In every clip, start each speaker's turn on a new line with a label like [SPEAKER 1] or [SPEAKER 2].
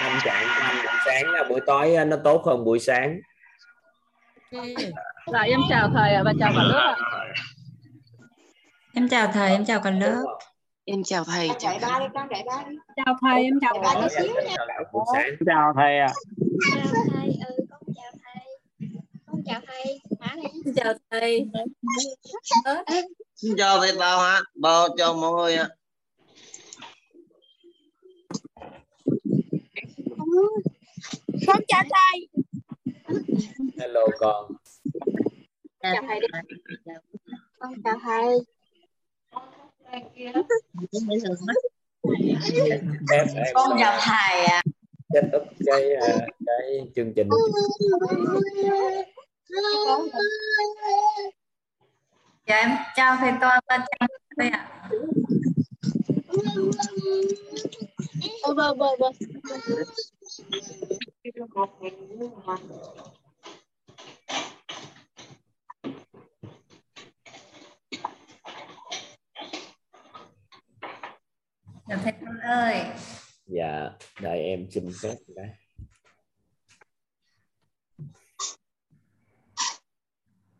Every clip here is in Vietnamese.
[SPEAKER 1] tâm trạng của anh buổi sáng là buổi tối nó tốt hơn buổi sáng.
[SPEAKER 2] Dạ em chào thầy và chào cả lớp ạ.
[SPEAKER 3] Em chào thầy em chào cả lớp.
[SPEAKER 4] Em chào thầy chào
[SPEAKER 5] chạy ba đi con chạy ba đi.
[SPEAKER 2] Chào thầy em chào cả
[SPEAKER 5] chút
[SPEAKER 2] lớp.
[SPEAKER 5] xíu nha.
[SPEAKER 1] Buổi sáng.
[SPEAKER 6] Chào thầy ạ.
[SPEAKER 5] Chào thầy ừ con chào thầy. Con chào thầy.
[SPEAKER 3] Chào thầy
[SPEAKER 7] Xin chào thầy Bảo hả? Bảo chào mọi người ạ.
[SPEAKER 5] con chào thầy.
[SPEAKER 1] Hello con.
[SPEAKER 5] Chào thầy đi. Con chào thầy.
[SPEAKER 1] Em, em
[SPEAKER 3] con chào thầy ạ.
[SPEAKER 1] set up cái à, cái chương trình
[SPEAKER 3] dạ em chào thầy toàn và chào thầy ạ.
[SPEAKER 5] Ừ, vâng vâng vâng.
[SPEAKER 3] Dạ thầy toàn ơi.
[SPEAKER 1] Dạ đợi em xin phép cái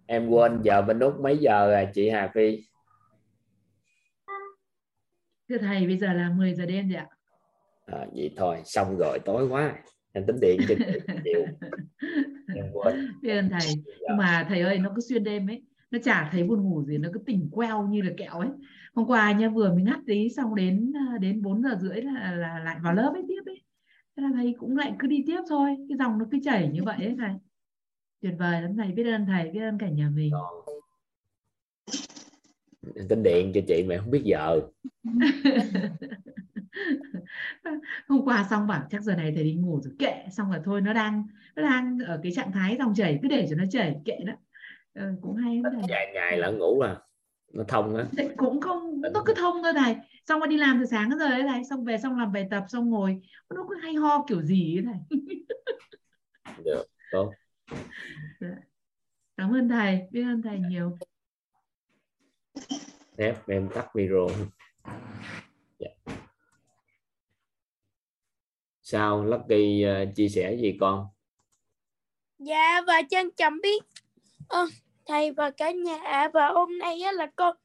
[SPEAKER 1] em quên giờ bên úc mấy giờ rồi chị Hà Phi?
[SPEAKER 2] Thưa thầy bây giờ là 10 giờ đêm rồi ạ.
[SPEAKER 1] À, vậy thôi xong rồi tối quá. Em tính điện cho chị chịu em quên.
[SPEAKER 2] Biết ơn thầy. Nhưng mà thầy ơi nó cứ xuyên đêm ấy nó chả thấy buồn ngủ gì nó cứ tỉnh queo như là kẹo ấy. Hôm qua nha vừa mới ngắt tí xong đến à, đến 4 giờ rưỡi là, là lại vào lớp ấy tiếp ấy. Thế là thầy cũng lại cứ đi tiếp thôi cái dòng nó cứ chảy như vậy ấy thầy tuyệt vời lắm thầy biết ơn thầy biết ơn cả nhà mình.
[SPEAKER 1] Tính điện cho chị mà không biết giờ
[SPEAKER 2] hôm qua xong bảo chắc giờ này thầy đi ngủ rồi kệ xong rồi thôi nó đang nó đang ở cái trạng thái dòng chảy cứ để cho nó chảy kệ đó. Ừ, cũng hay lắm thầy.
[SPEAKER 1] Vài ngày là ngủ à nó thông á.
[SPEAKER 2] Cũng không nó cứ thông thôi thầy. Xong rồi đi làm từ sáng đến giờ ấy thầy xong về xong làm bài tập xong ngồi. Nó cứ hay ho kiểu gì ấy thầy.
[SPEAKER 1] Được tốt
[SPEAKER 2] cảm ơn thầy biết ơn thầy nhiều.
[SPEAKER 1] Nép em tắt video dạ. sao Lucky uh, chia sẻ gì con?
[SPEAKER 5] Dạ và trân trọng biết. Ơn thầy và cả nhà và hôm nay á là con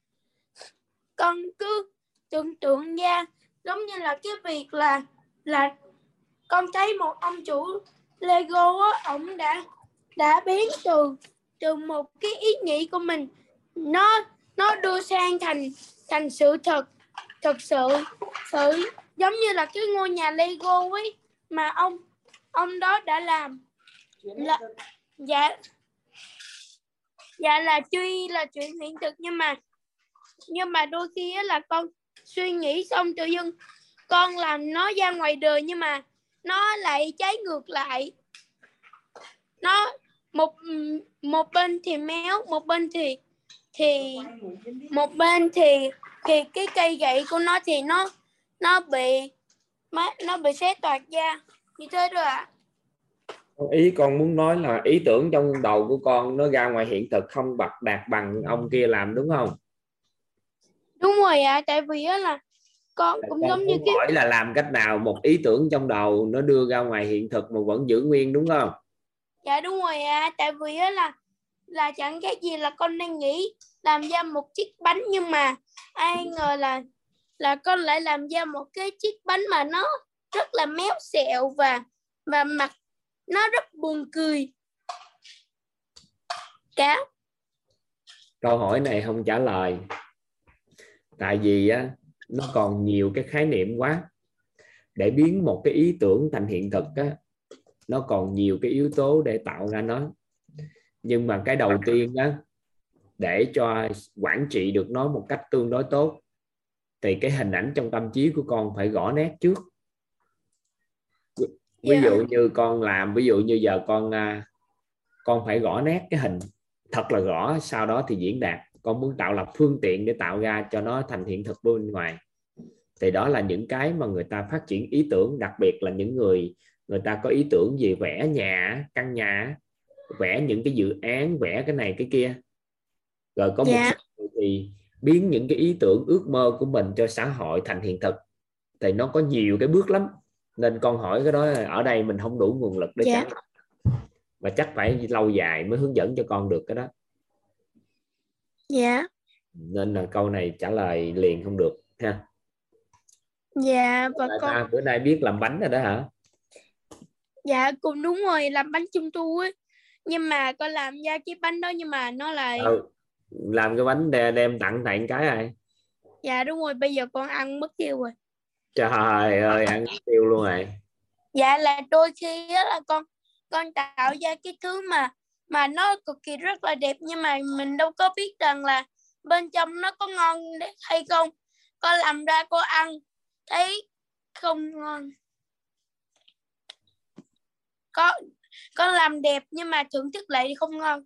[SPEAKER 5] con cứ tưởng tượng ra giống như là cái việc là là con thấy một ông chủ Lego á ông đã đã biến từ từ một cái ý nghĩ của mình, nó nó đưa sang thành thành sự thật thật sự sự giống như là cái ngôi nhà Lego ấy mà ông ông đó đã làm. Là dạ dạ là tuy là chuyện hiện thực nhưng mà nhưng mà đôi khi là con suy nghĩ xong tự dưng con làm nó ra ngoài đời nhưng mà nó lại trái ngược lại. Nó một một bên thì méo một bên thì thì một bên thì thì cái cây gậy của nó thì nó nó bị nó bị xé toạc ra như thế rồi ạ.
[SPEAKER 1] Ý con muốn nói là ý tưởng trong đầu của con nó ra ngoài hiện thực không bật đạt bằng ông kia làm đúng không?
[SPEAKER 5] Đúng rồi ạ tại vì á là con cũng
[SPEAKER 1] con
[SPEAKER 5] giống như
[SPEAKER 1] muốn
[SPEAKER 5] cái
[SPEAKER 1] hỏi là làm cách nào một ý tưởng trong đầu nó đưa ra ngoài hiện thực mà vẫn giữ nguyên đúng không
[SPEAKER 5] dạ đúng rồi ạ tại vì á là là chẳng cái gì là con đang nghĩ làm ra một chiếc bánh nhưng mà ai ngờ là là con lại làm ra một cái chiếc bánh mà nó rất là méo xẹo và và mặt nó rất buồn cười. Cả
[SPEAKER 1] câu hỏi này không trả lời. Tại vì á nó còn nhiều cái khái niệm quá. Để biến một cái ý tưởng thành hiện thực á nó còn nhiều cái yếu tố để tạo ra nó. Nhưng mà cái đầu tiên á để cho quản trị được nó một cách tương đối tốt thì cái hình ảnh trong tâm trí của con phải gõ nét trước. Ví
[SPEAKER 5] Dạ.
[SPEAKER 1] dụ như con làm ví dụ như giờ con à, con phải gõ nét cái hình thật là rõ sau đó thì diễn đạt. Con muốn tạo lập phương tiện để tạo ra cho nó thành hiện thực bên ngoài. Thì đó là những cái mà người ta phát triển ý tưởng đặc biệt là những người người ta có ý tưởng về vẽ nhà căn nhà vẽ những cái dự án vẽ cái này cái kia. Rồi có một
[SPEAKER 5] Dạ.
[SPEAKER 1] số người thì biến những cái ý tưởng ước mơ của mình cho xã hội thành hiện thực. Thì nó có nhiều cái bước lắm. Nên con hỏi cái đó ở đây mình không đủ nguồn lực để
[SPEAKER 5] Dạ.
[SPEAKER 1] trả. Và chắc phải lâu dài mới hướng dẫn cho con được cái đó.
[SPEAKER 5] Dạ.
[SPEAKER 1] Nên là câu này trả lời liền không được ha.
[SPEAKER 5] Dạ và
[SPEAKER 1] Tại
[SPEAKER 5] con
[SPEAKER 1] bữa nay biết làm bánh rồi đó hả
[SPEAKER 5] dạ cũng đúng rồi làm bánh trung thu ấy nhưng mà con làm ra cái bánh đó nhưng mà nó lại
[SPEAKER 1] ừ. làm cái bánh đem, đem tặng tặng cái ai?
[SPEAKER 5] Dạ đúng rồi bây giờ con ăn mất tiêu rồi.
[SPEAKER 1] Trời ơi ăn tiêu luôn rồi.
[SPEAKER 5] Dạ là đôi khi á là con con tạo ra cái thứ mà mà nó cực kỳ rất là đẹp nhưng mà mình đâu có biết rằng là bên trong nó có ngon hay không. Con làm ra cô ăn thấy không ngon có con làm đẹp nhưng mà thưởng thức lại thì không ngon.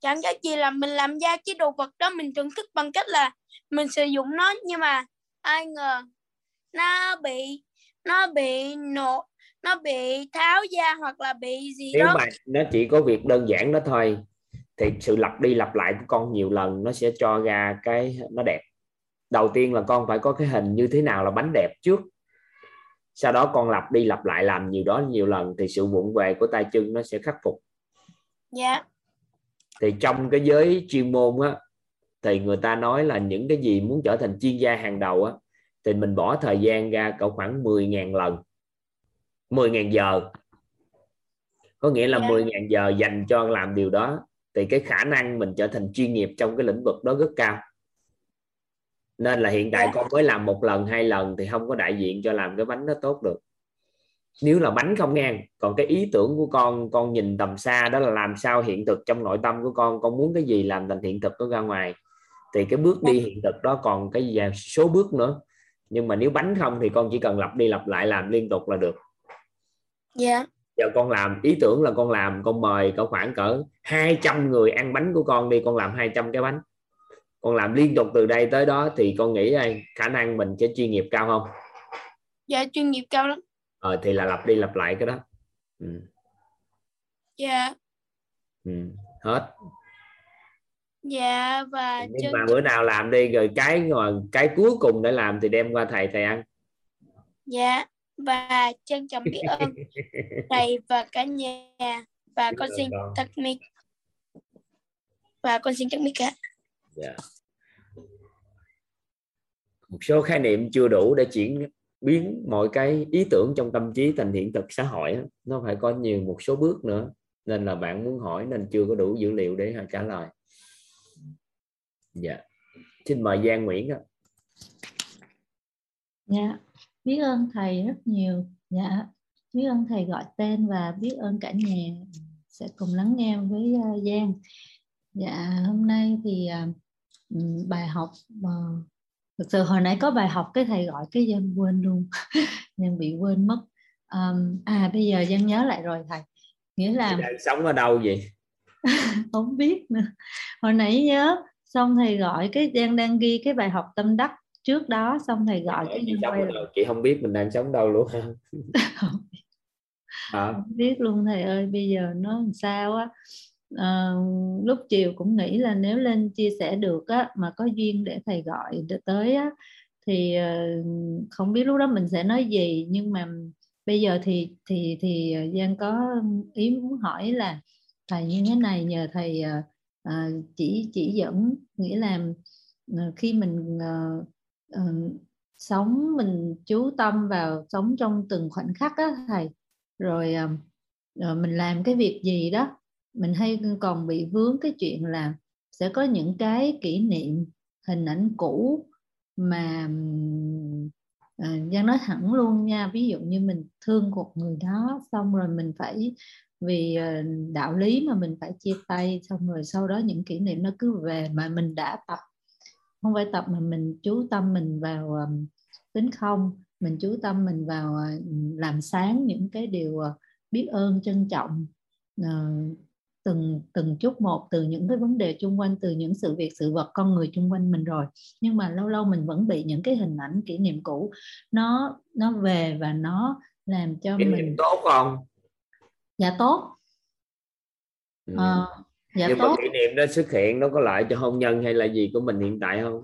[SPEAKER 5] Chẳng cái gì là mình làm ra cái đồ vật đó mình thưởng thức bằng cách là mình sử dụng nó nhưng mà ai ngờ nó bị nó bị nổ nó bị tháo ra hoặc là bị gì
[SPEAKER 1] nếu
[SPEAKER 5] đó.
[SPEAKER 1] mà nó chỉ có việc đơn giản đó thôi thì sự lặp đi lặp lại của con nhiều lần nó sẽ cho ra cái nó đẹp. Đầu tiên là con phải có cái hình như thế nào là bánh đẹp trước sau đó con lặp đi lặp lại làm nhiều đó nhiều lần thì sự vụng về của tay chân nó sẽ khắc phục.
[SPEAKER 5] Dạ.
[SPEAKER 1] Thì trong cái giới chuyên môn á thì người ta nói là những cái gì muốn trở thành chuyên gia hàng đầu á thì mình bỏ thời gian ra cỡ khoảng 10.000 lần 10.000 giờ. Có nghĩa là
[SPEAKER 5] Dạ.
[SPEAKER 1] 10.000 giờ dành cho làm điều đó thì cái khả năng mình trở thành chuyên nghiệp trong cái lĩnh vực đó rất cao nên là hiện tại
[SPEAKER 5] Dạ.
[SPEAKER 1] con mới làm một lần hai lần thì không có đại diện cho làm cái bánh nó tốt được. Nếu là bánh không ngang còn cái ý tưởng của con con nhìn tầm xa đó là làm sao hiện thực trong nội tâm của con con muốn cái gì làm thành hiện thực nó ra ngoài. Thì cái bước đi hiện thực đó còn cái gì số bước nữa. Nhưng mà nếu bánh không thì con chỉ cần lặp đi lặp lại làm liên tục là được.
[SPEAKER 5] Dạ.
[SPEAKER 1] Giờ con làm ý tưởng là con làm con mời cỡ khoảng cỡ 200 người ăn bánh của con đi con làm 200 cái bánh con làm liên tục từ đây tới đó thì con nghĩ ai khả năng mình sẽ chuyên nghiệp cao không?
[SPEAKER 5] Dạ chuyên nghiệp cao lắm.
[SPEAKER 1] Ờ, thì là lặp đi lặp lại cái đó. Ừ.
[SPEAKER 5] dạ.
[SPEAKER 1] Ừ. hết.
[SPEAKER 5] Dạ và
[SPEAKER 1] nhưng
[SPEAKER 5] chân
[SPEAKER 1] mà bữa nào làm đi rồi cái mà cái cuối cùng để làm thì đem qua thầy thầy ăn.
[SPEAKER 5] Dạ và trân trọng biết ơn thầy và cả nhà. Và con xin tắt mic và con xin tắt mic ạ
[SPEAKER 1] yeah. một số khái niệm chưa đủ để chuyển biến mọi cái ý tưởng trong tâm trí thành hiện thực xã hội nó phải có nhiều một số bước nữa nên là bạn muốn hỏi nên chưa có đủ dữ liệu để trả lời dạ xin mời Giang Nguyễn ạ.
[SPEAKER 6] Dạ, biết ơn thầy rất nhiều. Dạ, biết ơn thầy gọi tên và biết ơn cả nhà sẽ cùng lắng nghe với uh, Giang. Dạ, hôm nay thì uh, bài học uh, thực sự hồi nãy có bài học cái thầy gọi cái Giang quên luôn, Giang bị quên mất. Um, à bây giờ Giang nhớ lại rồi thầy. Nghĩa là
[SPEAKER 1] đang sống ở đâu vậy?
[SPEAKER 6] Không biết nữa. Hồi nãy nhớ xong thầy gọi cái Giang đang ghi cái bài học tâm đắc trước đó xong thầy gọi cái
[SPEAKER 1] chị
[SPEAKER 6] quay lại.
[SPEAKER 1] chị không biết mình đang sống đâu luôn. À,
[SPEAKER 6] không biết luôn thầy ơi bây giờ nó làm sao á Ờ, lúc chiều cũng nghĩ là nếu lên chia sẻ được á mà có duyên để thầy gọi tới á thì ờ, không biết lúc đó mình sẽ nói gì. Nhưng mà bây giờ thì thì thì Giang có ý muốn hỏi là thầy như thế này nhờ thầy ờ, ờ, chỉ chỉ dẫn. Nghĩa là khi mình sống mình chú tâm vào sống trong từng khoảnh khắc á thầy. Rồi ờ, mình làm cái việc gì đó mình hay còn bị vướng cái chuyện là sẽ có những cái kỷ niệm hình ảnh cũ mà à, Giang nói thẳng luôn nha ví dụ như mình thương một người đó xong rồi mình phải vì ờ, đạo lý mà mình phải chia tay xong rồi sau đó những kỷ niệm nó cứ về mà mình đã tập. Không phải tập mà mình chú tâm mình vào ờ, tính không mình chú tâm mình vào ờ, làm sáng những cái điều biết ơn trân trọng từng từng chút một từ những cái vấn đề chung quanh từ những sự việc sự vật con người chung quanh mình rồi. Nhưng mà lâu lâu mình vẫn bị những cái hình ảnh kỷ niệm cũ nó nó về và nó làm cho
[SPEAKER 1] cái
[SPEAKER 6] mình
[SPEAKER 1] tốt không?
[SPEAKER 6] Dạ tốt.
[SPEAKER 1] Ừ.
[SPEAKER 6] Ờ, dạ
[SPEAKER 1] nhưng
[SPEAKER 6] tốt.
[SPEAKER 1] mà kỷ niệm đó xuất hiện nó có lợi cho hôn nhân hay là gì của mình hiện tại không?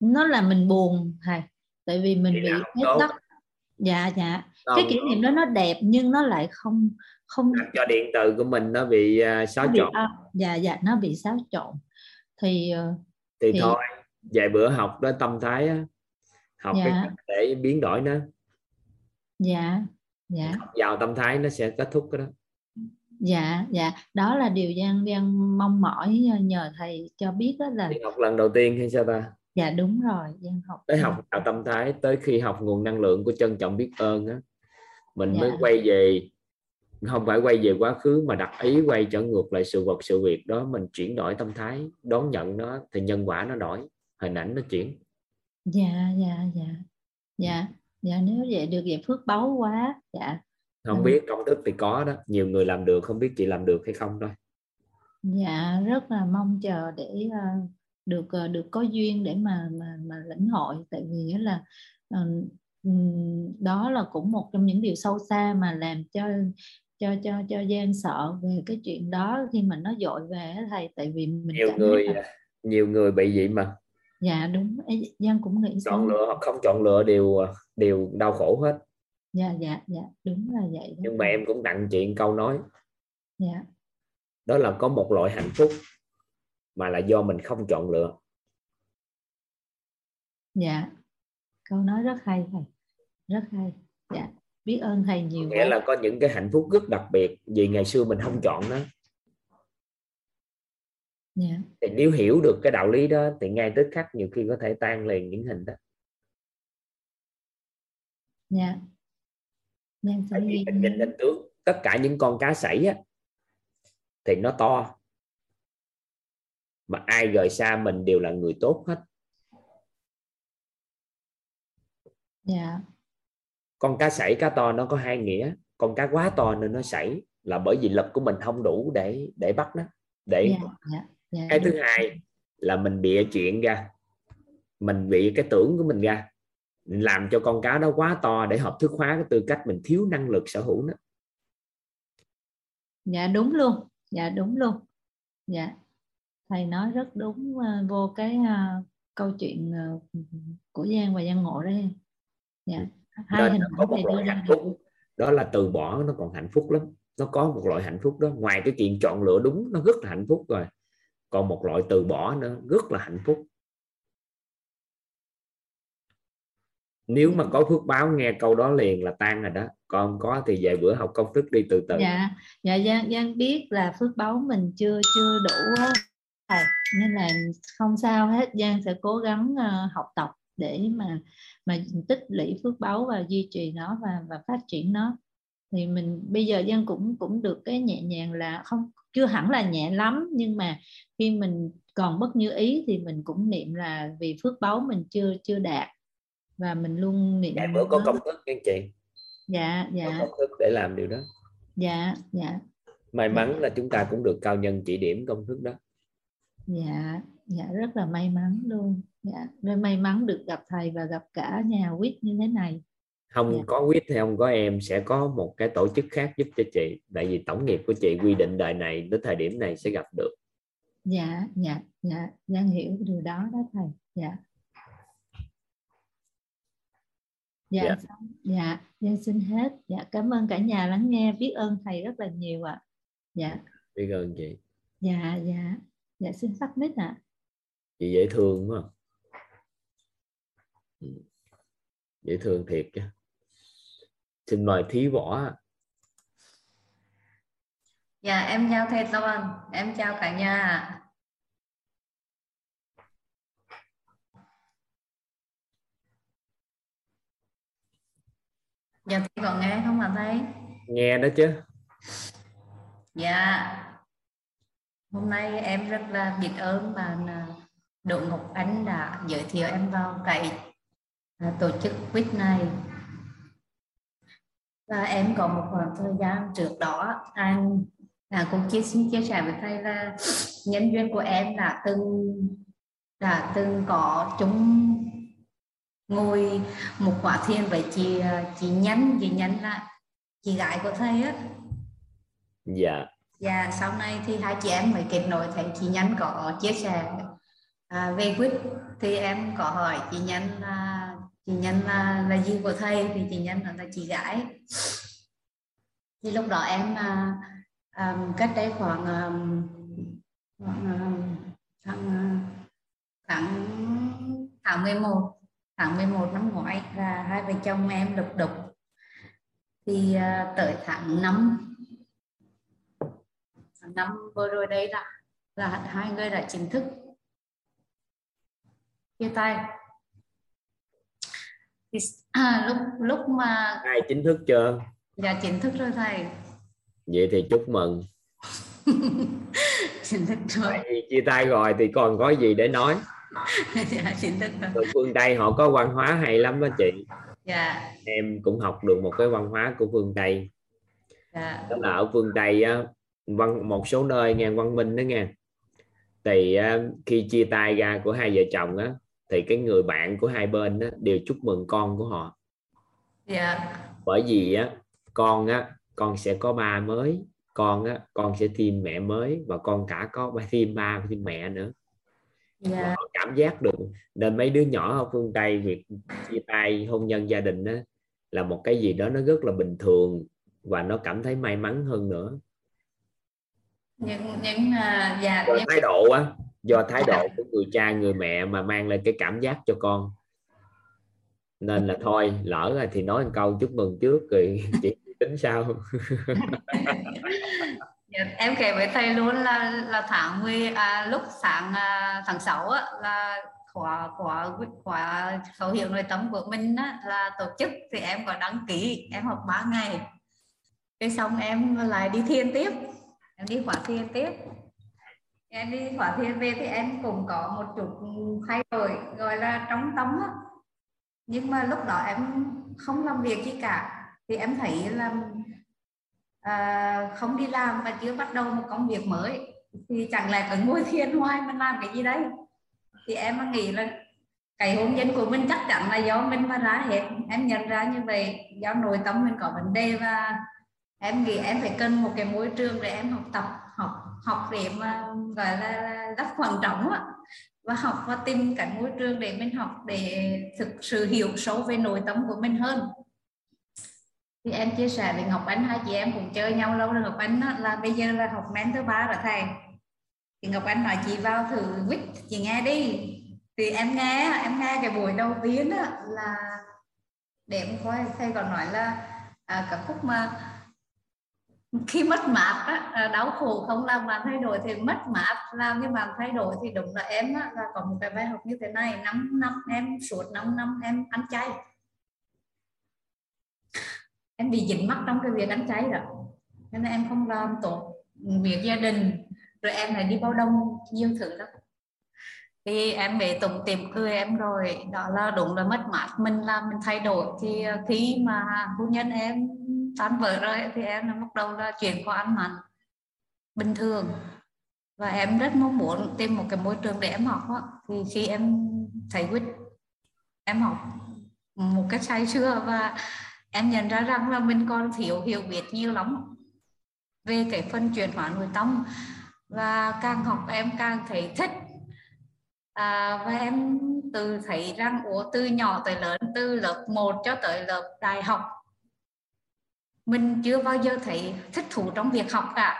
[SPEAKER 6] Nó là mình buồn thầy. Tại vì mình
[SPEAKER 1] Thì
[SPEAKER 6] bị
[SPEAKER 1] tốt.
[SPEAKER 6] tắc. Dạ dạ.
[SPEAKER 1] Không,
[SPEAKER 6] cái kỷ niệm đó nó đẹp nhưng nó lại không không
[SPEAKER 1] làm cho điện từ của mình nó bị uh, xáo
[SPEAKER 6] nó bị,
[SPEAKER 1] trộn.
[SPEAKER 6] à, dạ dạ nó bị xáo trộn. Thì ờ,
[SPEAKER 1] thì,
[SPEAKER 6] thì-
[SPEAKER 1] thôi vài bữa học đó tâm thái á học cái
[SPEAKER 6] Dạ.
[SPEAKER 1] cách để biến đổi nó.
[SPEAKER 6] Dạ dạ.
[SPEAKER 1] Học vào tâm thái nó sẽ kết thúc cái đó.
[SPEAKER 6] Dạ dạ. Đó là điều giang giang mong mỏi nhờ thầy cho biết đó là
[SPEAKER 1] thì học lần đầu tiên hay sao ta?
[SPEAKER 6] Dạ đúng rồi giang học
[SPEAKER 1] tới học vào tâm thái tới khi học nguồn năng lượng của trân trọng biết ơn á mình mới
[SPEAKER 6] Dạ.
[SPEAKER 1] quay về không phải quay về quá khứ mà đặt ý quay trở ngược lại sự vật sự việc đó mình chuyển đổi tâm thái đón nhận nó thì nhân quả nó đổi hình ảnh nó chuyển.
[SPEAKER 6] Dạ dạ dạ. Dạ dạ nếu vậy được vậy phước báu quá dạ.
[SPEAKER 1] Không
[SPEAKER 6] Ừ.
[SPEAKER 1] biết công thức thì có đó nhiều người làm được không biết chị làm được hay không thôi.
[SPEAKER 6] Dạ rất là mong chờ để ờ, được ờ, được có duyên để mà mà mà lĩnh hội. Tại vì là ừm, đó là cũng một trong những điều sâu xa mà làm cho cho cho cho Giang sợ về cái chuyện đó khi mà nó dội về thầy tại vì mình
[SPEAKER 1] nhiều người
[SPEAKER 6] là-
[SPEAKER 1] nhiều người bị vậy mà.
[SPEAKER 6] Dạ đúng. Ê, Giang cũng nghĩ
[SPEAKER 1] chọn
[SPEAKER 6] xuống
[SPEAKER 1] lựa hoặc không chọn lựa đều đều đau khổ hết.
[SPEAKER 6] Dạ dạ dạ đúng là vậy đó.
[SPEAKER 1] Nhưng mà em cũng tặng một câu nói.
[SPEAKER 6] Dạ.
[SPEAKER 1] Đó là có một loại hạnh phúc mà là do mình không chọn lựa.
[SPEAKER 6] Dạ. Câu nói rất hay thầy. Rất hay. Dạ biết ơn thầy nhiều
[SPEAKER 1] nghĩa
[SPEAKER 6] quá.
[SPEAKER 1] là có những cái hạnh phúc rất đặc biệt vì ngày xưa mình không chọn nó.
[SPEAKER 6] Dạ.
[SPEAKER 1] Thì nếu hiểu được cái đạo lý đó thì ngay tức khắc nhiều khi có thể tan liền những hình đó.
[SPEAKER 6] Dạ.
[SPEAKER 1] Vì
[SPEAKER 6] ghi
[SPEAKER 1] mình nhìn hình tướng tất cả những con cá sảy á thì nó to. Mà ai rời xa mình đều là người tốt hết.
[SPEAKER 6] Dạ
[SPEAKER 1] con cá sảy cá to nó có hai nghĩa. Con cá quá to nên nó sảy là bởi vì lực của mình không đủ để để bắt nó để
[SPEAKER 6] dạ dạ dạ
[SPEAKER 1] cái
[SPEAKER 6] đúng.
[SPEAKER 1] thứ hai là mình bịa chuyện ra. Mình bị cái tưởng của mình ra. Làm cho con cá đó quá to để hợp thức hóa cái tư cách mình thiếu năng lực sở hữu nó.
[SPEAKER 6] Dạ đúng luôn. Dạ đúng luôn. Dạ. Thầy nói rất đúng ờ, vô cái ờ, câu chuyện ờ, của Giang và Giang Ngộ đây dạ hai
[SPEAKER 1] nên có một loại hạnh phúc. đó là từ bỏ nó còn hạnh phúc lắm. Nó có một loại hạnh phúc đó. Ngoài cái chuyện chọn lựa đúng nó rất là hạnh phúc rồi. Còn một loại từ bỏ nữa rất là hạnh phúc. Nếu mà có phước báo nghe câu đó liền là tan rồi đó. Còn không có thì vài bữa học công thức đi từ từ.
[SPEAKER 6] Dạ. Dạ Giang Giang biết là phước báu mình chưa chưa đủ thầy. Nên là không sao hết. Giang sẽ cố gắng ờ, học tập để mà mà tích lũy phước báu và duy trì nó và và phát triển nó. Thì mình bây giờ Giang cũng cũng được cái nhẹ nhàng là không chưa hẳn là nhẹ lắm nhưng mà khi mình còn bất như ý thì mình cũng niệm là vì phước báu mình chưa chưa đạt. Và mình luôn niệm
[SPEAKER 1] vài bữa có công thức các anh chị.
[SPEAKER 6] Dạ
[SPEAKER 1] có
[SPEAKER 6] dạ
[SPEAKER 1] công thức để làm điều đó.
[SPEAKER 6] Dạ dạ.
[SPEAKER 1] May mắn là chúng ta cũng được cao nhân chỉ điểm công thức đó.
[SPEAKER 6] Dạ dạ rất là may mắn luôn dạ rất may mắn được gặp thầy và gặp cả nhà quýt như thế này.
[SPEAKER 1] Không
[SPEAKER 6] Dạ.
[SPEAKER 1] có quyết hay không có em sẽ có một cái tổ chức khác giúp cho chị. Tại vì tổng nghiệp của chị quy định đời này đến thời điểm này sẽ gặp được.
[SPEAKER 6] Dạ dạ dạ Giang hiểu điều đó đó thầy. Dạ. Dạ
[SPEAKER 1] Dạ.
[SPEAKER 6] dạ Giang xin hết. Dạ cảm ơn cả nhà lắng nghe. Biết ơn thầy rất là nhiều ạ. Dạ.
[SPEAKER 1] Biết ơn chị.
[SPEAKER 6] Dạ dạ. Dạ xin tắt mic ạ.
[SPEAKER 1] Chị dễ thương quá. Dễ thương thiệt chứ xin mời thí võ
[SPEAKER 3] Dạ em chào thầy Toàn, em chào cả nhà. ạ. Dạ thầy có nghe không hả thầy?
[SPEAKER 1] nghe đó chứ
[SPEAKER 3] Dạ. Hôm nay em rất là biết ơn bạn à, Đỗ Ngọc Anh đã giới thiệu em vào cái tổ chức quýt này. Và em có một khoảng thời gian trước đó anh à, cũng chia xin chia sẻ với thầy là nhân duyên của em đã từng đã từng có chúng ngồi một khóa thiền với chị à, chị nhắn chị nhắn là chị gái của thầy á
[SPEAKER 1] dạ
[SPEAKER 3] Dạ sau này thì hai chị em mới kết nối thấy chị Nhân có chia sẻ à, về quýt thì em có hỏi chị Nhân là chị Nhân là, là gì của thầy thì chị Nhân là chị gái. Thì lúc đó em à, à, cách đây khoảng, à, khoảng à, à tháng tháng tháng 11 tháng 11 năm ngoái là hai vợ chồng em lục đục thì uh, tới tháng 5 năm vừa rồi đây là là hai người đã chính thức chia tay thì à, lúc lúc mà
[SPEAKER 1] ai chính thức chưa?
[SPEAKER 3] Dạ chính thức rồi thầy.
[SPEAKER 1] Vậy thì chúc mừng.
[SPEAKER 3] Chính thức rồi.
[SPEAKER 1] Chia tay rồi thì còn có gì để nói?
[SPEAKER 3] Dạ chính thức rồi.
[SPEAKER 1] Phương Tây họ có văn hóa hay lắm đó chị.
[SPEAKER 3] Dạ.
[SPEAKER 1] Em cũng học được một cái văn hóa của phương Tây.
[SPEAKER 3] Dạ.
[SPEAKER 1] Đó là ở phương Tây á, văn một số nơi nghe văn minh đó nghe. Thì khi chia tay ra của hai vợ chồng á thì cái người bạn của hai bên á, đều chúc mừng con của họ.
[SPEAKER 3] Dạ.
[SPEAKER 1] Bởi vì á con á con sẽ có ba mới con á con sẽ thêm mẹ mới và con cả có thêm ba thêm mẹ nữa.
[SPEAKER 3] Dạ.
[SPEAKER 1] Họ cảm giác được nên mấy đứa nhỏ ở phương tây việc chia tay hôn nhân gia đình đó là một cái gì đó nó rất là bình thường và nó cảm thấy may mắn hơn nữa.
[SPEAKER 3] Những những uh, dạ những-
[SPEAKER 1] thái độ á do thái độ của người cha người mẹ mà mang lên cái cảm giác cho con. Nên là thôi lỡ rồi thì nói một câu chúc mừng trước rồi chị tính sao
[SPEAKER 3] dạ, em kể với thầy luôn là là tháng 10 à, lúc sáng à, tháng 6 á, là khóa khóa khóa khẩu hiệu nội tâm của mình á, là tổ chức thì em có đăng ký em học 3 ngày. Cái xong em lại đi thiền tiếp em đi khóa thiền tiếp em đi khóa thiền về thì em cũng có một chút thay đổi gọi là trong tâm á. Nhưng mà lúc đó em không làm việc gì cả thì em thấy là à, không đi làm và chưa bắt đầu một công việc mới. Thì chẳng lẽ cứ ngồi thiền hoài mình làm cái gì đấy? Thì em nghĩ là cái hôn nhân của mình chắc chắn là do mình mà ra hết. Em nhận ra như vậy do nội tâm mình có vấn đề và em nghĩ em phải cần một cái môi trường để em học tập học để mà gọi là, rất quan trọng á. Và học và tìm cái môi trường để mình học để thực sự hiểu sâu về nội tâm của mình hơn. Thì em chia sẻ với Ngọc Anh hai chị em cũng chơi nhau lâu rồi. Ngọc Anh đó, là bây giờ là học men thứ ba rồi thầy. Thì Ngọc Anh nói chị vào thử quýt chị nghe đi. Thì em nghe em nghe cái buổi đầu tiên đó là để em coi thầy còn nói là à, cả khúc mà khi mất mát á, à, đau khổ không làm bạn thay đổi thì mất mát làm cái bạn thay đổi thì đúng là em á, là có một cái bài học như thế này 5 năm em suốt 5 năm em ăn chay. Em bị dính mắc trong cái việc ăn chay đó nên là em không làm tốt việc gia đình rồi em lại đi bao đông nhiều thứ đó thì em về tụng tìm cười em rồi đó là đúng là mất mát mình làm mình thay đổi thì khi mà hôn nhân em tan vỡ rồi thì em là bắt đầu là chuyển qua ăn mặn bình thường. Và em rất mong muốn tìm một cái môi trường để em học đó. thì khi em thấy quýt em học một cách say sưa và em nhận ra rằng là mình còn thiếu hiểu biết nhiều lắm về cái phân chuyển hóa nội tâm. Và càng học em càng thấy thích. À, và em từ thấy rằng ủa từ nhỏ tới lớn từ lớp 1 cho tới lớp đại học mình chưa bao giờ thấy thích thú trong việc học cả.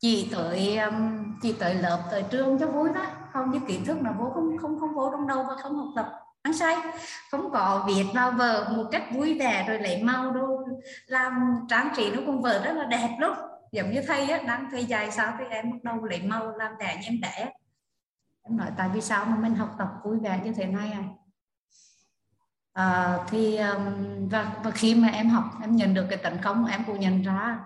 [SPEAKER 3] Chỉ tới um, chỉ tới lớp tới trường cho vui đó không như kiến thức nó vô không không không vô trong đầu và không học tập. Ăn say. Không có viết vào vở một cách vui vẻ rồi lấy màu đâu làm trang trí nó cũng vở rất là đẹp lắm giống như thầy á đang thầy dạy sao thì em bắt đầu lấy màu làm đẹp như em đẻ em nói tại vì sao mà mình học tập vui vẻ như thế này à, à thì um, và, và khi mà em học em nhận được cái tấn công em cũng nhận ra.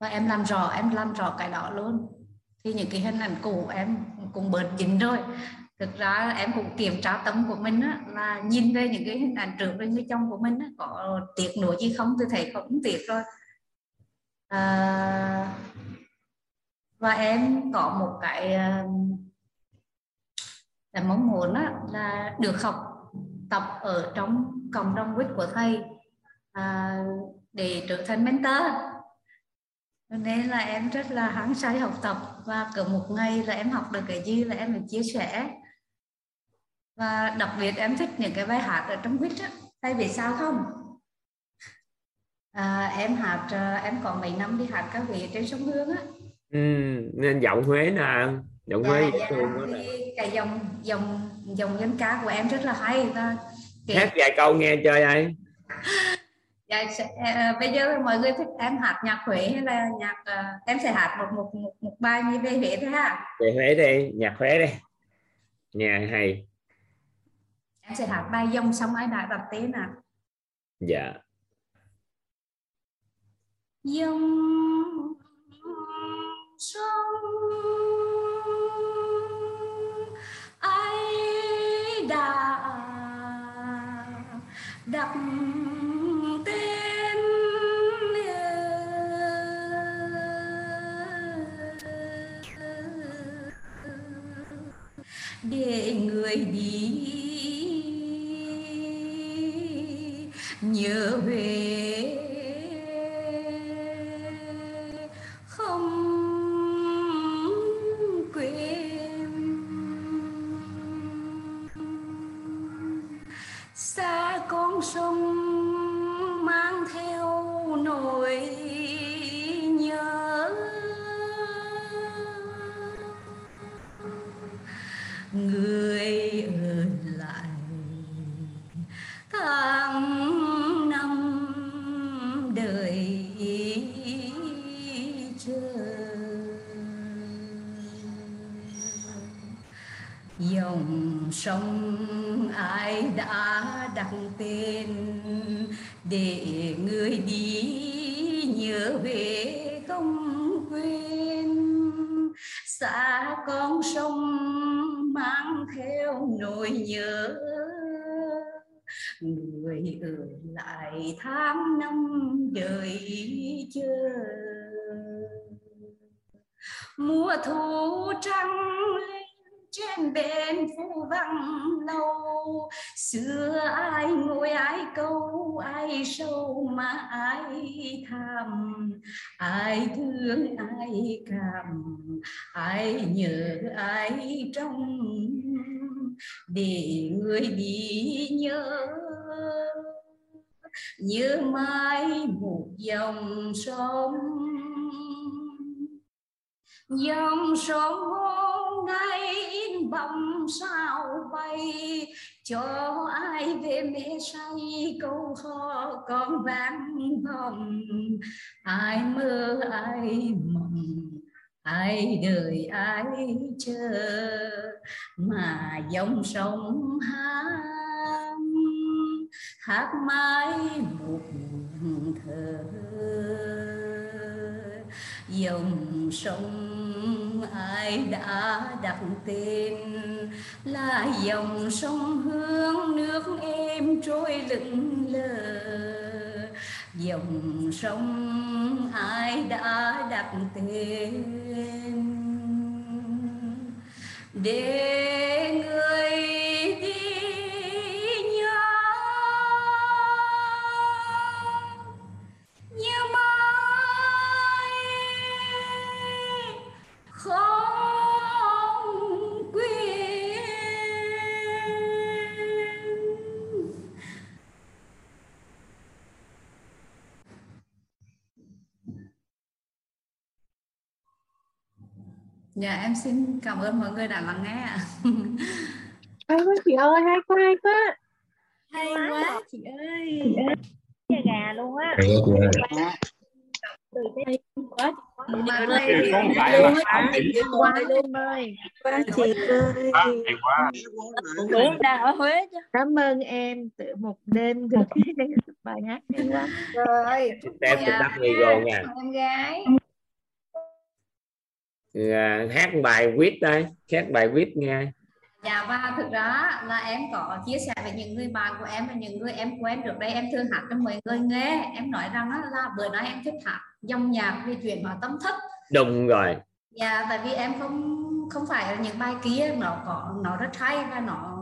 [SPEAKER 3] Và em làm rõ em làm rõ cái đó luôn. Thì những cái hình ảnh cũ em cũng bớt dính rồi. Thực ra em cũng kiểm tra tâm của mình á, là nhìn về những cái hình ảnh trước với người chồng của mình á, có tiếc nuối gì không? Tôi thấy không tiếc rồi. À, và em có một cái là mong muốn á, là được học tập ở trong cộng đồng quýt của thầy à, để trở thành mentor. Nên là em rất là hăng say học tập và cỡ một ngày là em học được cái gì là em phải chia sẻ. Và đặc biệt em thích những cái bài hát ở trong quýt á thay vì sao không? À, em hát à, em còn mấy năm đi hát các vị trên sông Hương á.
[SPEAKER 1] Ừ, nên giọng Huế nè giọng
[SPEAKER 3] dạ, dạ, cái dòng dòng dòng dân ca của em rất là hay và
[SPEAKER 1] cái... hát vài câu nghe chơi ai?
[SPEAKER 3] Dạ, à, bây giờ mọi người thích em hát nhạc Huế hay là nhạc uh, em sẽ hát một một một, một bài như về Huế thôi ha.
[SPEAKER 1] Về Huế đi nhạc Huế đi. Nhà hay.
[SPEAKER 3] Em sẽ hát bài dòng sông ai đã đặt tên à
[SPEAKER 1] dạ.
[SPEAKER 3] Dòng sông đặt tên để người đi nhớ về người ở lại. Tháng năm đời chờ. Dòng sông lại tháng năm đời chờ mùa thu trăng lên trên bên phu vắng lâu. Xưa ai ngồi ai câu, ai sâu mà ai thầm. Ai thương, ai cảm, ai nhớ, ai trong để người đi nhớ như mãi một dòng sông. Dòng sông hôm nay in bóng sao bay, cho ai về mê say câu hò con vang vòng ai mơ, ai mộng, ai đợi, ai chờ, mà dòng sông hát hát mãi một thơ. Dòng sông ai đã đặt tên là dòng sông hương nước em trôi lững lờ. Dòng sông ai đã đặt tên để người Dạ em xin cảm ơn mọi người đã lắng nghe ạ.
[SPEAKER 8] hay quá chị ơi hay quá hay quá.
[SPEAKER 5] Hay quá.
[SPEAKER 8] chị ơi. Nhà gà luôn á.
[SPEAKER 9] Hay quá chị ơi.
[SPEAKER 8] từ cái quá. Quá. luôn ơi quá chị ơi.
[SPEAKER 9] Á, hay quá.
[SPEAKER 5] Đang ở Huế chứ.
[SPEAKER 8] Cảm ơn em từ một đêm được bài hát hay quá.
[SPEAKER 3] Rồi
[SPEAKER 1] em người nha.
[SPEAKER 3] em gái
[SPEAKER 1] à, hát bài viết đây hát bài viết nghe
[SPEAKER 3] Dạ và thực ra là em có chia sẻ với những người bạn của em và những người em quen trước đây em thường hát cho mọi người nghe. Em nói rằng là bữa nay em thích hát dòng nhạc về chuyện hóa tâm thức.
[SPEAKER 1] Đúng rồi.
[SPEAKER 3] Dạ tại vì em không không phải là những bài kia nó có nó rất hay và nó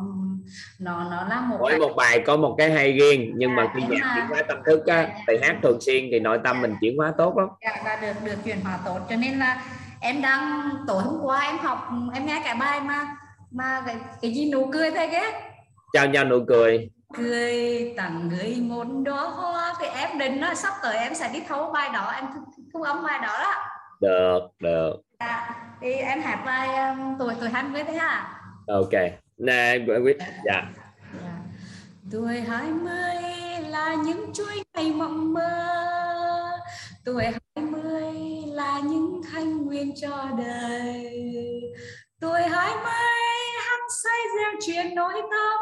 [SPEAKER 3] nó nó là một
[SPEAKER 1] mỗi một bài có một cái hay riêng nhưng mà
[SPEAKER 3] Dạ,
[SPEAKER 1] khi
[SPEAKER 3] em
[SPEAKER 1] nhạc
[SPEAKER 3] mà-
[SPEAKER 1] chuyển hóa tâm thức á thì hát thường xuyên thì nội tâm mình chuyển hóa tốt lắm.
[SPEAKER 3] Dạ, là được được chuyển hóa tốt. Cho nên là em đang tối hôm qua em học em nghe cái bài mà mà cái, cái gì nụ cười thế ghét
[SPEAKER 1] trao nhau nụ cười.
[SPEAKER 3] Cười tặng người một đóa hoa. Thì em định nó sắp tới em sẽ đi thấu bài đó em thu, thu âm bài đó đó.
[SPEAKER 1] Được được.
[SPEAKER 3] À, thì em hát bài um, tuổi tuổi 20 thế hả
[SPEAKER 1] ok. Nè quyết dạ.
[SPEAKER 3] Dạ. Tuổi 20 là những chuỗi ngày mộng mơ. Tuổi 20 là những thanh nguyên cho đời. Tuổi 20 hăng say gieo chuyện nỗi tâm.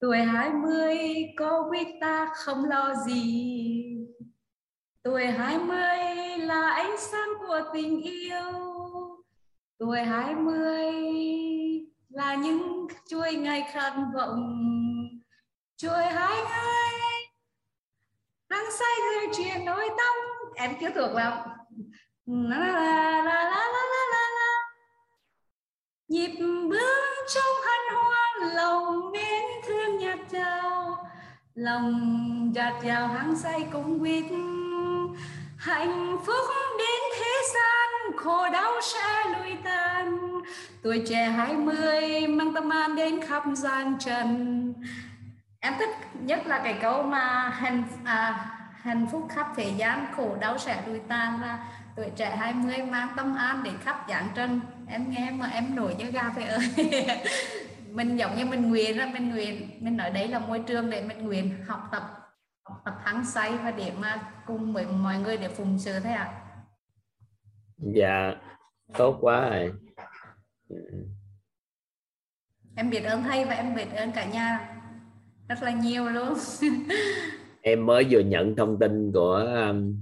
[SPEAKER 3] Tuổi 20 có biết ta không lo gì. Tuổi 20 là ánh sáng của tình yêu. Tuổi 20 là những chuỗi ngày khát vọng. Chuỗi 20 hăng say gieo chuyện nỗi tâm. Em chưa thuộc lắm Ừ, la la la la la la la la nhịp bước trong hân hoan lòng mến thương nhạt trao lòng dạt dào hăng say cũng biết hạnh phúc đến thế gian khổ đau sẽ lùi tan tuổi trẻ 20 mang tâm an đến khắp gian trần. Em thích nhất là cái câu mà hạnh à, hạnh phúc khắp thế gian khổ đau sẽ lùi tan là tuổi trẻ 20 mang tâm an đến khắp dạng trần. Em nghe mà em nổi như gà vậy ơi. Mình giống như mình nguyện đó mình nguyện mình ở đây là môi trường để mình nguyện học tập học tập hăng say và để mà cùng với mọi người để phụng sự thế ạ.
[SPEAKER 1] Dạ tốt quá rồi.
[SPEAKER 3] Em biết ơn thầy và em biết ơn cả nhà. Rất là nhiều luôn
[SPEAKER 1] em mới vừa nhận thông tin của um,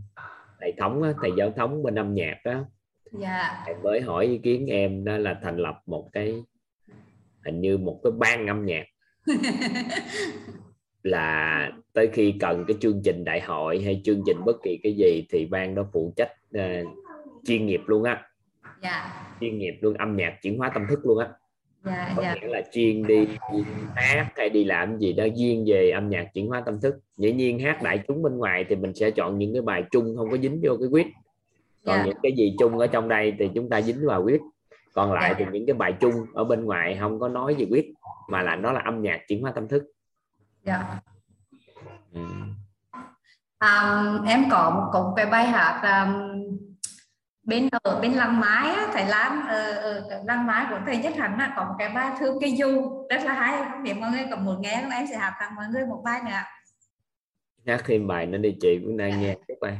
[SPEAKER 1] thầy thống á, thầy giáo thống bên âm nhạc đó
[SPEAKER 3] dạ.
[SPEAKER 1] Thầy mới hỏi ý kiến em đó là thành lập một cái hình như một cái ban âm nhạc. Là tới khi cần cái chương trình đại hội hay chương trình bất kỳ cái gì thì ban đó phụ trách ờ, chuyên nghiệp luôn á.
[SPEAKER 3] Dạ.
[SPEAKER 1] Chuyên nghiệp luôn âm nhạc chuyển hóa tâm thức luôn á
[SPEAKER 3] dạ
[SPEAKER 1] có
[SPEAKER 3] dạ
[SPEAKER 1] nghĩa là chuyên đi hát hay đi làm gì đó riêng về âm nhạc chuyển hóa tâm thức dĩ nhiên hát đại chúng bên ngoài thì mình sẽ chọn những cái bài chung không có dính vô cái quyết còn
[SPEAKER 3] Dạ.
[SPEAKER 1] những cái gì chung ở trong đây thì chúng ta dính vào quyết còn lại
[SPEAKER 3] Dạ.
[SPEAKER 1] thì những cái bài chung ở bên ngoài không có nói về quyết mà là nó là âm nhạc chuyển hóa tâm thức
[SPEAKER 3] dạ. À, em có một có một cái bài hát um, bên ở bên làng mái á, Thái Lan ở, ở cái làng mái của thầy Nhất Hạnh á, có một cái bài thương cây du rất là hay biết mọi người có muốn nghe không? Em sẽ hát tặng mọi người một bài nữa
[SPEAKER 1] hát thêm bài nữa đi chị cũng đang nghe chút bài.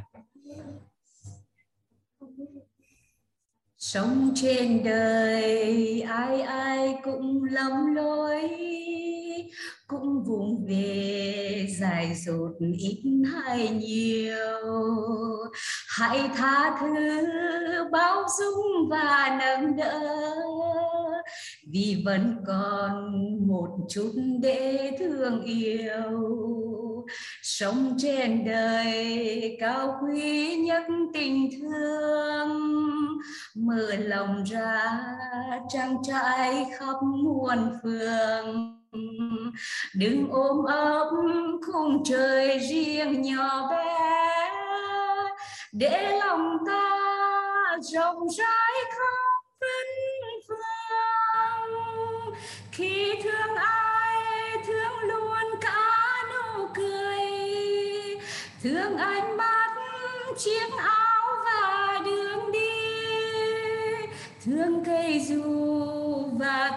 [SPEAKER 3] Sống trên đời ai ai cũng lầm lỗi cũng vùng về dài dột ít hay nhiều. Hãy tha thứ bao dung và nâng đỡ. Vì vẫn còn một chút để thương yêu. Sống trên đời cao quý nhất tình thương. Mở lòng ra, trang trải khắp muôn phương đừng ôm ấp khung trời riêng nhỏ bé. Để lòng ta rộng rãi khắp vấn phương. Khi thương ai, thương luôn cả nụ cười. Thương ánh mắt chiếc áo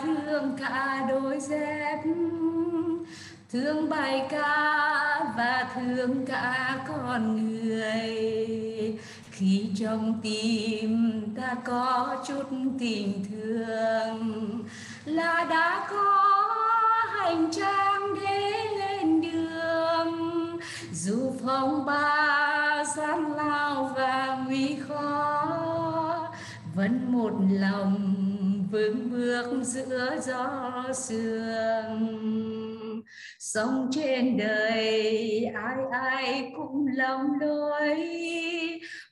[SPEAKER 3] thương cả đôi dép, thương bài ca và thương cả con người. Khi trong tim ta có chút tình thương, là đã có hành trang để lên đường. Dù phong ba, gian lao và nguy khó, vẫn một lòng vững bước giữa gió sương. Sống trên đời, ai ai cũng lầm lối,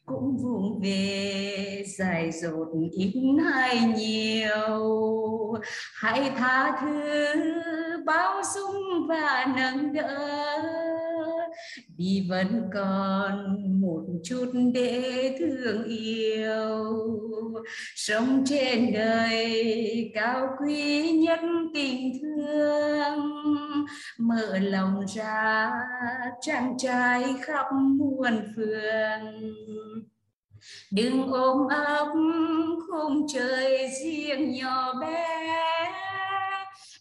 [SPEAKER 3] cũng vùng về, dài dột ít hay nhiều. Hãy tha thứ, bao dung và nâng đỡ vì vẫn còn một chút để thương yêu. Sống trên đời cao quý nhất tình thương. Mở lòng ra, trang trai khắp muôn phương. Đừng ôm ấp khung trời riêng nhỏ bé.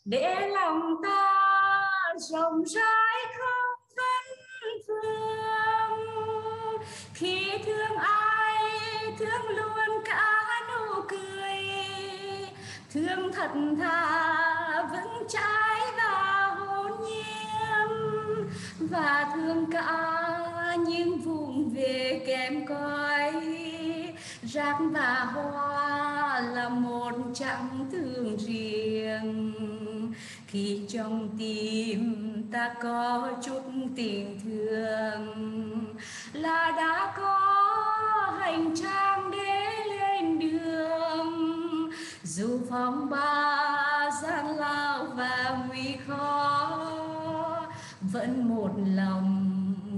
[SPEAKER 3] Để lòng ta rộng rãi không khi thương ai, thương luôn cả nụ cười. Thương thật thà, vững chãi và hồn nhiên. Và thương cả những vùng về kém coi rác và hoa là một chẳng thương riêng khi trong tim ta có chút tình thương, là đã có hành trang để lên đường. Dù phong ba gian lao và nguy khó, vẫn một lòng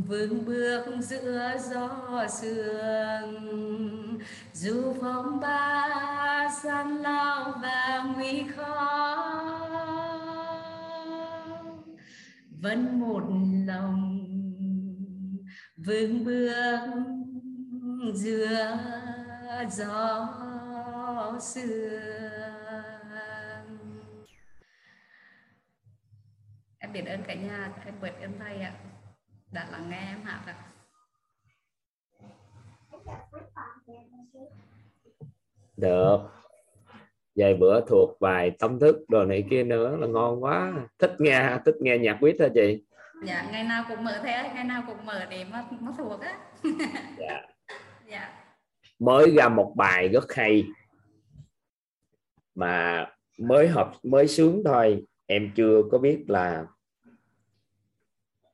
[SPEAKER 3] vững bước giữa gió sương. Dù phong ba gian lao và nguy khó vẫn một lòng vững bước giữa gió sương. Em biết ơn cả nhà, em biết ơn thầy ạ. Đã lắng nghe em hát ạ.
[SPEAKER 1] Được vài bữa thuộc bài tâm thức đồ này kia nữa là ngon quá. Thích nghe thích nghe nhạc quýt hả chị?
[SPEAKER 3] Dạ ngày nào cũng mở thế ngày nào cũng mở để mà, mà thuộc á.
[SPEAKER 1] Dạ.
[SPEAKER 3] dạ.
[SPEAKER 1] Mới ra một bài rất hay. Mà mới học mới sướng thôi. Em chưa có biết là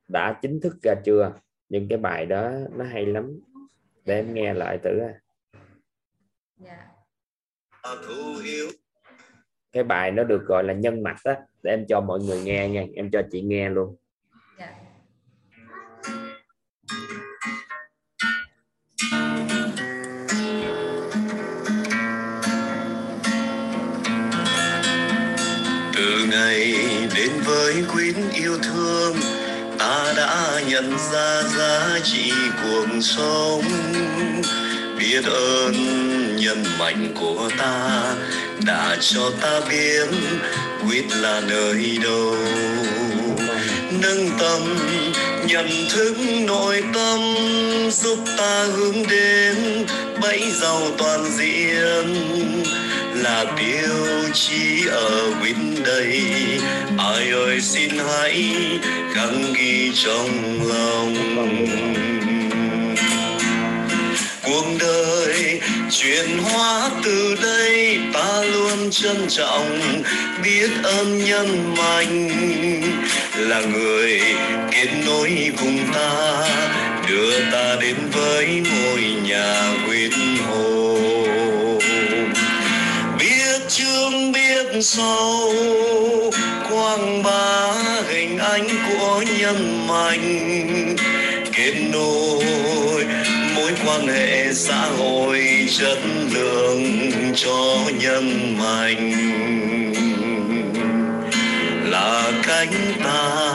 [SPEAKER 1] đã chính thức ra chưa. Nhưng cái bài đó nó hay lắm. Để em nghe lại thử
[SPEAKER 3] dạ
[SPEAKER 1] cái bài nó được gọi là nhân mạch đó để em cho mọi người nghe nha em cho chị nghe luôn.
[SPEAKER 3] Dạ.
[SPEAKER 7] Từ ngày đến với quyến yêu thương ta đã nhận ra giá trị cuộc sống. Biết ơn nhân mạnh của ta đã cho ta biết quyết là nơi đâu. Nâng tầm nhận thức nội tâm, giúp ta hướng đến bẫy giàu toàn diện. Là tiêu chí ở bên đây, ai ơi xin hãy khắc ghi trong lòng. Cuộc đời chuyển hóa từ đây ta luôn trân trọng, biết ơn nhân mạnh là người kết nối cùng ta, đưa ta đến với ngôi nhà quyết hồ biết chương, biết sâu, quang bá hình ảnh của nhân mạnh kết nối mối quan hệ xã hội chất lượng cho nhân mạnh là cánh ta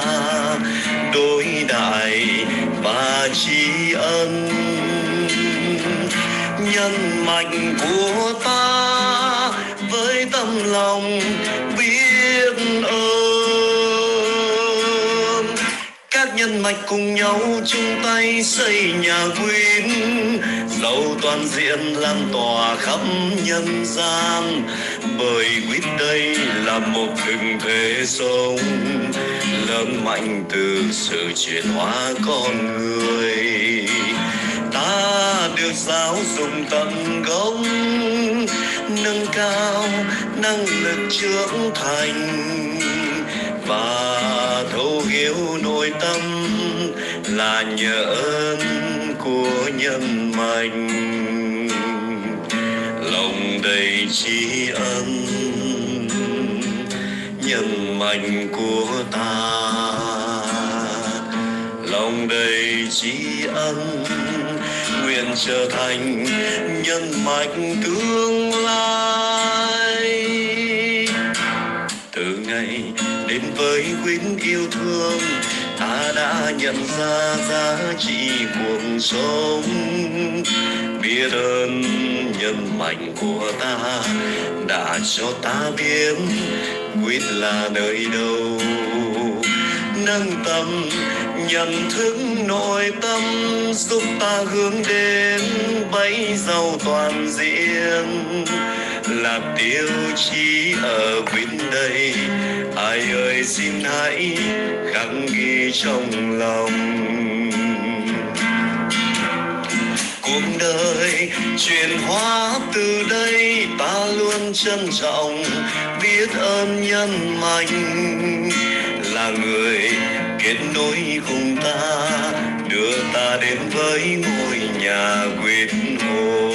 [SPEAKER 7] đối đại và tri ân. Nhân mạnh của ta với tâm lòng nhân mạch cùng nhau chung tay xây nhà quyến. Giàu toàn diện lan tỏa khắp nhân gian, bởi quýt đây là một hình thể sống. Lớn mạnh từ sự chuyển hóa con người, ta được giáo dục tận gốc, nâng cao năng lực trưởng thành và thấu hiểu nội tâm là nhờ ơn của nhân mạnh lòng đầy tri ân nhân mạnh của ta. Lòng đầy tri ân nguyện trở thành nhân mạch tương lai đến với quyến yêu thương, ta đã nhận ra giá trị cuộc sống. Biết ơn nhân mạnh của ta đã cho ta biết quyết là nơi đâu nâng tầm, nhận thức nội tâm, giúp ta hướng đến bấy giàu toàn diện. Là tiêu chí ở bên đây, ai ơi xin hãy khắc ghi trong lòng. Cuộc đời chuyển hóa từ đây, ta luôn trân trọng, biết ơn nhân mạnh là người kết nối cùng ta đưa ta đến với ngôi nhà quyết hồ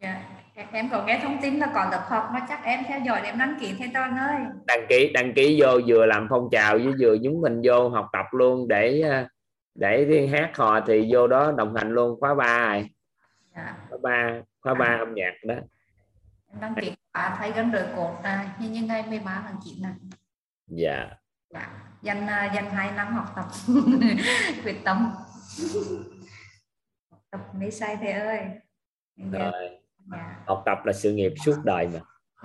[SPEAKER 3] Dạ. em còn nghe thông tin là còn tập học mà chắc em theo dõi để em đăng ký thầy Toàn ơi
[SPEAKER 1] đăng ký đăng ký vô vừa làm phong trào với vừa nhúng mình vô học tập luôn để để đi hát hò thì vô đó đồng hành luôn. Khóa ba rồi.
[SPEAKER 3] Dạ.
[SPEAKER 1] khóa ba khóa ba âm nhạc đó.
[SPEAKER 3] Em đăng ký à, thấy gần rồi cột à, như như ngày 13 tháng 9 này
[SPEAKER 1] dạ.
[SPEAKER 3] Dạ. dành à, dành hai năm học tập. Quyết tâm. Học tập mấy sai thầy ơi.
[SPEAKER 1] Rồi.
[SPEAKER 3] Dạ.
[SPEAKER 1] học tập là sự nghiệp suốt đời mà.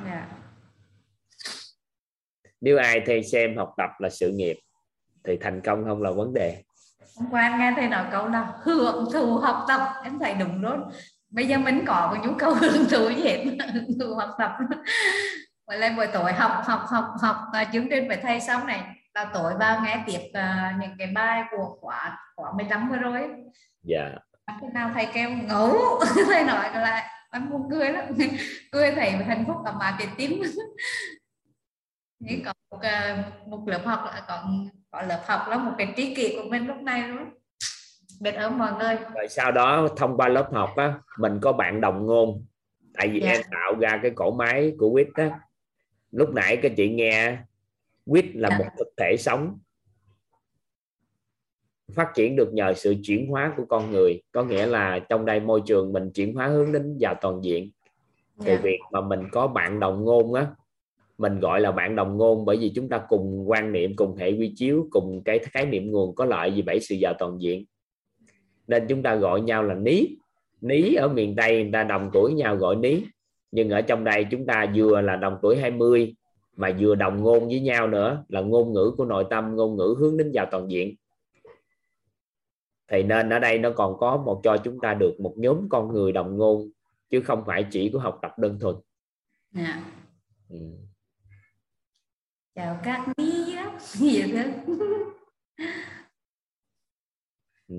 [SPEAKER 3] Dạ.
[SPEAKER 1] nếu ai thay xem học tập là sự nghiệp thì thành công không là vấn đề.
[SPEAKER 3] Hôm qua nghe thầy nói câu là hưởng thụ học tập. Em thấy đúng luôn. Bây giờ mình có cái nhu cầu hưởng thụ gì hết. Hưởng thụ học tập vậy là buổi tối học học học học uh, chương trình phải thầy xong này là tối vào nghe tiếp à, những cái bài của khóa khóa 15 vừa rồi.
[SPEAKER 1] Dạ.
[SPEAKER 3] Khi nào thầy kêu ngủ. Thầy nói lại em muốn cười lắm. Cười thầy hạnh phúc cả mà cái tim. Nhưng có một, à, một lớp học là còn có lớp học là một cái trí kỷ của mình lúc này luôn. Biết ơn mọi người.
[SPEAKER 1] Rồi sau đó thông qua lớp học á mình có bạn đồng ngôn. Tại vì
[SPEAKER 3] Dạ.
[SPEAKER 1] em tạo ra cái cổ máy của quýt á lúc nãy các chị nghe quýt là
[SPEAKER 3] Dạ.
[SPEAKER 1] một thực thể sống. Phát triển được nhờ sự chuyển hóa của con người. Có nghĩa là trong đây môi trường mình chuyển hóa hướng đến vào toàn diện. Thì
[SPEAKER 3] Dạ.
[SPEAKER 1] việc mà mình có bạn đồng ngôn á mình gọi là bạn đồng ngôn bởi vì chúng ta cùng quan niệm cùng hệ quy chiếu cùng cái khái niệm nguồn có lợi gì bảy sự vào toàn diện. Nên chúng ta gọi nhau là ní. Ní ở miền tây người ta đồng tuổi nhau gọi ní nhưng ở trong đây chúng ta vừa là đồng tuổi 20 mà vừa đồng ngôn với nhau nữa là ngôn ngữ của nội tâm ngôn ngữ hướng đến vào toàn diện thì nên ở đây nó còn có một cho chúng ta được một nhóm con người đồng ngôn chứ không phải chỉ của học tập đơn thuần
[SPEAKER 3] Dạ.
[SPEAKER 1] ừ.
[SPEAKER 3] chào các á gì thế
[SPEAKER 1] Ừ.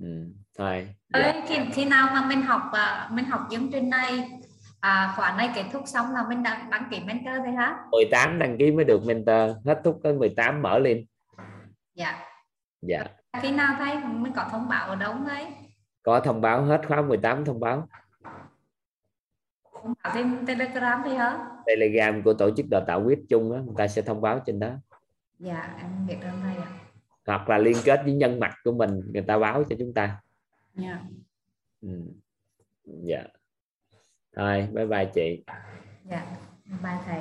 [SPEAKER 1] Ừ. thôi dạ.
[SPEAKER 3] Ơi, khi, khi nào mà mình học à, mình học chương trình này à, khóa này kết thúc xong là mình đăng đăng ký mentor thôi hả?
[SPEAKER 1] 18 đăng ký mới được mentor hết thúc tới 18 mở lên.
[SPEAKER 3] Dạ.
[SPEAKER 1] Dạ.
[SPEAKER 3] Khi nào thấy mình có thông báo ở đâu không ấy
[SPEAKER 1] có thông báo hết khóa 18 thông báo.
[SPEAKER 3] Thông báo trên telegram thì hả?
[SPEAKER 1] Telegram của tổ chức đào tạo quyết chung á người ta sẽ thông báo trên đó.
[SPEAKER 3] Dạ em biết ơn thầy ạ
[SPEAKER 1] hoặc là liên kết với nhân mạch của mình người ta báo cho chúng ta.
[SPEAKER 3] Dạ.
[SPEAKER 1] Ừ. dạ. Thôi bye bye chị.
[SPEAKER 3] Dạ bye thầy.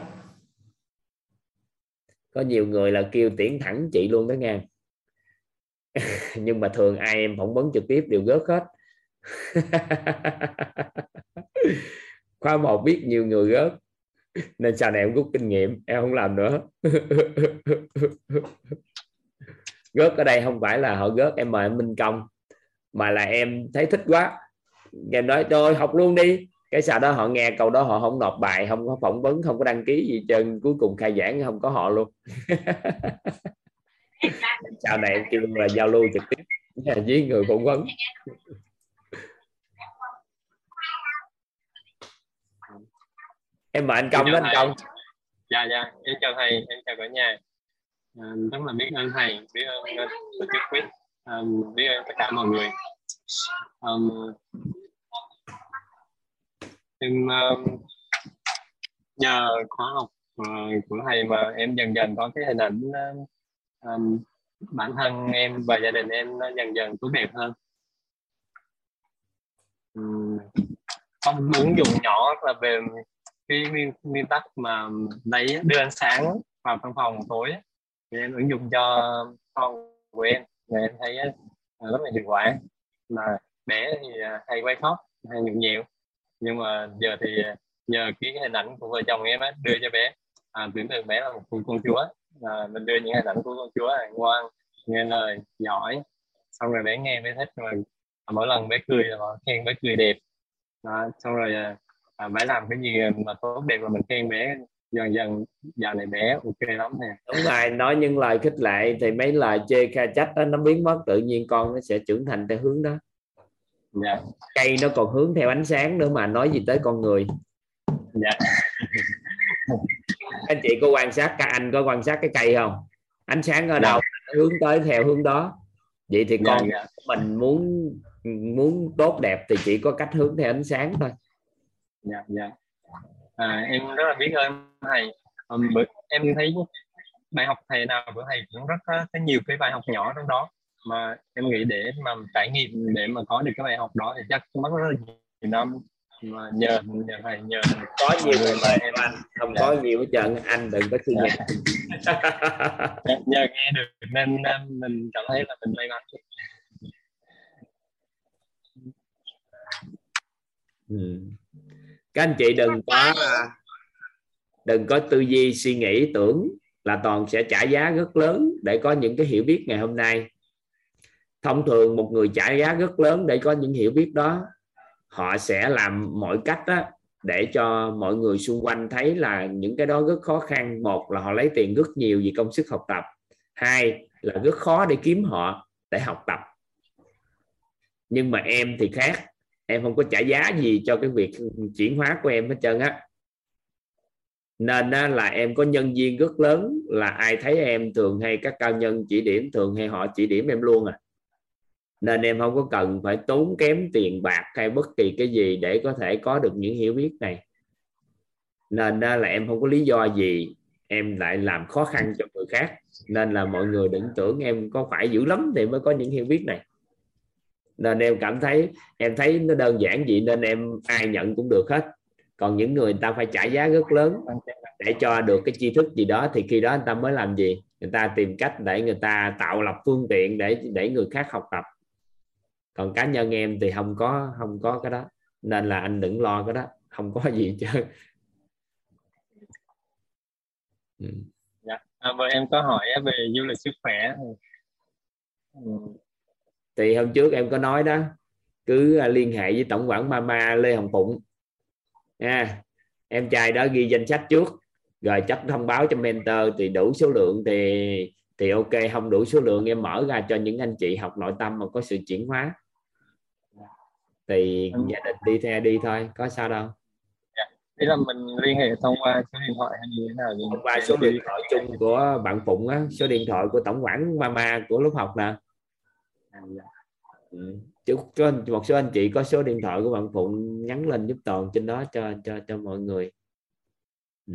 [SPEAKER 1] Có nhiều người là kêu tiễn thẳng chị luôn đó nha nhưng mà thường ai em phỏng vấn trực tiếp đều gớt hết. Khóa một biết nhiều người gớt. Nên sau này em rút kinh nghiệm em không làm nữa gớt ở đây không phải là họ gớt em mời em minh công. Mà là em thấy thích quá. Em nói tôi học luôn đi. Cái sau đó họ nghe câu đó họ không nộp bài không có phỏng vấn không có đăng ký gì trơn cuối cùng khai giảng không có họ luôn. Sau này em kêu là giao lưu trực tiếp với người phỏng vấn. Em mời anh công đó anh công.
[SPEAKER 10] Dạ dạ. Em chào thầy em chào cả nhà à, rất là biết ơn thầy biết ơn tổ chức quýt um, à, biết ơn tất cả mọi người. Um, em um, nhờ khóa học uh, của thầy mà em dần dần có cái hình ảnh uh, um, bản thân em và gia đình em nó dần dần tốt đẹp hơn. Ừ, um, ứng dụng nhỏ là về cái nguyên, nguyên tắc mà lấy đưa ánh sáng vào trong phòng tối thì em ứng dụng cho con của em. Và em thấy à, rất là hiệu quả. Mà bé thì à, hay quay khóc hay nhụn nhiều nhưng mà giờ thì à, nhờ cái hình ảnh của vợ chồng em á đưa cho bé. À, tưởng tượng bé là một con chúa. À, mình đưa những hình ảnh của con chúa là ngoan nghe lời giỏi. Xong rồi bé nghe bé thích rồi mỗi lần bé cười là khen bé cười đẹp. À, xong rồi à, bé làm cái gì mà tốt đẹp là mình khen bé dần dần giờ này bé ok lắm nè
[SPEAKER 1] đúng rồi nói những lời khích lệ thì mấy lời chê kha trách đó nó biến mất tự nhiên con nó sẽ trưởng thành theo hướng đó
[SPEAKER 10] dạ.
[SPEAKER 1] cây nó còn hướng theo ánh sáng nữa mà nói gì tới con người
[SPEAKER 10] dạ.
[SPEAKER 1] anh chị có quan sát các anh có quan sát cái cây không ánh sáng ở đâu dạ. hướng tới theo hướng đó vậy thì con dạ, dạ. mình muốn muốn tốt đẹp thì chỉ có cách hướng theo ánh sáng thôi
[SPEAKER 10] dạ dạ à, em rất là biết ơn thầy. Um, em thấy bài học thầy nào của thầy cũng rất có, có nhiều cái bài học nhỏ trong đó. Mà em nghĩ để mà trải nghiệm để mà có được cái bài học đó thì chắc mất rất là nhiều năm. Mà nhờ nhờ thầy nhờ
[SPEAKER 1] có nhiều người mời em anh không có nhiều hết trơn. Anh đừng có suy nghĩ.
[SPEAKER 10] Nhờ nghe được nên mình cảm thấy là mình may mắn.
[SPEAKER 1] Ừ. các anh chị đừng có đừng có tư duy suy nghĩ tưởng là toàn sẽ trả giá rất lớn để có những cái hiểu biết ngày hôm nay. Thông thường một người trả giá rất lớn để có những hiểu biết đó họ sẽ làm mọi cách đó để cho mọi người xung quanh thấy là những cái đó rất khó khăn. Một là họ lấy tiền rất nhiều vì công sức học tập. Hai là rất khó để kiếm họ để học tập. Nhưng mà em thì khác em không có trả giá gì cho cái việc chuyển hóa của em hết trơn á. Nên á, là em có nhân viên rất lớn là ai thấy em thường hay các cao nhân chỉ điểm thường hay họ chỉ điểm em luôn à. Nên em không có cần phải tốn kém tiền bạc hay bất kỳ cái gì để có thể có được những hiểu biết này. Nên là em không có lý do gì em lại làm khó khăn cho người khác. Nên là mọi người đừng tưởng em có phải dữ lắm thì mới có những hiểu biết này nên em cảm thấy em thấy nó đơn giản vậy nên em ai nhận cũng được hết. Còn những người ta phải trả giá rất lớn để cho được cái tri thức gì đó thì khi đó người ta mới làm gì? Người ta tìm cách để người ta tạo lập phương tiện để để người khác học tập. Còn cá nhân em thì không có không có cái đó. Nên là anh đừng lo cái đó. Không có gì chứ
[SPEAKER 10] ừ. dạ. à, và em có hỏi về du lịch sức khỏe.
[SPEAKER 1] Ừ. ừ thì hôm trước em có nói đó cứ à, liên hệ với tổng quản mama lê hồng phụng. Nha em trai đó ghi danh sách trước rồi chấp thông báo cho mentor thì đủ số lượng thì thì ok không đủ số lượng em mở ra cho những anh chị học nội tâm mà có sự chuyển hóa. Thì ừ. gia đình đi theo đi thôi có sao đâu.
[SPEAKER 10] Dạ. Thế là mình liên hệ thông qua số điện thoại hay như thế nào
[SPEAKER 1] thông qua số điện thoại chung của bạn Phụng á số điện thoại của tổng quản mama của lớp học nè Ừ. chúc có một số anh chị có số điện thoại của bạn Phụng nhắn lên giúp toàn trên đó cho cho cho mọi người. Ừ.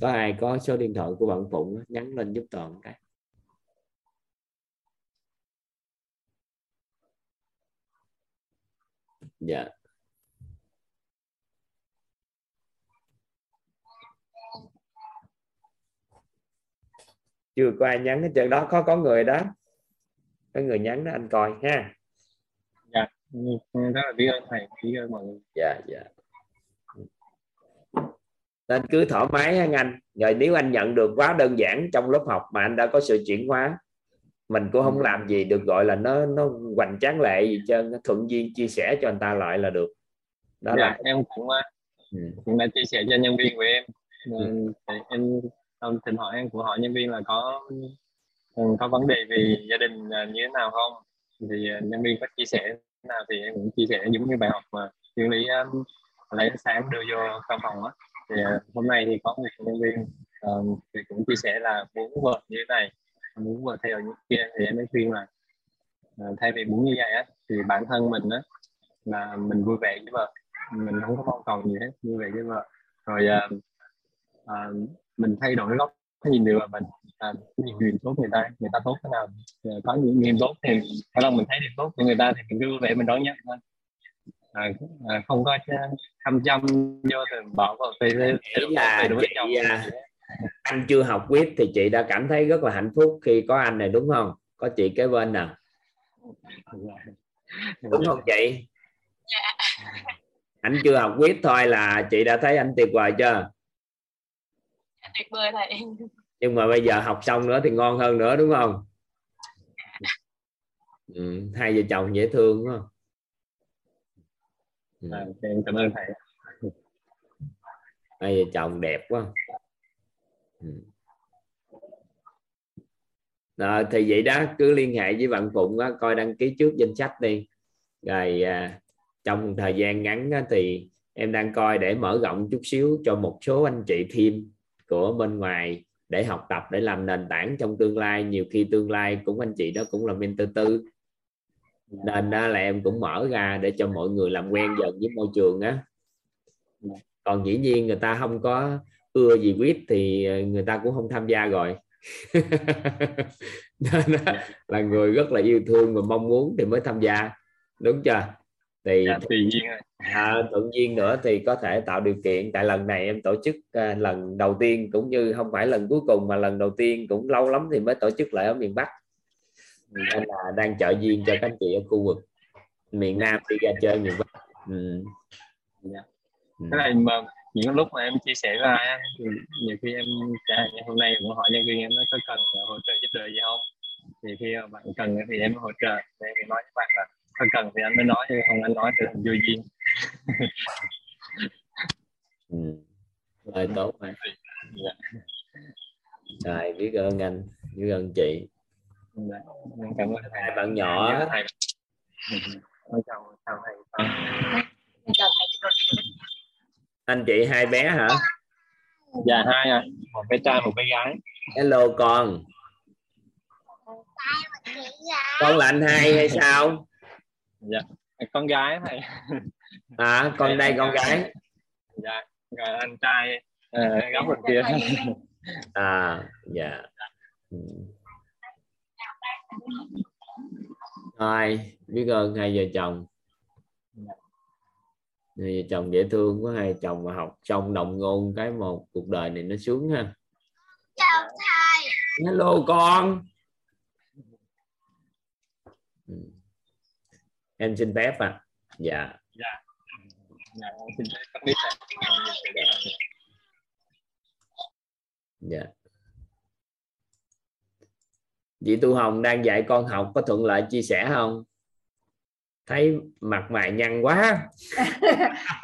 [SPEAKER 1] có ai có số điện thoại của bạn Phụng nhắn lên giúp toàn cái? Dạ. Chưa có ai nhắn hết trơn. Đó có có người đó. Có người nhắn đó anh coi ha.
[SPEAKER 10] Dạ rất là biết ơn thầy biết ơn mọi người.
[SPEAKER 1] Dạ dạ. Nên cứ thoải mái anh anh. Rồi nếu anh nhận được quá đơn giản trong lớp học mà anh đã có sự chuyển hóa mình cũng không làm gì được gọi là nó nó hoành tráng lệ gì cho thuận duyên chia sẻ cho anh ta lại là được.
[SPEAKER 10] Đó dạ, là em cũng ừ. cũng đã chia sẻ cho nhân viên của em. Ừ. em em thỉnh hỏi em của hỏi nhân viên là có ừ, có vấn đề về gia đình à, như thế nào không? Thì à, nhân viên có chia sẻ nào thì em cũng chia sẻ giống như bài học mà nguyên lý um, lấy ánh sáng đưa vô trong phòng á. Thì hôm nay thì có một nhân viên um, thì cũng chia sẻ là muốn vợ như thế này muốn vợ theo như kia thì em mới khuyên là uh, thay vì muốn như vậy á thì bản thân mình á là mình vui vẻ với vợ mình không có mong cầu gì hết vui vẻ với vợ. Rồi uh, uh, mình thay đổi góc nhìn được mình à, nhìn nhìn tốt người ta người ta tốt thế nào? Có những niềm tốt thì kalau mình thấy điểm tốt của người ta thì mình cứ vẻ mình đón nhận thôi. À, à, không có thăm chăm vô thì bỏ vào thì
[SPEAKER 1] là chị, à, anh chưa học quyết thì chị đã cảm thấy rất là hạnh phúc khi có anh này đúng không? Có chị kế bên nè. Đúng không chị? Anh chưa học quyết thôi là chị đã thấy anh tuyệt vời chưa
[SPEAKER 11] tuyệt vời thầy.
[SPEAKER 1] Nhưng mà bây giờ học xong nữa thì ngon hơn nữa đúng không? Ừ, hai vợ chồng dễ thương đúng không?
[SPEAKER 10] Ừ. à, em cảm ơn thầy.
[SPEAKER 1] Hai vợ chồng đẹp quá. Ừ. à, thì vậy đó cứ liên hệ với bạn phụng đó, coi đăng ký trước danh sách đi. Rồi à, trong thời gian ngắn đó, thì em đang coi để mở rộng chút xíu cho một số anh chị thêm của bên ngoài để học tập để làm nền tảng trong tương lai. Nhiều khi tương lai cũng anh chị đó cũng là mentor tư nên đó là em cũng mở ra để cho mọi người làm quen dần với môi trường á. Còn dĩ nhiên người ta không có ưa gì viết thì người ta cũng không tham gia rồi. Nên là người rất là yêu thương và mong muốn thì mới tham gia. Đúng chưa thì dạ, tự nhiên à, tự nhiên nữa thì có thể tạo điều kiện tại lần này em tổ chức à, lần đầu tiên cũng như không phải lần cuối cùng mà lần đầu tiên cũng lâu lắm thì mới tổ chức lại ở miền Bắc nên là đang trợ duyên cho các anh chị ở khu vực miền Nam đi ra chơi miền Bắc ừ.
[SPEAKER 10] dạ. ừ. cái này mà những lúc mà em chia sẻ với ai thì nhiều khi em trả như hôm nay cũng hỏi nhân viên em nó có cần hỗ trợ giúp đỡ gì không thì khi bạn cần thì em hỗ trợ thì nói với bạn là không cần thì anh mới nói chứ không anh nói thì vô duyên
[SPEAKER 1] ừ. rồi tốt dạ. rồi biết ơn anh biết ơn chị.
[SPEAKER 10] Dạ. cảm ơn thầy.
[SPEAKER 1] Hai bạn nhỏ.
[SPEAKER 10] Dạ, thầy. Chào chào thầy.
[SPEAKER 1] Anh chị hai bé hả?
[SPEAKER 10] Dạ hai à. Một bé trai một bé gái.
[SPEAKER 1] Hello con. Con là anh hai hay sao
[SPEAKER 10] dạ. Con gái thầy.
[SPEAKER 1] À con đây con gái.
[SPEAKER 10] dạ rồi anh trai uh, góc bên kia.
[SPEAKER 1] à dạ. Rồi biết ơn hai vợ chồng. Hai vợ chồng dễ thương quá hai chồng mà học xong đồng ngôn cái một cuộc đời này nó xuống ha.
[SPEAKER 5] Chào thầy.
[SPEAKER 1] Hello con em xin phép à dạ.
[SPEAKER 10] Dạ, dạ xin phép biết
[SPEAKER 1] dạ. Chị Tu Hồng đang dạy con học có thuận lợi chia sẻ không? Thấy mặt mày nhăn quá.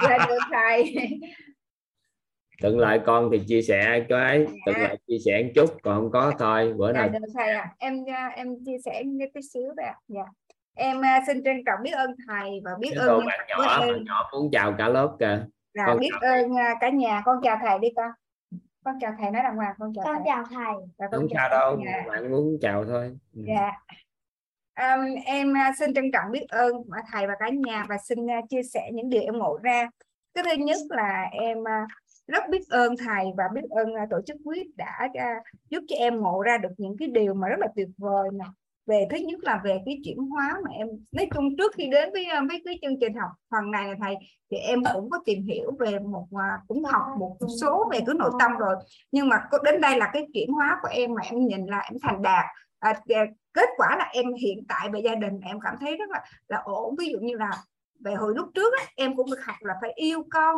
[SPEAKER 8] Dạ được thầy
[SPEAKER 1] thuận lợi con thì chia sẻ cái thuận lợi chia sẻ một chút còn không có thôi bữa
[SPEAKER 8] dạ,
[SPEAKER 1] nào
[SPEAKER 8] được thầy à. em em chia sẻ tí xíu đây ạ. Dạ em à, xin trân trọng biết ơn thầy và biết
[SPEAKER 1] Cái
[SPEAKER 8] ơn
[SPEAKER 1] bạn nhỏ bạn nhỏ muốn chào cả lớp kìa.
[SPEAKER 8] Là
[SPEAKER 1] con
[SPEAKER 8] biết ơn à, cả nhà. Con chào thầy đi con. Con chào thầy nói đàng hoàng con chào
[SPEAKER 5] con
[SPEAKER 8] thầy.
[SPEAKER 5] chào thầy.
[SPEAKER 8] Và con
[SPEAKER 1] không chào
[SPEAKER 8] cả
[SPEAKER 1] đâu
[SPEAKER 8] nhà.
[SPEAKER 1] bạn muốn chào thôi. Ừ.
[SPEAKER 8] dạ. Um, em à, xin trân trọng biết ơn thầy và cả nhà và xin chia sẻ những điều em ngộ ra. Cái thứ nhất là em rất biết ơn thầy và biết ơn tổ chức quyết đã giúp cho em ngộ ra được những cái điều mà rất là tuyệt vời nè về thứ nhất là về cái chuyển hóa mà em nói chung trước khi đến với ờ, với cái chương trình học phần này là thầy thì em cũng có tìm hiểu về một ờ, cũng học một số về cái nội tâm rồi. Nhưng mà đến đây là cái chuyển hóa của em mà em nhìn là em thành đạt. À, ờ, kết quả là em hiện tại về gia đình em cảm thấy rất là là ổn. Ví dụ như là về hồi lúc trước á, em cũng được học là phải yêu con.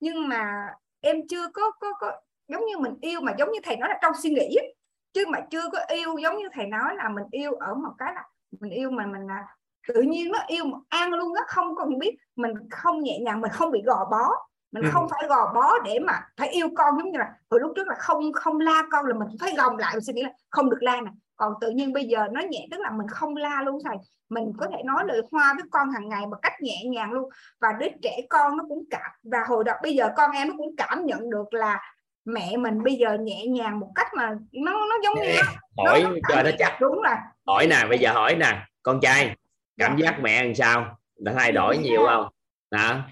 [SPEAKER 8] Nhưng mà em chưa có có có giống như mình yêu mà giống như thầy nói là trong suy nghĩ ấy, chứ mà chưa có yêu giống như thầy nói là mình yêu ở một cái là mình yêu mà mình là tự nhiên nó yêu một an luôn nó không còn biết mình không nhẹ nhàng mình không bị gò bó. Mình ừ. không phải gò bó để mà phải yêu con giống như là hồi lúc trước là không không la con là mình phải gồng lại mình suy nghĩ là không được la nè. Còn tự nhiên bây giờ nó nhẹ tức là mình không la luôn thầy. Mình có thể nói lời hoa với con hàng ngày một cách nhẹ nhàng luôn. Và đứa trẻ con nó cũng cảm và hồi đó bây giờ con em nó cũng cảm nhận được là mẹ mình bây giờ nhẹ nhàng một cách mà nó nó giống như nó,
[SPEAKER 1] hỏi
[SPEAKER 8] nó
[SPEAKER 1] cho nó chắc.
[SPEAKER 8] đúng rồi
[SPEAKER 1] hỏi nè bây giờ hỏi nè con trai cảm giác mẹ làm sao? Đã thay đổi nhiều không? Hả?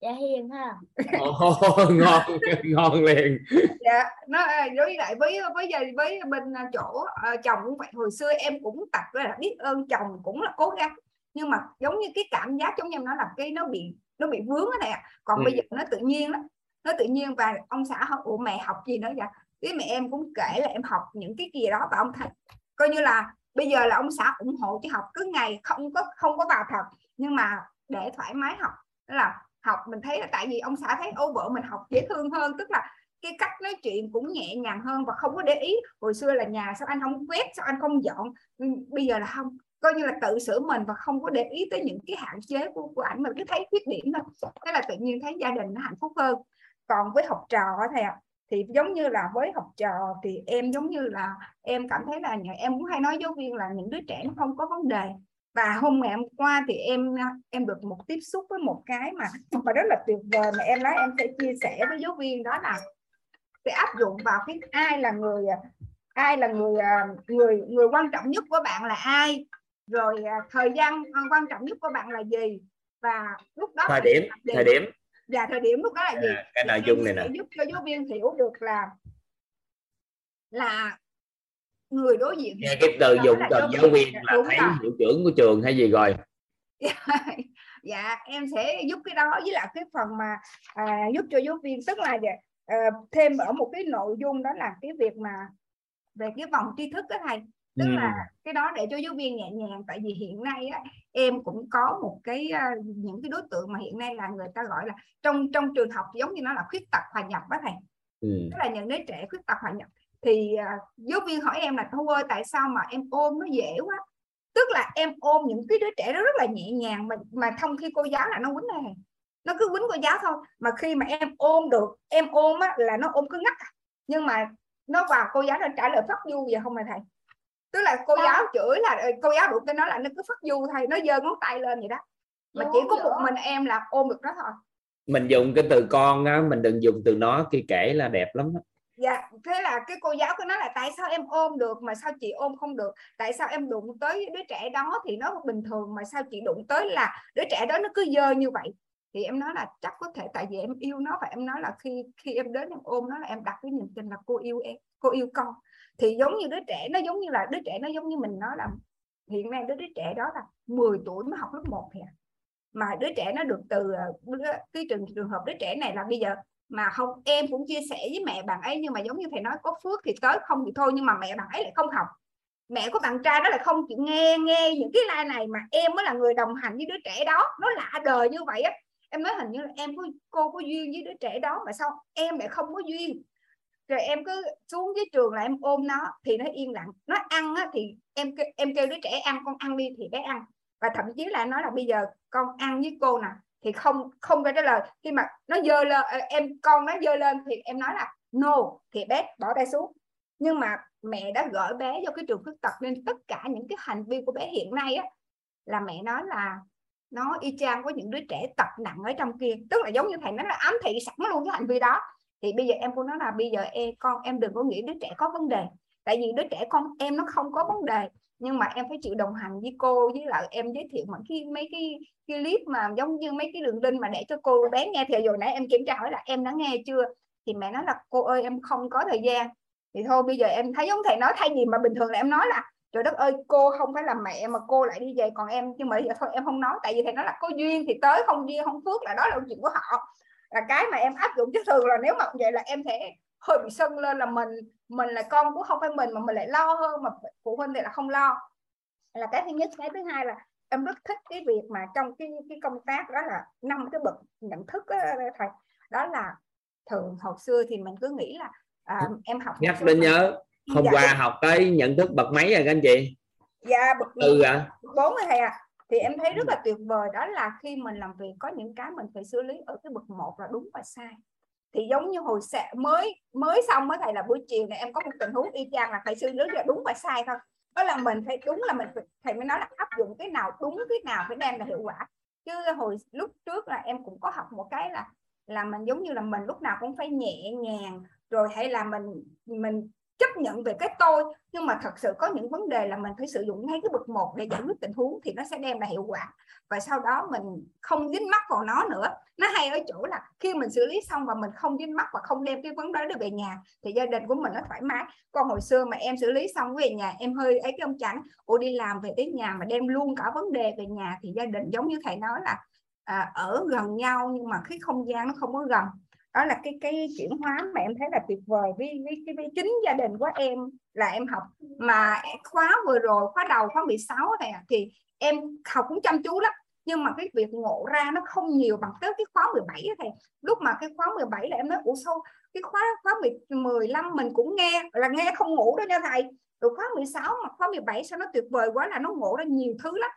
[SPEAKER 3] Dạ hiền ha.
[SPEAKER 1] Ồ, ngon ngon liền.
[SPEAKER 8] Dạ nó à, với lại với với với, với bên à, chỗ à, chồng cũng vậy. Hồi xưa em cũng tập là biết ơn chồng cũng là cố gắng. Nhưng mà giống như cái cảm giác giống như em nói là cái nó bị nó bị vướng cái này ạ còn
[SPEAKER 1] Ừ.
[SPEAKER 8] bây giờ nó tự nhiên đó nó tự nhiên và ông xã hỏi, ủa mẹ học gì nữa vậy? Cái mẹ em cũng kể là em học những cái gì đó và ông thầy coi như là bây giờ là ông xã ủng hộ cho học, cứ ngày không có không có vào thật. Nhưng mà để thoải mái học, đó là học, mình thấy là tại vì ông xã thấy, ô vợ mình học dễ thương hơn. Tức là cái cách nói chuyện cũng nhẹ nhàng hơn và không có để ý. Hồi xưa là nhà sao anh không quét, sao anh không dọn? Ừ, bây giờ là không. Coi như là tự sửa mình và không có để ý tới những cái hạn chế của của ảnh mà cứ thấy khuyết điểm thôi. Thế là tự nhiên thấy gia đình nó hạnh phúc hơn còn với học trò thầy ạ thì giống như là với học trò thì em giống như là em cảm thấy là em cũng hay nói giáo viên là những đứa trẻ nó không có vấn đề. Và hôm ngày hôm qua thì em em được một tiếp xúc với một cái mà mà rất là tuyệt vời mà em nói em sẽ chia sẻ với giáo viên đó là sẽ áp dụng vào cái ai là người ai là người à, người người quan trọng nhất của bạn là ai rồi à, thời gian quan trọng nhất của bạn là gì. Và lúc đó
[SPEAKER 1] thời điểm thời điểm
[SPEAKER 8] và thời điểm lúc đó là gì?
[SPEAKER 1] À, cái nội
[SPEAKER 8] Em
[SPEAKER 1] dung này nè.
[SPEAKER 8] giúp cho giáo viên hiểu được là là người đối diện
[SPEAKER 1] nghe cái từ
[SPEAKER 8] là
[SPEAKER 1] từ
[SPEAKER 8] giáo
[SPEAKER 1] giáo viên. là
[SPEAKER 8] Đúng
[SPEAKER 1] thấy
[SPEAKER 8] rồi.
[SPEAKER 1] hiệu trưởng của trường hay gì rồi?
[SPEAKER 8] Dạ em sẽ giúp cái đó với lại cái phần mà à, giúp cho giáo viên. Tức là dạ, à, thêm ở một cái nội dung đó là cái việc mà về cái vòng tri thức đó thầy tức
[SPEAKER 1] Ừ.
[SPEAKER 8] là cái đó để cho giáo viên nhẹ nhàng tại vì hiện nay á, em cũng có một cái những cái đối tượng mà hiện nay là người ta gọi là trong trong trường học giống như nó là khuyết tật hòa nhập đó thầy
[SPEAKER 1] ừ.
[SPEAKER 8] tức là những đứa trẻ khuyết tật hòa nhập thì à, giáo viên hỏi em là thôi ơi tại sao mà em ôm nó dễ quá tức là em ôm những cái đứa trẻ đó rất là nhẹ nhàng mà mà thông khi cô giáo là nó quýnh này nó cứ quýnh cô giáo thôi mà khi mà em ôm được em ôm á, là nó ôm cứ ngắt à. nhưng mà nó vào cô giáo nó trả lời phát du vậy không mà thầy tức là cô giáo chửi là ờ, cô giáo đụng cái nó là nó cứ phát du thôi nó giơ ngón tay lên vậy đó. Mà chỉ có một mình em là ôm được nó thôi.
[SPEAKER 1] Mình dùng cái từ con á mình đừng dùng từ nó khi kể là đẹp lắm á.
[SPEAKER 8] dạ thế là cái cô giáo cứ nói là tại sao em ôm được mà sao chị ôm không được? Tại sao em đụng tới đứa trẻ đó thì nó bình thường mà sao chị đụng tới là đứa trẻ đó nó cứ dơ như vậy? Thì em nói là chắc có thể tại vì em yêu nó và em nói là khi khi em đến em ôm nó là em đặt cái niềm tin là cô yêu em cô yêu con thì giống như đứa trẻ, nó giống như là đứa trẻ nó giống như mình nói là hiện nay đứa đứa trẻ đó là 10 tuổi mới học lớp 1 thì à. mà đứa trẻ nó được từ à, cái trường trường hợp đứa trẻ này là bây giờ mà không, em cũng chia sẻ với mẹ bạn ấy nhưng mà giống như thầy nói có phước thì tới không thì thôi nhưng mà mẹ bạn ấy lại không học. Mẹ của bạn trai đó lại không chịu nghe nghe những cái like này mà em mới là người đồng hành với đứa trẻ đó. Nó lạ đời như vậy á. Em nói hình như là em có cô có duyên với đứa trẻ đó mà sao em lại không có duyên? Rồi em cứ xuống dưới trường là em ôm nó thì nó yên lặng. Nó ăn á, thì em em kêu đứa trẻ ăn con ăn đi thì bé ăn. Và thậm chí là nói là bây giờ con ăn với cô nè thì không không có trả lời. Khi mà nó dơ lên ờ, em con nó dơ lên thì em nói là no thì bé bỏ tay xuống. Nhưng mà mẹ đã gửi bé vô cái trường khuyết tật nên tất cả những cái hành vi của bé hiện nay á là mẹ nói là nó y chang có những đứa trẻ tập nặng ở trong kia. Tức là giống như thầy nói là ám thị sẵn luôn cái hành vi đó thì bây giờ em cũng nói là bây giờ em con em đừng có nghĩ đứa trẻ có vấn đề. Tại vì đứa trẻ con em nó không có vấn đề. Nhưng mà em phải chịu đồng hành với cô, với lại em giới thiệu mấy cái mấy cái cái clip mà giống như mấy cái đường link mà để cho cô bé nghe. Thì rồi nãy em kiểm tra hỏi là em đã nghe chưa? Thì mẹ nói là cô ơi, em không có thời gian. Thì thôi, bây giờ em thấy giống thầy nói thay vì mà bình thường là em nói là, trời đất ơi, cô không phải là mẹ mà cô lại đi về còn em. Nhưng mà bây giờ thôi, em không nói. Tại vì thầy nói là có duyên thì tới, không duyên, không phước là đó là chuyện của họ là cái mà em áp dụng chứ thường là nếu mà vậy là em sẽ hơi bị sân lên là mình mình là con của không phải mình mà mình lại lo hơn mà phụ huynh thì là không lo. Là cái thứ nhất. Cái thứ hai là em rất thích cái việc mà trong cái cái công tác đó là năm cái bậc nhận thức đó, thầy. Đó là thường hồi xưa thì mình cứ nghĩ là à, em học
[SPEAKER 1] nhắc
[SPEAKER 8] bằng-
[SPEAKER 1] nhớ hôm
[SPEAKER 8] Dạ,
[SPEAKER 1] qua học tới nhận thức bậc mấy rồi các anh chị?
[SPEAKER 8] Dạ bậc
[SPEAKER 1] tư à
[SPEAKER 8] bốn rồi thầy à thì em thấy rất là tuyệt vời đó là khi mình làm việc có những cái mình phải xử lý ở cái bậc một là đúng và sai. Thì giống như hồi sẽ mới mới xong mới thầy là buổi chiều này em có một tình huống y chang là phải xử lý là đúng và sai thôi. Đó là mình phải đúng là mình phải, thầy mới nói là áp dụng cái nào đúng cái nào phải đem là hiệu quả. Chứ hồi lúc trước là em cũng có học một cái là là mình giống như là mình lúc nào cũng phải nhẹ nhàng rồi hay là mình mình chấp nhận về cái tôi nhưng mà thật sự có những vấn đề là mình phải sử dụng ngay cái bậc một để giải quyết tình huống thì nó sẽ đem lại hiệu quả. Và sau đó mình không dính mắc vào nó nữa. Nó hay ở chỗ là khi mình xử lý xong và mình không dính mắc và không đem cái vấn đề đó về nhà thì gia đình của mình nó thoải mái. Còn hồi xưa mà em xử lý xong về nhà em hơi ấy cái ông trắng ô đi làm về tới nhà mà đem luôn cả vấn đề về nhà. Thì gia đình giống như thầy nói là à, ở gần nhau nhưng mà cái không gian nó không có gần đó là cái cái chuyển hóa mà em thấy là tuyệt vời với với, cái, với chính gia đình của em, là em học. Mà khóa vừa rồi, khóa đầu, khóa 16 này à, thì em học cũng chăm chú lắm. Nhưng mà cái việc ngộ ra nó không nhiều bằng tới cái khóa 17 thầy. Lúc mà cái khóa 17 là em nói, ủa sâu cái khóa khóa 15 mình cũng nghe, là nghe không ngủ đâu nha thầy. Rồi khóa 16 mà khóa 17 sao nó tuyệt vời quá là nó ngộ ra nhiều thứ lắm.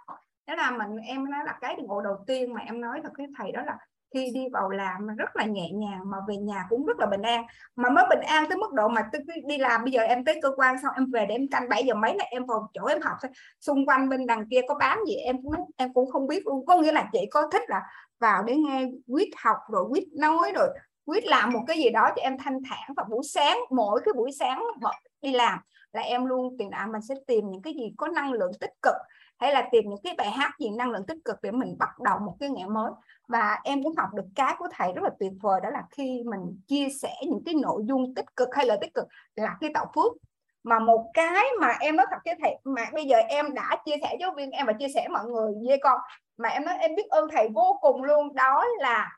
[SPEAKER 8] Đó là mình, em nói là cái ngộ đầu tiên mà em nói là cái thầy đó là khi đi vào làm rất là nhẹ nhàng, mà về nhà cũng rất là bình an. Mà mới bình an tới mức độ mà tôi đi làm, bây giờ em tới cơ quan xong em về để em canh 7 giờ mấy là em vào chỗ em học thôi. Xung quanh bên đằng kia có bán gì em cũng em cũng không biết. Luôn có nghĩa là chị có thích là vào để nghe quyết học rồi quyết nói rồi quyết làm một cái gì đó cho em thanh thản. Và buổi sáng, mỗi cái buổi sáng đi làm là em luôn tìm à mình sẽ tìm những cái gì có năng lượng tích cực, hay là tìm những cái bài hát gì năng lượng tích cực để mình bắt đầu một cái ngày mới và em cũng học được cái của thầy rất là tuyệt vời, đó là khi mình chia sẻ những cái nội dung tích cực hay là tích cực là khi tạo phước. Mà một cái mà em nói thật với thầy, mà bây giờ em đã chia sẻ, giáo viên em và chia sẻ mọi người với con, mà em nói em biết ơn thầy vô cùng luôn, đó là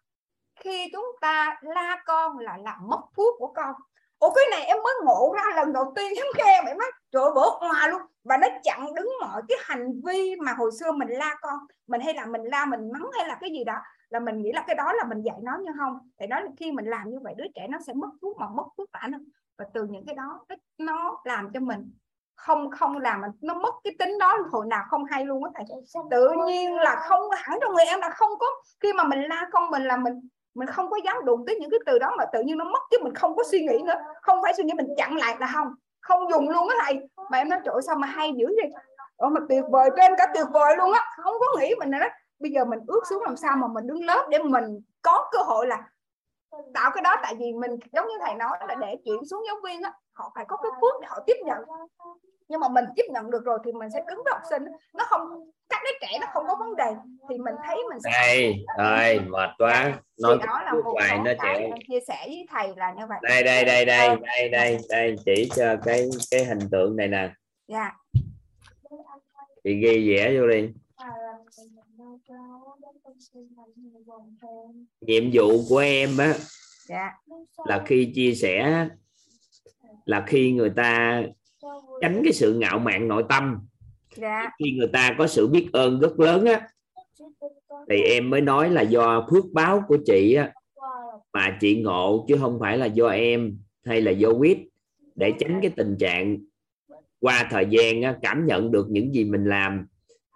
[SPEAKER 8] khi chúng ta la con là làm mất phước của con. Ủa, cái này em mới ngộ ra lần đầu tiên em nghe mẹ mắt trời bữa hòa luôn. Và nó chặn đứng mọi cái hành vi mà hồi xưa mình la con. Mình hay là mình la, mình mắng hay là cái gì đó là mình nghĩ là cái đó là mình dạy nó như không? Thì nói là khi mình làm như vậy đứa trẻ nó sẽ mất thuốc mà mất thuốc bản và từ những cái đó nó làm cho mình không không làm mình nó mất cái tính đó. Hồi nào không hay luôn á thầy. Tự nhiên là không hẳn trong người em là không có khi mà mình la con mình là mình mình không có dám đụng tới những cái từ đó mà tự nhiên nó mất chứ mình không có suy nghĩ nữa. Không phải suy nghĩ mình chặn lại là không. Không dùng luôn á thầy. Mà em nói trời sao mà hay dữ vậy? Ồ, mà tuyệt vời trên cả tuyệt vời luôn á. Không có nghĩ mình nói bây giờ mình ước xuống làm sao mà mình đứng lớp để mình có cơ hội là tạo cái đó? Tại vì mình giống như thầy nói là để chuyển xuống giáo viên á họ phải có cái phước để họ tiếp nhận. Nhưng mà mình tiếp nhận được rồi thì mình sẽ cứng với học sinh nó không các đứa trẻ nó không có vấn đề. Thì mình thấy mình sẽ
[SPEAKER 1] đây rồi mệt quá. Nói
[SPEAKER 8] đó là một
[SPEAKER 1] hoài nó trẻ
[SPEAKER 8] chia sẻ với thầy là như vậy.
[SPEAKER 1] Đây đây đây đây đây đây đây chỉ cho cái cái hình tượng này nè.
[SPEAKER 8] Dạ.
[SPEAKER 1] Chị ghi vẽ vô đi nhiệm vụ của em á
[SPEAKER 8] dạ.
[SPEAKER 1] là khi chia sẻ là khi người ta tránh cái sự ngạo mạn nội tâm
[SPEAKER 8] dạ.
[SPEAKER 1] khi người ta có sự biết ơn rất lớn á thì em mới nói là do phước báo của chị á mà chị ngộ chứ không phải là do em hay là do quýt để tránh cái tình trạng qua thời gian á, cảm nhận được những gì mình làm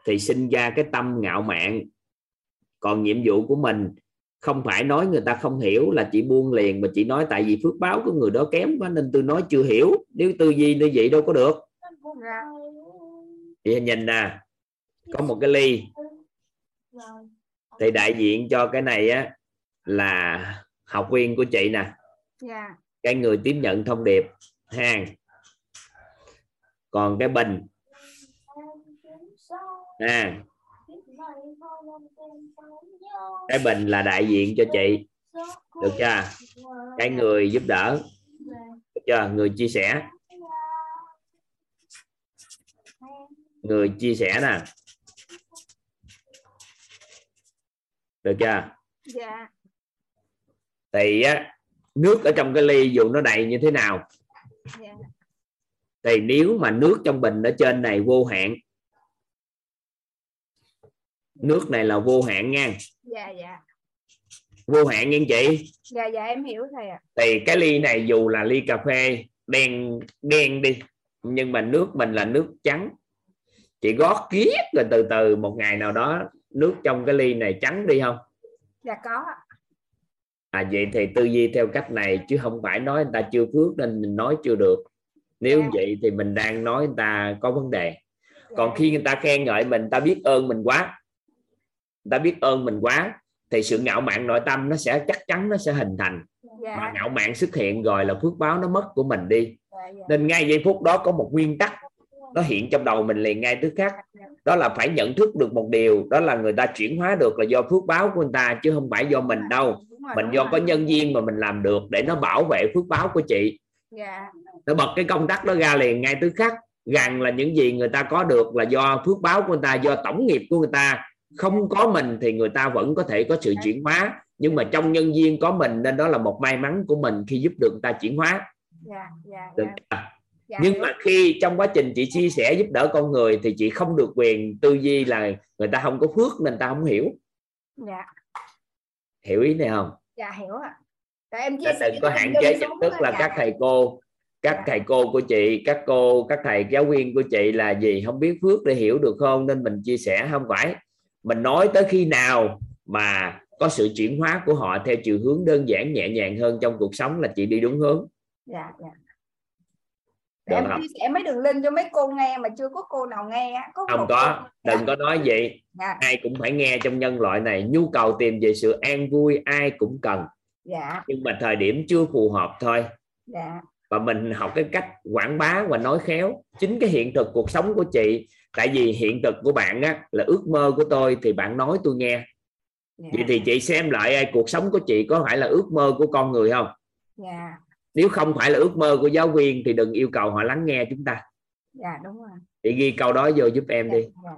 [SPEAKER 1] thì sinh ra cái tâm ngạo mạn. Còn nhiệm vụ của mình không phải nói người ta không hiểu là chị buông liền mà chị nói tại vì phước báo của người đó kém quá nên tôi nói chưa hiểu. Nếu tư duy như vậy đâu có được. Chị nhìn nè có một cái ly. Thì đại diện cho cái này á là học viên của chị nè.
[SPEAKER 8] Dạ.
[SPEAKER 1] cái người tiếp nhận thông điệp ha còn cái bình à. Cái bình là đại diện cho chị. Được chưa? Cái người giúp đỡ. Được chưa? Người chia sẻ. Người chia sẻ nè. Được chưa?
[SPEAKER 8] Dạ.
[SPEAKER 1] thì á, nước ở trong cái ly dù nó đầy như thế nào.
[SPEAKER 8] Dạ.
[SPEAKER 1] thì nếu mà nước trong bình ở trên này vô hạn nước này là vô hạn nha.
[SPEAKER 8] Dạ dạ.
[SPEAKER 1] Vô hạn nha chị.
[SPEAKER 8] Dạ dạ em hiểu thầy ạ.
[SPEAKER 1] Thì cái ly này dù là ly cà phê đen đen đi nhưng mà nước mình là nước trắng. Chị gót kiết rồi từ từ một ngày nào đó nước trong cái ly này trắng đi không?
[SPEAKER 8] Dạ có
[SPEAKER 1] à vậy thì tư duy theo cách này chứ không phải nói người ta chưa phước nên mình nói chưa được. Nếu
[SPEAKER 8] Dạ.
[SPEAKER 1] vậy thì mình đang nói người ta có vấn đề. Còn
[SPEAKER 8] Dạ.
[SPEAKER 1] khi người ta khen ngợi mình ta biết ơn mình quá ta biết ơn mình quá thì sự ngạo mạn nội tâm nó sẽ chắc chắn nó sẽ hình thành. Mà
[SPEAKER 8] dạ
[SPEAKER 1] ngạo mạn xuất hiện rồi là phước báo nó mất của mình đi.
[SPEAKER 8] Dạ dạ.
[SPEAKER 1] Nên ngay giây phút đó có một nguyên tắc nó hiện trong đầu mình liền ngay tức khắc. Đó là phải nhận thức được một điều đó là người ta chuyển hóa được là do phước báo của người ta chứ không phải do mình đâu.
[SPEAKER 8] Rồi,
[SPEAKER 1] mình do
[SPEAKER 8] rồi.
[SPEAKER 1] có nhân duyên mà mình làm được để nó bảo vệ phước báo của chị.
[SPEAKER 8] Dạ.
[SPEAKER 1] Nó bật cái công tắc đó ra liền ngay tức khắc. Rằng là những gì người ta có được là do phước báo của người ta do tổng nghiệp của người ta không có mình thì người ta vẫn có thể có sự chuyển hóa nhưng mà trong nhân duyên có mình nên đó là một may mắn của mình khi giúp được người ta chuyển hóa. Được
[SPEAKER 8] dạ,
[SPEAKER 1] chưa?
[SPEAKER 8] dạ
[SPEAKER 1] nhưng mà khi trong quá trình chị chia sẻ giúp đỡ con người thì chị không được quyền tư duy là người ta không có phước nên ta không hiểu.
[SPEAKER 8] Dạ.
[SPEAKER 1] Hiểu ý này không?
[SPEAKER 8] Dạ hiểu ạ. Tại em chia sẻ
[SPEAKER 1] đừng có hạn chế nhận thức là
[SPEAKER 8] dạ.
[SPEAKER 1] các thầy cô các
[SPEAKER 8] Dạ.
[SPEAKER 1] thầy cô của chị các cô các thầy giáo viên của chị là gì không biết phước để hiểu được không? Nên mình chia sẻ không phải mình nói tới khi nào mà có sự chuyển hóa của họ theo chiều hướng đơn giản nhẹ nhàng hơn trong cuộc sống là chị đi đúng hướng.
[SPEAKER 8] Dạ dạ.
[SPEAKER 1] Được
[SPEAKER 8] em
[SPEAKER 1] không?
[SPEAKER 8] chia sẻ mấy đường link cho mấy cô nghe mà chưa có cô nào nghe á. có
[SPEAKER 1] không có
[SPEAKER 8] cô-
[SPEAKER 1] đừng có nói vậy.
[SPEAKER 8] Dạ.
[SPEAKER 1] Ai cũng phải nghe trong nhân loại này. Nhu cầu tìm về sự an vui ai cũng cần.
[SPEAKER 8] Dạ.
[SPEAKER 1] Nhưng mà thời điểm chưa phù hợp thôi.
[SPEAKER 8] Dạ.
[SPEAKER 1] Và mình học cái cách quảng bá và nói khéo. Chính cái hiện thực cuộc sống của chị tại vì hiện thực của bạn á, là ước mơ của tôi thì bạn nói tôi nghe.
[SPEAKER 8] Dạ.
[SPEAKER 1] Vậy thì chị xem lại cuộc sống của chị có phải là ước mơ của con người không?
[SPEAKER 8] Dạ.
[SPEAKER 1] Nếu không phải là ước mơ của giáo viên thì đừng yêu cầu họ lắng nghe chúng ta.
[SPEAKER 8] Dạ đúng rồi.
[SPEAKER 1] Chị ghi câu đó vô giúp em đi.
[SPEAKER 8] dạ.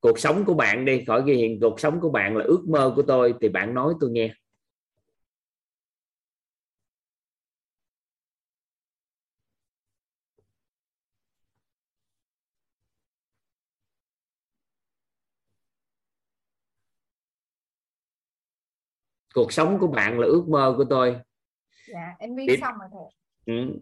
[SPEAKER 1] cuộc sống của bạn đi khỏi ghi hiện cuộc sống của bạn là ước mơ của tôi thì bạn nói tôi nghe cuộc sống của bạn là ước mơ của tôi.
[SPEAKER 8] Dạ em viết
[SPEAKER 1] Tiếp.
[SPEAKER 8] xong rồi thầy.
[SPEAKER 1] Ừ.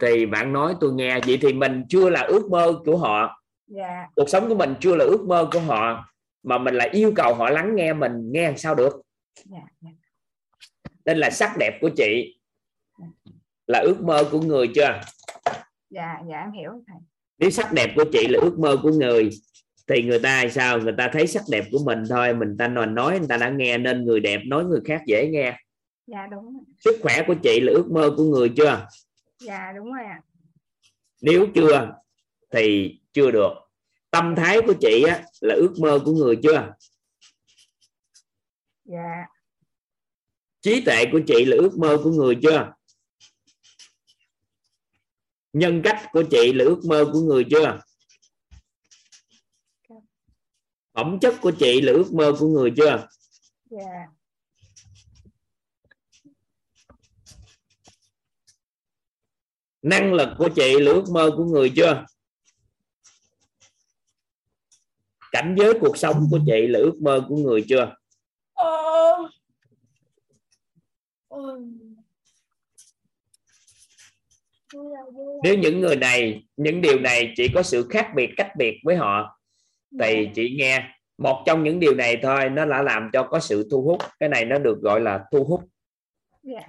[SPEAKER 1] thì bạn nói tôi nghe vậy thì mình chưa là ước mơ của họ.
[SPEAKER 8] Dạ.
[SPEAKER 1] Cuộc sống của mình chưa là ước mơ của họ mà mình lại yêu cầu họ lắng nghe mình nghe làm sao được?
[SPEAKER 8] Dạ dạ.
[SPEAKER 1] Nên là sắc đẹp của chị là ước mơ của người chưa?
[SPEAKER 8] Dạ dạ em hiểu thầy.
[SPEAKER 1] Nếu sắc đẹp của chị là ước mơ của người thì người ta sao? Người ta thấy sắc đẹp của mình thôi. Mình ta nói nói người ta đã nghe nên người đẹp nói người khác dễ nghe.
[SPEAKER 8] Dạ đúng rồi.
[SPEAKER 1] sức khỏe của chị là ước mơ của người chưa?
[SPEAKER 8] Dạ đúng rồi ạ.
[SPEAKER 1] Nếu chưa thì chưa được. Tâm thái của chị á, là ước mơ của người chưa?
[SPEAKER 8] Dạ.
[SPEAKER 1] Trí tuệ của chị là ước mơ của người chưa? Nhân cách của chị là ước mơ của người chưa phẩm chất của chị là ước mơ của người chưa?
[SPEAKER 8] Dạ.
[SPEAKER 1] Năng lực của chị là ước mơ của người chưa? Cảnh giới cuộc sống của chị là ước mơ của người chưa? Nếu những người này những điều này chỉ có sự khác biệt cách biệt với họ thì chị nghe một trong những điều này thôi nó đã làm cho có sự thu hút. Cái này nó được gọi là thu hút.
[SPEAKER 8] Dạ.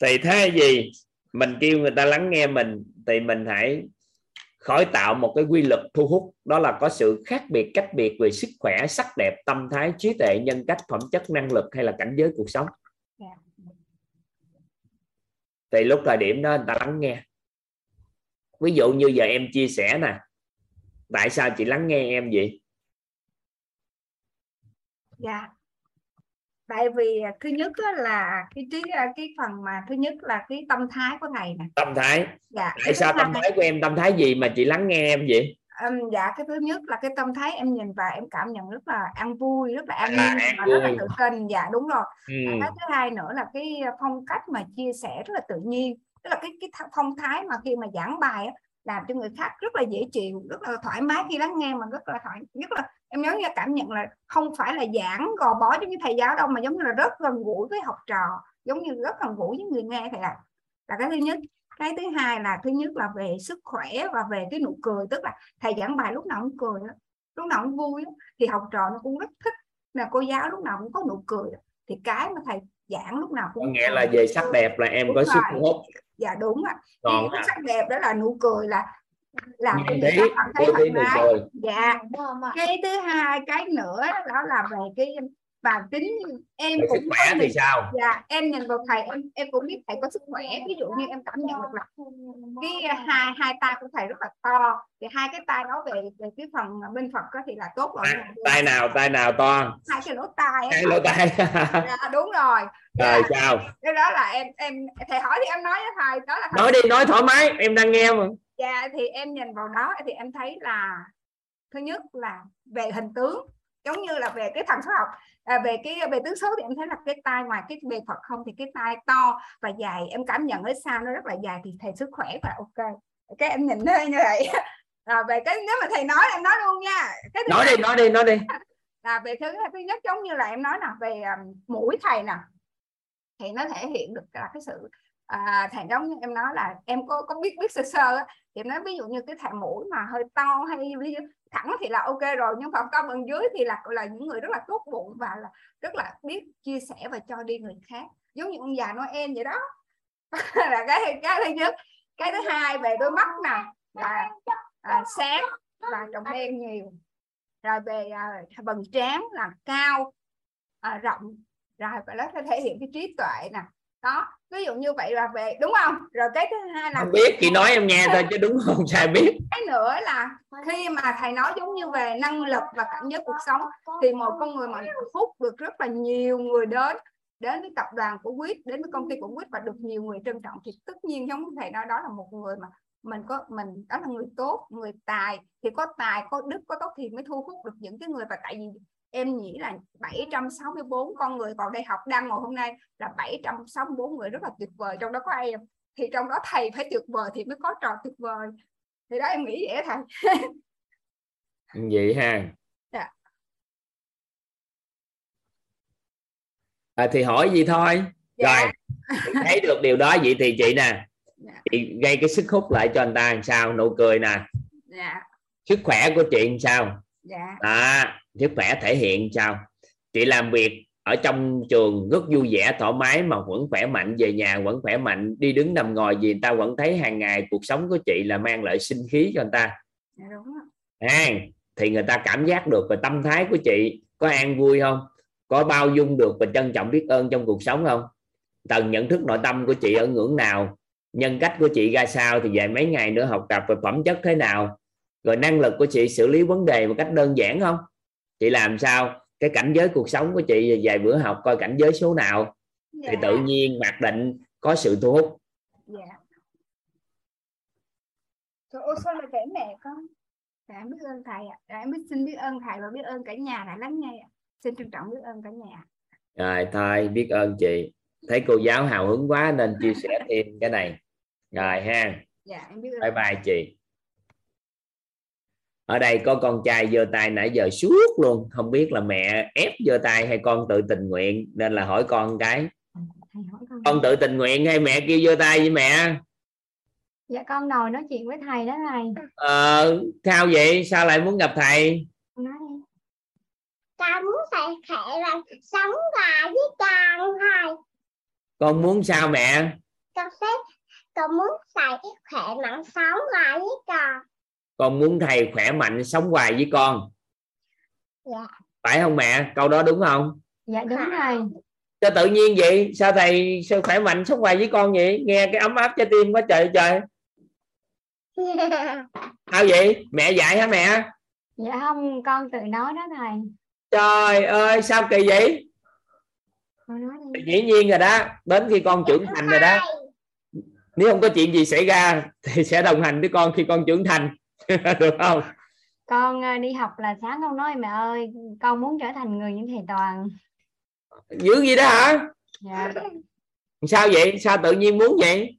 [SPEAKER 1] Thì thế gì? Mình kêu người ta lắng nghe mình thì mình hãy khỏi tạo một cái quy luật thu hút. Đó là có sự khác biệt cách biệt về sức khỏe sắc đẹp tâm thái trí tuệ nhân cách phẩm chất năng lực hay là cảnh giới cuộc sống.
[SPEAKER 8] Dạ.
[SPEAKER 1] Thì lúc thời điểm đó người ta lắng nghe ví dụ như giờ em chia sẻ nè tại sao chị lắng nghe em vậy?
[SPEAKER 8] Dạ. Tại vì à, thứ nhất là cái trí à, cái phần mà thứ nhất là cái tâm thái của thầy nè.
[SPEAKER 1] Tâm thái?
[SPEAKER 8] Dạ
[SPEAKER 1] tại sao tâm thái của em tâm thái gì mà chị lắng nghe em vậy?
[SPEAKER 8] Ừm, dạ cái thứ nhất là cái tâm thái em nhìn và em cảm nhận rất là an vui rất là an
[SPEAKER 1] À, an
[SPEAKER 8] và rất là tự tin. Dạ đúng rồi.
[SPEAKER 1] Ừ.
[SPEAKER 8] cái thứ hai nữa là cái phong cách mà chia sẻ rất là tự nhiên tức là cái cái phong thái mà khi mà giảng bài á, làm cho người khác rất là dễ chịu rất là thoải mái khi lắng nghe mà rất là thoải nhất là em nhớ như cảm nhận là không phải là giảng gò bó giống như thầy giáo đâu mà giống như là rất gần gũi với học trò giống như rất gần gũi với người nghe thầy ạ là cái thứ nhất cái thứ hai là thứ nhất là về sức khỏe và về cái nụ cười tức là thầy giảng bài lúc nào cũng cười đó. lúc nào cũng vui đó. thì học trò nó cũng rất thích là cô giáo lúc nào cũng có nụ cười đó. thì cái mà thầy giảng lúc nào
[SPEAKER 1] có
[SPEAKER 8] cũng
[SPEAKER 1] nghĩa là về sắc đẹp là em
[SPEAKER 8] Đúng
[SPEAKER 1] có sức
[SPEAKER 8] rồi.
[SPEAKER 1] thu hút
[SPEAKER 8] dạ đúng ạ.
[SPEAKER 1] Còn
[SPEAKER 8] cái
[SPEAKER 1] à,
[SPEAKER 8] sắc đẹp đó là nụ cười là làm cho
[SPEAKER 1] nhìn
[SPEAKER 8] người
[SPEAKER 1] thấy
[SPEAKER 8] ta cảm thấy thoải mái. dạ. Cái thứ hai cái nữa đó là về cái bản tính em
[SPEAKER 1] Về
[SPEAKER 8] cũng
[SPEAKER 1] sức khỏe thì sao?
[SPEAKER 8] Dạ em nhìn vào thầy em em cũng biết thầy có sức khỏe ví dụ như em cảm nhận được là cái hai hai tay của thầy rất là to. Thì hai cái tay đó về về cái phần bên Phật đó thì là tốt rồi
[SPEAKER 1] tay nào tay nào to?
[SPEAKER 8] Hai cái lỗ tai
[SPEAKER 1] hai lỗ tai.
[SPEAKER 8] Dạ, đúng rồi.
[SPEAKER 1] Rồi sao?
[SPEAKER 8] Cái đó là em em thầy hỏi thì em nói với thầy đó là
[SPEAKER 1] nói đi nói thoải mái em đang nghe mà.
[SPEAKER 8] Dạ thì em nhìn vào đó thì em thấy là thứ nhất là về hình tướng giống như là về cái thần số học à, về cái về tướng số thì em thấy là cái tai ngoài cái bề Phật không thì cái tai to và dài em cảm nhận ở xa nó rất là dài thì thầy sức khỏe và ok. Cái em nhìn nó như vậy. À, về cái nếu mà thầy nói em nói luôn nha. Cái
[SPEAKER 1] nói đi nói đi nói đi.
[SPEAKER 8] À, về thứ thứ nhất giống như là em nói là về um, mũi thầy nè thì nó thể hiện được là cái sự à, thầy giống như em nói là em có có biết biết sơ sơ á, thì em nói ví dụ như cái thằng mũi mà hơi to hay ví dụ thẳng thì là ok rồi nhưng mà cao bên dưới thì là là những người rất là tốt bụng và là rất là biết chia sẻ và cho đi người khác. Giống như ông già Noel vậy đó. Là cái cái thứ nhất. Cái thứ hai về đôi mắt nè. Là à, sáng và trồng đen nhiều. Rồi về à, vầng trán là cao à, rộng. Rồi và nó thể hiện cái trí tuệ nè đó ví dụ như vậy là về đúng không? Rồi cái thứ hai là
[SPEAKER 1] không biết chị nói em nghe thôi chứ đúng không? Sai biết.
[SPEAKER 8] Cái nữa là khi mà thầy nói giống như về năng lực và cảm giác cuộc sống thì một con người mà hút được rất là nhiều người đến đến với tập đoàn của quýt đến với công ty của quýt và được nhiều người trân trọng thì tất nhiên giống như thầy nói đó là một người mà mình có mình đó là người tốt người tài. Thì có tài có đức có tốt thì mới thu hút được những cái người và tại vì em nghĩ là 764 con người vào đây học đang ngồi hôm nay là 764 người rất là tuyệt vời. Trong đó có em thì trong đó thầy phải tuyệt vời thì mới có trò tuyệt vời. Thì đó em nghĩ vậy thầy.
[SPEAKER 1] Vậy ha.
[SPEAKER 8] Dạ.
[SPEAKER 1] à, thì hỏi gì thôi.
[SPEAKER 8] Dạ.
[SPEAKER 1] rồi thấy được điều đó vậy thì chị nè.
[SPEAKER 8] Dạ.
[SPEAKER 1] chị gây cái sức hút lại cho anh ta làm sao? Nụ cười nè.
[SPEAKER 8] Dạ.
[SPEAKER 1] Sức khỏe của chị làm sao
[SPEAKER 8] dạ.
[SPEAKER 1] À, sức khỏe thể hiện sao? Chị làm việc ở trong trường rất vui vẻ thoải mái mà vẫn khỏe mạnh về nhà vẫn khỏe mạnh đi đứng nằm ngồi gì người ta vẫn thấy hàng ngày cuộc sống của chị là mang lại sinh khí cho người ta.
[SPEAKER 8] Dạ đúng
[SPEAKER 1] à, thì người ta cảm giác được về tâm thái của chị có an vui không? Có bao dung được và trân trọng biết ơn trong cuộc sống không? Tầng nhận thức nội tâm của chị ở ngưỡng nào? Nhân cách của chị ra sao? Thì vài mấy ngày nữa học tập về phẩm chất thế nào rồi năng lực của chị xử lý vấn đề một cách đơn giản không? Chị làm sao? Cái cảnh giới cuộc sống của chị vài bữa học coi cảnh giới số nào? Thì
[SPEAKER 8] Dạ.
[SPEAKER 1] tự nhiên mặc định có sự thu hút.
[SPEAKER 8] Dạ. Trời ơi sao lại kể mẹ con dạ em biết ơn thầy ạ. Dạ, em biết xin biết ơn thầy và biết ơn cả nhà đã lắng nghe ạ. xin trân trọng biết ơn cả nhà.
[SPEAKER 1] Rồi thôi biết ơn chị. Thấy cô giáo hào hứng quá nên chia sẻ thêm cái này. Rồi ha.
[SPEAKER 8] Dạ em biết ơn.
[SPEAKER 1] Bye bye chị ở đây có con trai giơ tay nãy giờ suốt luôn. Không biết là mẹ ép giơ tay hay con tự tình nguyện nên là hỏi con cái.
[SPEAKER 12] Thầy con.
[SPEAKER 1] Tự tình nguyện hay mẹ kêu giơ tay với mẹ?
[SPEAKER 12] Dạ con ngồi nói chuyện với thầy đó thầy.
[SPEAKER 1] Ờ sao vậy? Sao lại muốn gặp thầy?
[SPEAKER 12] Con nói đi.
[SPEAKER 13] Con muốn thầy khỏe và sống hòa với con thôi.
[SPEAKER 1] Con muốn sao mẹ?
[SPEAKER 13] Con thấy con muốn thầy khỏe mạnh sống hòa với con
[SPEAKER 1] con muốn thầy khỏe mạnh sống hoài với con.
[SPEAKER 13] Dạ.
[SPEAKER 1] Phải không mẹ? Câu đó đúng không?
[SPEAKER 12] Dạ đúng thầy
[SPEAKER 1] cho tự nhiên vậy? Sao thầy sao khỏe mạnh sống hoài với con vậy? Nghe cái ấm áp trái tim quá trời trời. Sao vậy? Mẹ dạy hả mẹ?
[SPEAKER 12] Dạ không con tự nói đó thầy.
[SPEAKER 1] Trời ơi sao kỳ vậy?
[SPEAKER 12] Con nói đi.
[SPEAKER 1] Dĩ nhiên rồi đó. Đến khi con trưởng thành rồi đó. nếu không có chuyện gì xảy ra thì sẽ đồng hành với con khi con trưởng thành được không?
[SPEAKER 12] Con à, đi học là sáng con nói mẹ ơi con muốn trở thành người như thầy toàn.
[SPEAKER 1] Dữ gì đó hả?
[SPEAKER 12] Dạ.
[SPEAKER 1] Sao vậy? Sao tự nhiên muốn vậy?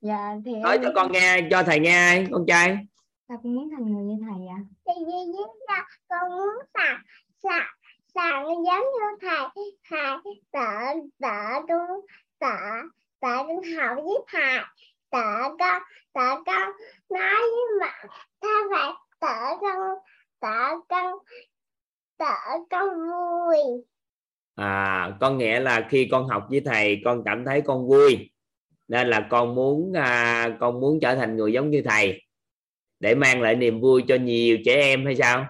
[SPEAKER 12] Dạ thì
[SPEAKER 1] nói
[SPEAKER 12] em
[SPEAKER 1] cho con nghe cho thầy nghe con trai.
[SPEAKER 12] Con muốn thành người như thầy ạ
[SPEAKER 13] thì vì lý do con muốn sạc sạc sạc giống như thầy. Thầy tự tự đúng tự tự đúng học với thầy tự con tự con nói với mẹ sao vậy tự con tự con tự con vui.
[SPEAKER 1] À con nghĩa là khi con học với thầy con cảm thấy con vui. Nên là con muốn à, con muốn trở thành người giống như thầy để mang lại niềm vui cho nhiều trẻ em hay sao?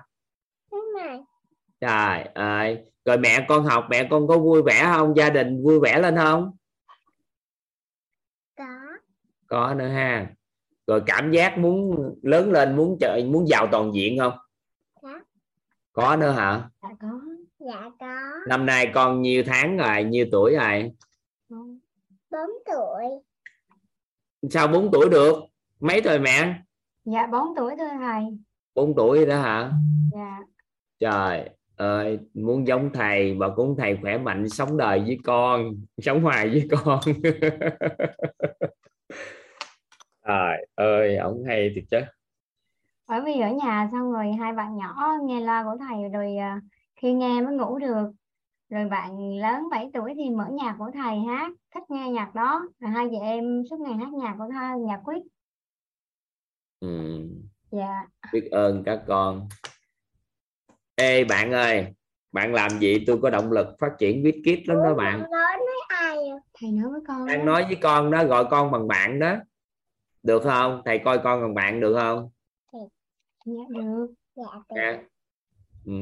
[SPEAKER 1] Trời ơi rồi mẹ con học mẹ con có vui vẻ không? Gia đình vui vẻ lên không
[SPEAKER 13] có
[SPEAKER 1] nữa ha. Rồi cảm giác muốn lớn lên muốn trở muốn giàu toàn diện không?
[SPEAKER 13] Có
[SPEAKER 1] có nữa hả?
[SPEAKER 12] Dạ có.
[SPEAKER 13] Dạ có.
[SPEAKER 1] Năm nay con nhiêu tháng rồi nhiêu tuổi rồi?
[SPEAKER 13] Bốn tuổi.
[SPEAKER 1] Sao 4 tuổi được? Mấy rồi mẹ?
[SPEAKER 12] Dạ 4 tuổi thôi thầy.
[SPEAKER 1] 4 tuổi đó hả?
[SPEAKER 12] Dạ.
[SPEAKER 1] Trời ơi muốn giống thầy và cũng thầy khỏe mạnh sống đời với con sống hoài với con trời ơi ổng hay thiệt chứ.
[SPEAKER 12] Bởi vì ở nhà xong rồi hai bạn nhỏ nghe loa của thầy rồi à, khi nghe mới ngủ được. Rồi bạn lớn 7 tuổi thì mở nhạc của thầy hát thích nghe nhạc đó. Rồi hai chị em suốt ngày hát nhạc của thầy nhạc quýt.
[SPEAKER 1] Ừ,
[SPEAKER 12] dạ.
[SPEAKER 1] Biết ơn các con. Ê bạn ơi bạn làm gì? Tôi có động lực phát triển viết kít lắm đó bạn.
[SPEAKER 13] nói với ai vậy?
[SPEAKER 12] thầy nói với con
[SPEAKER 1] đang
[SPEAKER 12] đó.
[SPEAKER 1] nói với con đó gọi con bằng bạn đó. Được không? Thầy coi con bằng bạn được không?
[SPEAKER 12] Dạ được.
[SPEAKER 13] Dạ được.
[SPEAKER 1] Nha ừ.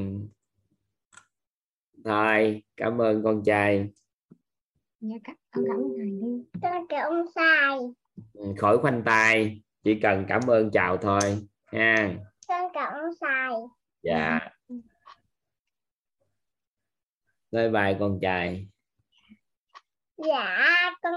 [SPEAKER 1] thôi cảm ơn con trai.
[SPEAKER 12] Dạ cảm ơn thầy đi
[SPEAKER 13] con kêu ông sai.
[SPEAKER 1] Ừ, khỏi khoanh tay. Chỉ cần cảm ơn chào thôi nha
[SPEAKER 13] con kêu ông sai.
[SPEAKER 1] Dạ bye bye con trai.
[SPEAKER 13] Dạ con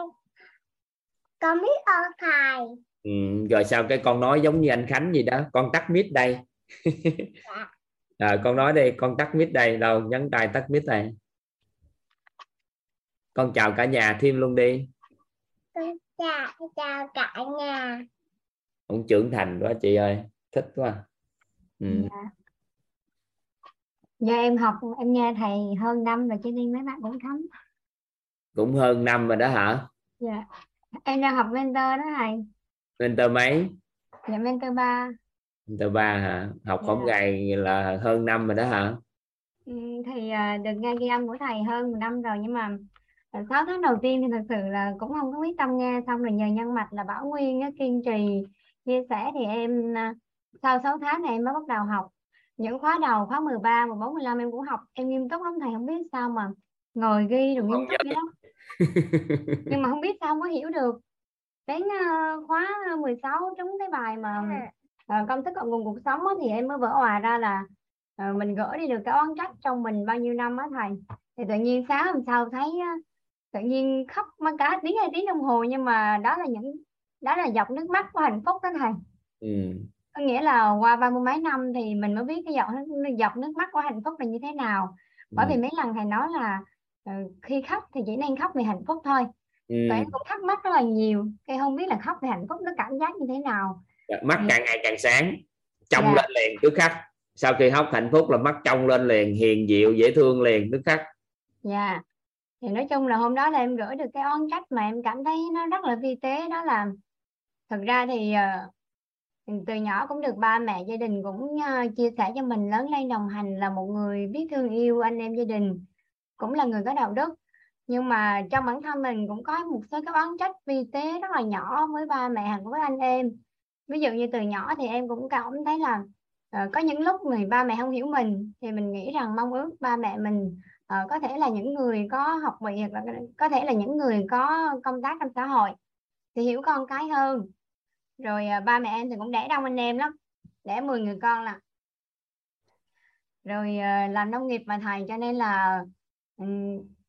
[SPEAKER 13] con biết ơn thầy.
[SPEAKER 1] Ừ, rồi sao cái con nói giống như anh Khánh gì đó? Con tắt mic đây.
[SPEAKER 13] Dạ.
[SPEAKER 1] Rồi con nói đi con tắt mic đây. Đâu nhấn tay tắt mic đây. Con chào cả nhà thêm luôn đi.
[SPEAKER 13] Con chào chào cả nhà.
[SPEAKER 1] Ông trưởng thành quá chị ơi thích quá. Ừ.
[SPEAKER 12] dạ dạ em học em nghe thầy hơn năm rồi cho nên mấy bạn cũng thấm.
[SPEAKER 1] Cũng hơn năm rồi đó hả?
[SPEAKER 12] Dạ. Em đang học mentor đó thầy.
[SPEAKER 1] Mentor mấy?
[SPEAKER 12] Dạ mentor ba.
[SPEAKER 1] Mentor ba hả? Học
[SPEAKER 12] Dạ.
[SPEAKER 1] không ngày là hơn năm rồi đó hả?
[SPEAKER 12] Ừ, thì à, được nghe ghi âm của thầy hơn một năm rồi nhưng mà à, 6 tháng đầu tiên thì thật sự là cũng không có quyết tâm nghe. Xong rồi nhờ nhân mạch là Bảo Nguyên á, kiên trì chia sẻ thì em à, sau 6 tháng này em mới bắt đầu học những khóa đầu khóa 13, 14, 15 em cũng học. Em nghiêm túc lắm thầy không biết sao mà ngồi ghi rồi nghiêm
[SPEAKER 1] Không
[SPEAKER 12] túc vậy. đó. Nhưng mà không biết sao không có hiểu được. Đến à, khóa 16 trúng cái bài mà à, công thức cộng nguồn cuộc sống á, thì em mới vỡ òa ra là ờ, mình gỡ đi được cái oán trách trong mình bao nhiêu năm á thầy. Thì tự nhiên sáng hôm sau thấy tự nhiên khóc mà cả tiếng hai tiếng đồng hồ nhưng mà đó là những đó là dọc nước mắt của hạnh phúc đó thầy.
[SPEAKER 1] Ừ.
[SPEAKER 12] có nghĩa là qua ba mươi mấy năm thì mình mới biết cái nước dọc nước mắt của hạnh phúc là như thế nào bởi
[SPEAKER 1] Ừ.
[SPEAKER 12] vì mấy lần thầy nói là ờ, khi khóc thì chỉ nên khóc vì hạnh phúc thôi
[SPEAKER 1] Ừ.
[SPEAKER 12] và em cũng thắc mắc rất là nhiều cái không biết là khóc vì hạnh phúc nó cảm giác như thế nào
[SPEAKER 1] mắt càng ngày càng sáng trong
[SPEAKER 12] Dạ.
[SPEAKER 1] lên liền tức khắc sau khi hóc hạnh phúc là mắt trong lên liền hiền diệu dễ thương liền tức khắc
[SPEAKER 12] Dạ. Thì nói chung là hôm đó là em gửi được cái oán trách mà em cảm thấy nó rất là vi tế đó là thực ra thì ờ, Ừ, từ nhỏ cũng được ba mẹ gia đình cũng ờ, chia sẻ cho mình lớn lên đồng hành là một người biết thương yêu anh em gia đình cũng là người có đạo đức. Nhưng mà trong bản thân mình cũng có một số cái oán trách vi tế rất là nhỏ với ba mẹ hoặc với anh em. Ví dụ như từ nhỏ thì em cũng cảm thấy là uh, có những lúc người ba mẹ không hiểu mình thì mình nghĩ rằng mong ước ba mẹ mình uh, có thể là những người có học vị hoặc là có thể là những người có công tác trong xã hội. Thì hiểu con cái hơn rồi à, ba mẹ em thì cũng đẻ đông anh em lắm. Đẻ 10 người con là rồi à, làm nông nghiệp mà thầy, cho nên là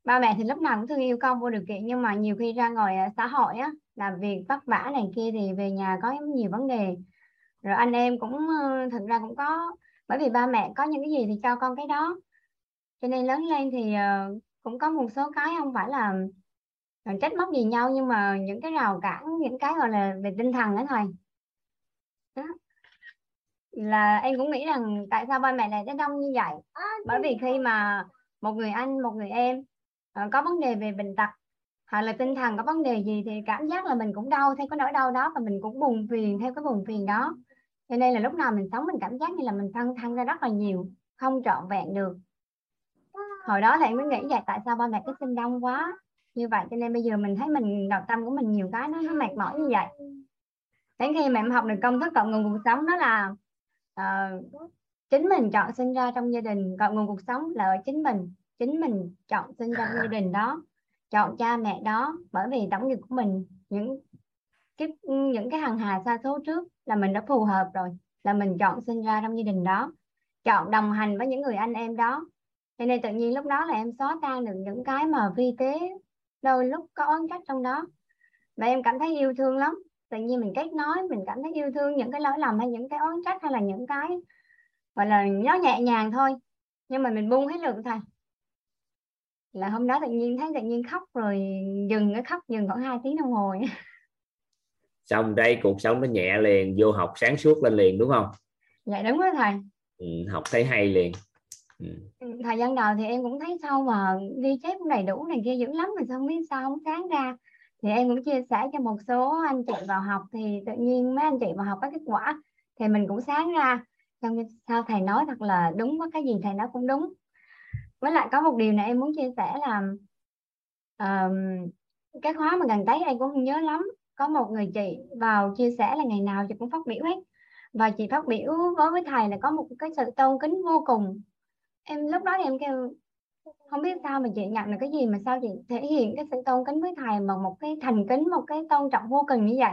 [SPEAKER 12] ba mẹ thì lúc nào cũng thương yêu con vô điều kiện. Nhưng mà nhiều khi ra ngoài à, xã hội á, làm việc vất vả này kia thì về nhà có nhiều vấn đề. Rồi anh em cũng thật ra cũng có, bởi vì ba mẹ có những cái gì thì cho con cái đó. Cho nên lớn lên thì ờ, cũng có một số cái không phải là trách móc gì nhau nhưng mà những cái rào cản những cái gọi là về tinh thần đó thầy. Đó. là em cũng nghĩ rằng tại sao ba mẹ lại đến đông như vậy? Bởi vì khi mà một người anh một người em ờ, có vấn đề về bệnh tật hoặc là tinh thần có vấn đề gì thì cảm giác là mình cũng đau theo cái nỗi đau đó và mình cũng buồn phiền theo cái buồn phiền đó. Cho nên là lúc nào mình sống mình cảm giác như là mình phân thân ra rất là nhiều không trọn vẹn được. Hồi đó thì em mới nghĩ vậy tại sao ba mẹ cứ sinh đông quá như vậy cho nên bây giờ mình thấy mình nội tâm của mình nhiều cái nó nó mệt mỏi như vậy. Đến khi mà em học được công thức cộng nguồn cuộc sống đó là uh, chính mình chọn sinh ra trong gia đình. Cộng nguồn cuộc sống là ở chính mình chính mình chọn sinh ra trong gia đình đó chọn cha mẹ đó. Bởi vì tổng nghiệp của mình những cái những cái hằng hà xa số trước là mình đã phù hợp rồi là mình chọn sinh ra trong gia đình đó chọn đồng hành với những người anh em đó. Cho nên tự nhiên lúc đó là em xóa tan được những cái mà vi tế đôi lúc có oán trách trong đó. Và em cảm thấy yêu thương lắm. Tự nhiên mình kết nối mình cảm thấy yêu thương những cái lỗi lầm hay những cái oán trách hay là những cái gọi là nó nhẹ nhàng thôi. Nhưng mà mình buông hết được thầy là hôm đó tự nhiên thấy tự nhiên khóc rồi dừng cái khóc dừng khoảng 2 tiếng đồng hồ
[SPEAKER 1] xong đây cuộc sống nó nhẹ liền vô học sáng suốt lên liền đúng không?
[SPEAKER 12] Dạ đúng rồi thầy.
[SPEAKER 1] Ừ, học thấy hay liền
[SPEAKER 12] ừ. thời gian đầu thì em cũng thấy sau mà ghi chép đầy đủ này kia dữ lắm mà sao không biết sao không sáng ra. Thì em cũng chia sẻ cho một số anh chị vào học thì tự nhiên mấy anh chị vào học có kết quả thì mình cũng sáng ra. Xong sao thầy nói thật là đúng có cái gì thầy nói cũng đúng. Với lại có một điều này em muốn chia sẻ là um, cái khóa mà gần tới em cũng không nhớ lắm. Có một người chị vào chia sẻ là ngày nào chị cũng phát biểu hết. Và chị phát biểu với với thầy là có một cái sự tôn kính vô cùng em lúc đó thì em kêu không biết sao mà chị nhận được cái gì mà sao chị thể hiện cái sự tôn kính với thầy mà một cái thành kính một cái tôn trọng vô cùng như vậy?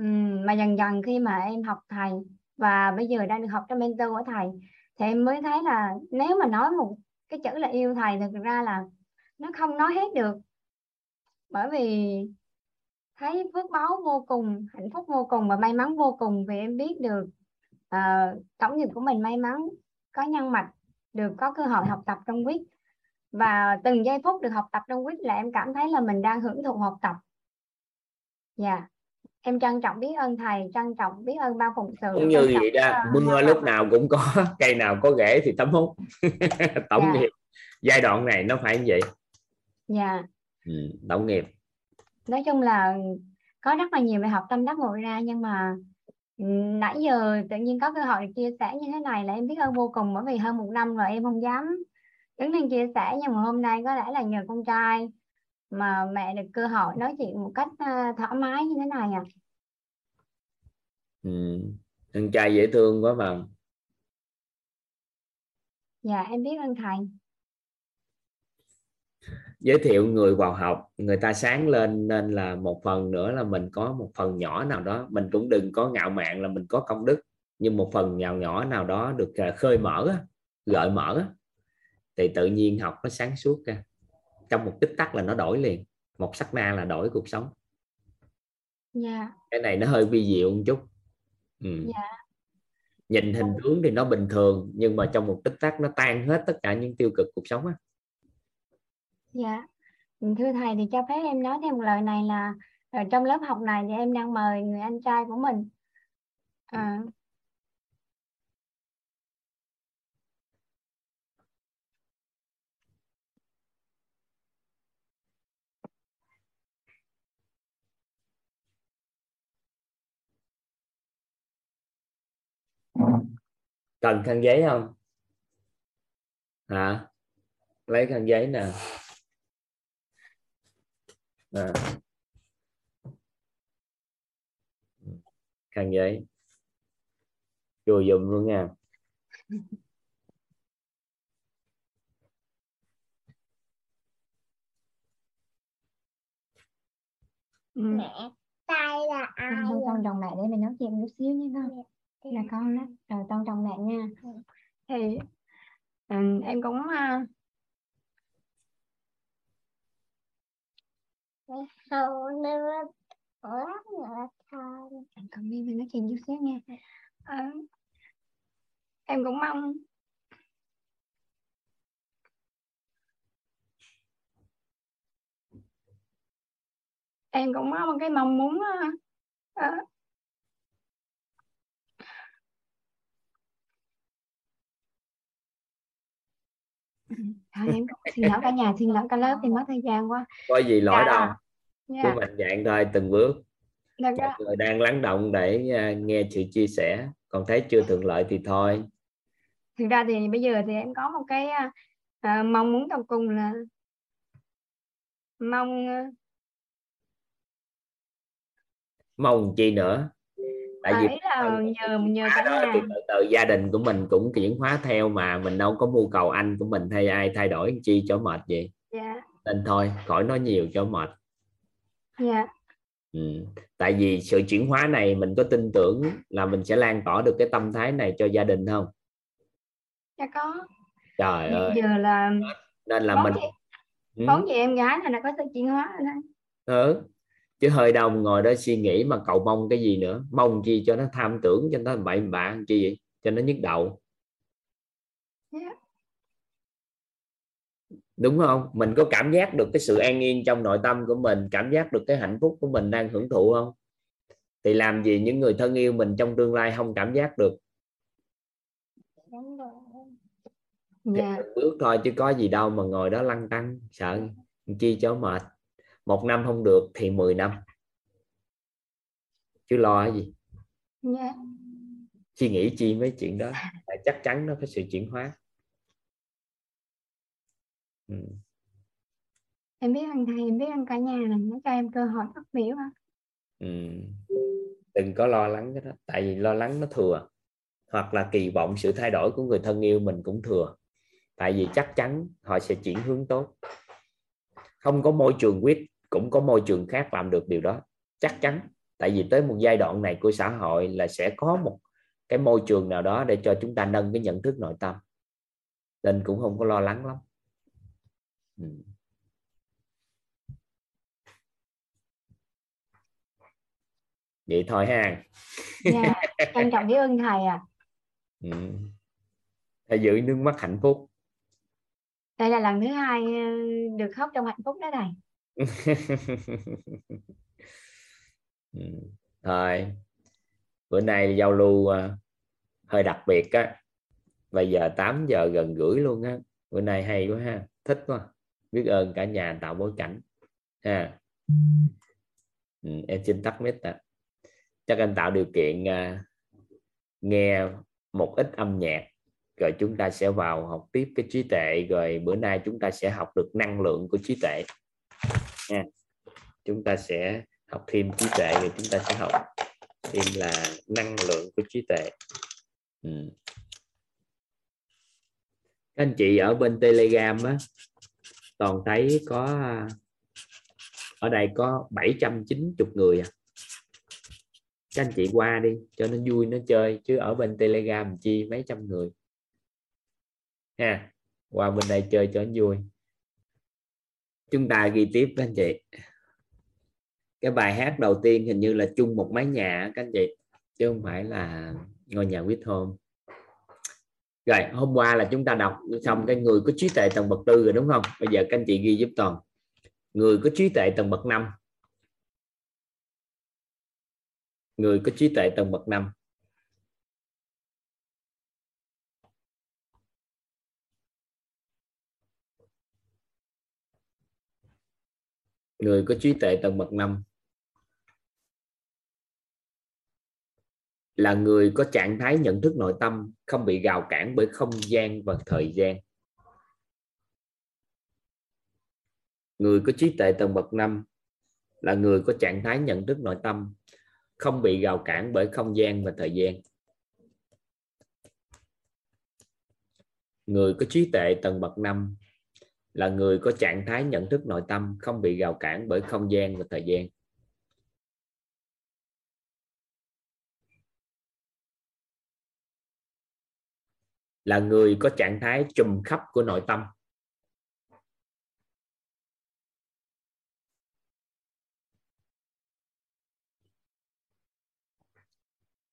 [SPEAKER 12] Uhm, mà dần dần khi mà em học thầy và bây giờ đang được học trong mentor của thầy thì em mới thấy là nếu mà nói một cái chữ là yêu thầy thực ra là nó không nói hết được. Bởi vì thấy phước báo vô cùng hạnh phúc vô cùng và may mắn vô cùng vì em biết được uh, tổng nghiệp của mình may mắn có nhân mạch được có cơ hội học tập trong quýt và từng giây phút được học tập trong quýt là em cảm thấy là mình đang hưởng thụ học tập dạ yeah. em trân trọng biết ơn thầy trân trọng biết ơn bao phụng sự
[SPEAKER 1] cũng như vậy đó mưa lúc nào cũng có cây nào có rễ thì tấm hút tổng yeah. Dạ. nghiệp giai đoạn này nó phải như vậy
[SPEAKER 12] dạ yeah.
[SPEAKER 1] ừ, tổng nghiệp
[SPEAKER 12] nói chung là có rất là nhiều bài học tâm đắc ngộ ra nhưng mà nãy giờ tự nhiên có cơ hội được chia sẻ như thế này là em biết ơn vô cùng bởi vì hơn một năm rồi em không dám đứng lên chia sẻ nhưng mà hôm nay có lẽ là nhờ con trai mà mẹ được cơ hội nói chuyện một cách à, thoải mái như thế này à
[SPEAKER 1] ừ. con trai dễ thương quá mà
[SPEAKER 12] dạ em biết ơn thầy
[SPEAKER 1] giới thiệu người vào học người ta sáng lên nên là một phần nữa là mình có một phần nhỏ nào đó mình cũng đừng có ngạo mạn là mình có công đức nhưng một phần nhỏ nhỏ nào đó được à, khơi mở gợi mở thì tự nhiên học nó sáng suốt ra trong một tích tắc là nó đổi liền một sắc na là đổi cuộc sống
[SPEAKER 12] yeah.
[SPEAKER 1] cái này nó hơi vi diệu một chút ừ.
[SPEAKER 12] yeah.
[SPEAKER 1] nhìn hình tướng thì nó bình thường nhưng mà trong một tích tắc nó tan hết tất cả những tiêu cực cuộc sống á
[SPEAKER 12] Dạ, thưa thầy thì cho phép em nói thêm một lời này là ở trong lớp học này thì em đang mời người anh trai của mình. À,
[SPEAKER 1] cần khăn giấy không? Hả? Lấy khăn giấy nè à. khăn giấy. Chùa dùm luôn nha.
[SPEAKER 13] Mẹ tay là ai
[SPEAKER 12] con tôn trọng mẹ để mình nói chuyện chút xíu nhé con. Là con đó. Rồi tôn trọng mẹ nha. Thì um, em cũng uh,
[SPEAKER 13] hầu nữa lắm nữa thôi
[SPEAKER 12] em còn đi mình nói chuyện chút xíu nha. À, em cũng mong. Em cũng có một cái mong muốn uh, uh, thôi em xin lỗi cả nhà xin lỗi cả lớp thì mất thời gian quá
[SPEAKER 1] có gì lỗi
[SPEAKER 12] Dạ.
[SPEAKER 1] đâu
[SPEAKER 12] Dạ.
[SPEAKER 1] cứ mạnh dạng thôi từng bước
[SPEAKER 12] Được
[SPEAKER 1] mọi
[SPEAKER 12] đó.
[SPEAKER 1] người đang lắng động để à, nghe sự chia sẻ còn thấy chưa thuận lợi thì thôi
[SPEAKER 12] thực ra thì bây giờ thì em có một cái à, mong muốn sau cùng là mong
[SPEAKER 1] mong chi nữa tại vì
[SPEAKER 12] là nhờ nhờ cả
[SPEAKER 1] đó
[SPEAKER 12] nhà.
[SPEAKER 1] thì từ từ gia đình của mình cũng chuyển hóa theo mà mình đâu có mưu cầu anh của mình hay ai thay đổi chi cho mệt vậy.
[SPEAKER 12] Dạ.
[SPEAKER 1] Nên thôi khỏi nói nhiều cho mệt.
[SPEAKER 12] Dạ.
[SPEAKER 1] Ừ. tại vì sự chuyển hóa này mình có tin tưởng là mình sẽ lan tỏa được cái tâm thái này cho gia đình không?
[SPEAKER 12] Dạ có.
[SPEAKER 1] Trời ơi.
[SPEAKER 12] giờ là
[SPEAKER 1] nên là
[SPEAKER 12] bốn
[SPEAKER 1] mình
[SPEAKER 12] chị
[SPEAKER 1] ừ.
[SPEAKER 12] bốn chị em gái là đã có sự chuyển hóa rồi đó.
[SPEAKER 1] Ừ. chứ hơi đông ngồi đó suy nghĩ mà cầu mong cái gì nữa. Mong chi cho nó tham tưởng cho nó bậy bạ chi vậy? Cho nó nhức đầu.
[SPEAKER 12] Dạ.
[SPEAKER 1] Đúng không? Mình có cảm giác được cái sự an yên trong nội tâm của mình cảm giác được cái hạnh phúc của mình đang hưởng thụ không? Thì làm gì những người thân yêu mình trong tương lai không cảm giác được? Thì
[SPEAKER 12] dạ.
[SPEAKER 1] bước thôi chứ có gì đâu mà ngồi đó lăn tăng sợ chi cho mệt một năm không được thì 10 năm. Chứ lo cái gì?
[SPEAKER 12] Dạ.
[SPEAKER 1] Suy nghĩ chi mấy chuyện đó Tại chắc chắn nó có sự chuyển hóa. Ừ.
[SPEAKER 12] em biết anh thầy em biết anh cả nhà là nó cho em cơ hội phát biểu á.
[SPEAKER 1] Ừ. đừng có lo lắng cái đó tại vì lo lắng nó thừa. Hoặc là kỳ vọng sự thay đổi của người thân yêu mình cũng thừa. Tại vì chắc chắn họ sẽ chuyển hướng tốt. Không có môi trường quyết cũng có môi trường khác làm được điều đó chắc chắn tại vì tới một giai đoạn này của xã hội là sẽ có một cái môi trường nào đó để cho chúng ta nâng cái nhận thức nội tâm nên cũng không có lo lắng lắm ừ. vậy thôi ha
[SPEAKER 12] dạ trân trọng biết ơn thầy à
[SPEAKER 1] ừ. Giữ nước mắt hạnh phúc
[SPEAKER 12] đây là lần thứ hai ờ, được khóc trong hạnh phúc đó thầy
[SPEAKER 1] Ừ. Ừ. thôi bữa nay giao lưu ờ, hơi đặc biệt á. Bây giờ 8 giờ gần gửi luôn á. Bữa nay hay quá ha. Thích quá. Biết ơn cả nhà tạo bối cảnh ha. Ừ, em xin tắt mic à chắc anh tạo điều kiện à, nghe một ít âm nhạc rồi chúng ta sẽ vào học tiếp cái trí tuệ rồi bữa nay chúng ta sẽ học được năng lượng của trí tuệ nha. Chúng ta sẽ học thêm trí tuệ rồi chúng ta sẽ học thêm là năng lượng của trí tuệ. Ừ. các anh chị ở bên telegram á, toàn thấy có, ở đây có 790 người à. Các anh chị qua đi cho nó vui, nó chơi, chứ ở bên telegram chi mấy trăm người. Ha, qua bên đây chơi cho nó vui chúng ta ghi tiếp các anh chị. Cái bài hát đầu tiên hình như là chung một mái nhà các anh chị, chứ không phải là ngôi nhà quyết home rồi, hôm qua là chúng ta đọc xong cái người có trí tuệ tầng bậc tư rồi, đúng không? Bây giờ các anh chị ghi giúp toàn. Người có trí tuệ tầng bậc năm. Người có trí tuệ tầng bậc năm. Người có trí tuệ tầng bậc năm. Là người có trạng thái nhận thức nội tâm, không bị gào cản bởi không gian và thời gian. Người có trí tuệ tầng bậc năm là người có trạng thái nhận thức nội tâm, không bị gào cản bởi không gian và thời gian. Người có trí tuệ tầng bậc năm là người có trạng thái nhận thức nội tâm, không bị gào cản bởi không gian và thời gian. Là người có trạng thái trùm khắp của nội tâm.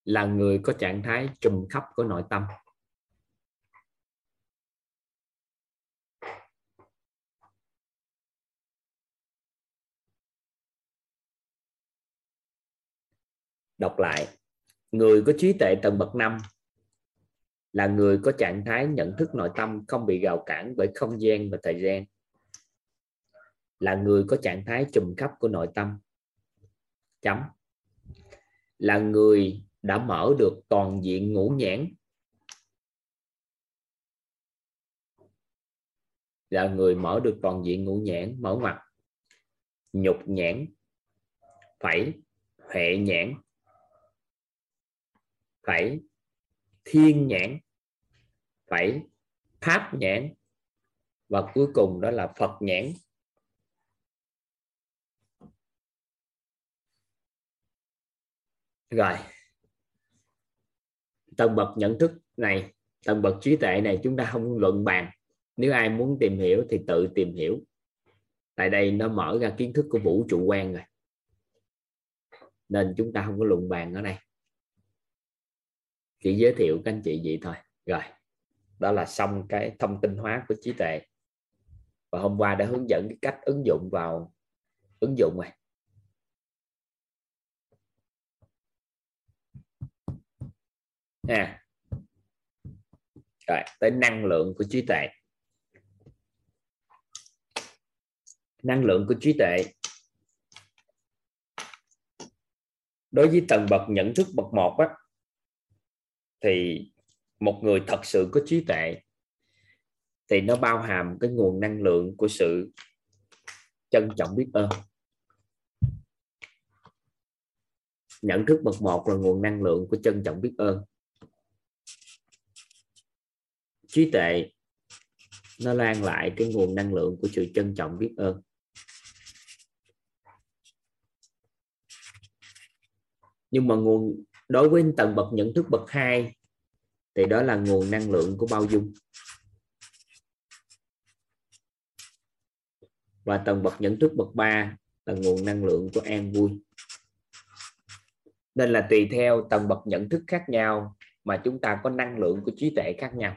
[SPEAKER 1] Là người có trạng thái trùm khắp của nội tâm. Đọc lại. Người có trí tuệ tầng bậc 5 là người có trạng thái nhận thức nội tâm không bị gào cản bởi không gian và thời gian. Là người có trạng thái trùm khắp của nội tâm. Chấm. Là người đã mở được toàn diện ngũ nhãn. Là người mở được toàn diện ngũ nhãn, mở mặt nhục nhãn. Phải huệ nhãn phải thiên nhãn, phải pháp nhãn, và cuối cùng đó là phật nhãn. Rồi tầng bậc nhận thức này tầng bậc trí tuệ này chúng ta không luận bàn. Nếu ai muốn tìm hiểu thì tự tìm hiểu. Tại đây nó mở ra kiến thức của vũ trụ quan rồi. Nên chúng ta không có luận bàn ở đây chỉ giới thiệu các anh chị vậy thôi. Rồi đó là xong cái thông tin hóa của trí tuệ. Và hôm qua đã hướng dẫn cái cách ứng dụng vào ứng dụng rồi. À. rồi tới năng lượng của trí tuệ. Năng lượng của trí tuệ. Đối với tầng bậc nhận thức bậc một á, thì một người thật sự có trí tuệ thì nó bao hàm cái nguồn năng lượng của sự trân trọng biết ơn. Nhận thức bậc một là nguồn năng lượng của trân trọng biết ơn. Trí tuệ nó lan lại cái nguồn năng lượng của sự trân trọng biết ơn. Nhưng mà nguồn đối với tầng bậc nhận thức bậc 2 thì đó là nguồn năng lượng của bao dung. Và tầng bậc nhận thức bậc 3 là nguồn năng lượng của an vui. Nên là tùy theo tầng bậc nhận thức khác nhau mà chúng ta có năng lượng của trí tuệ khác nhau.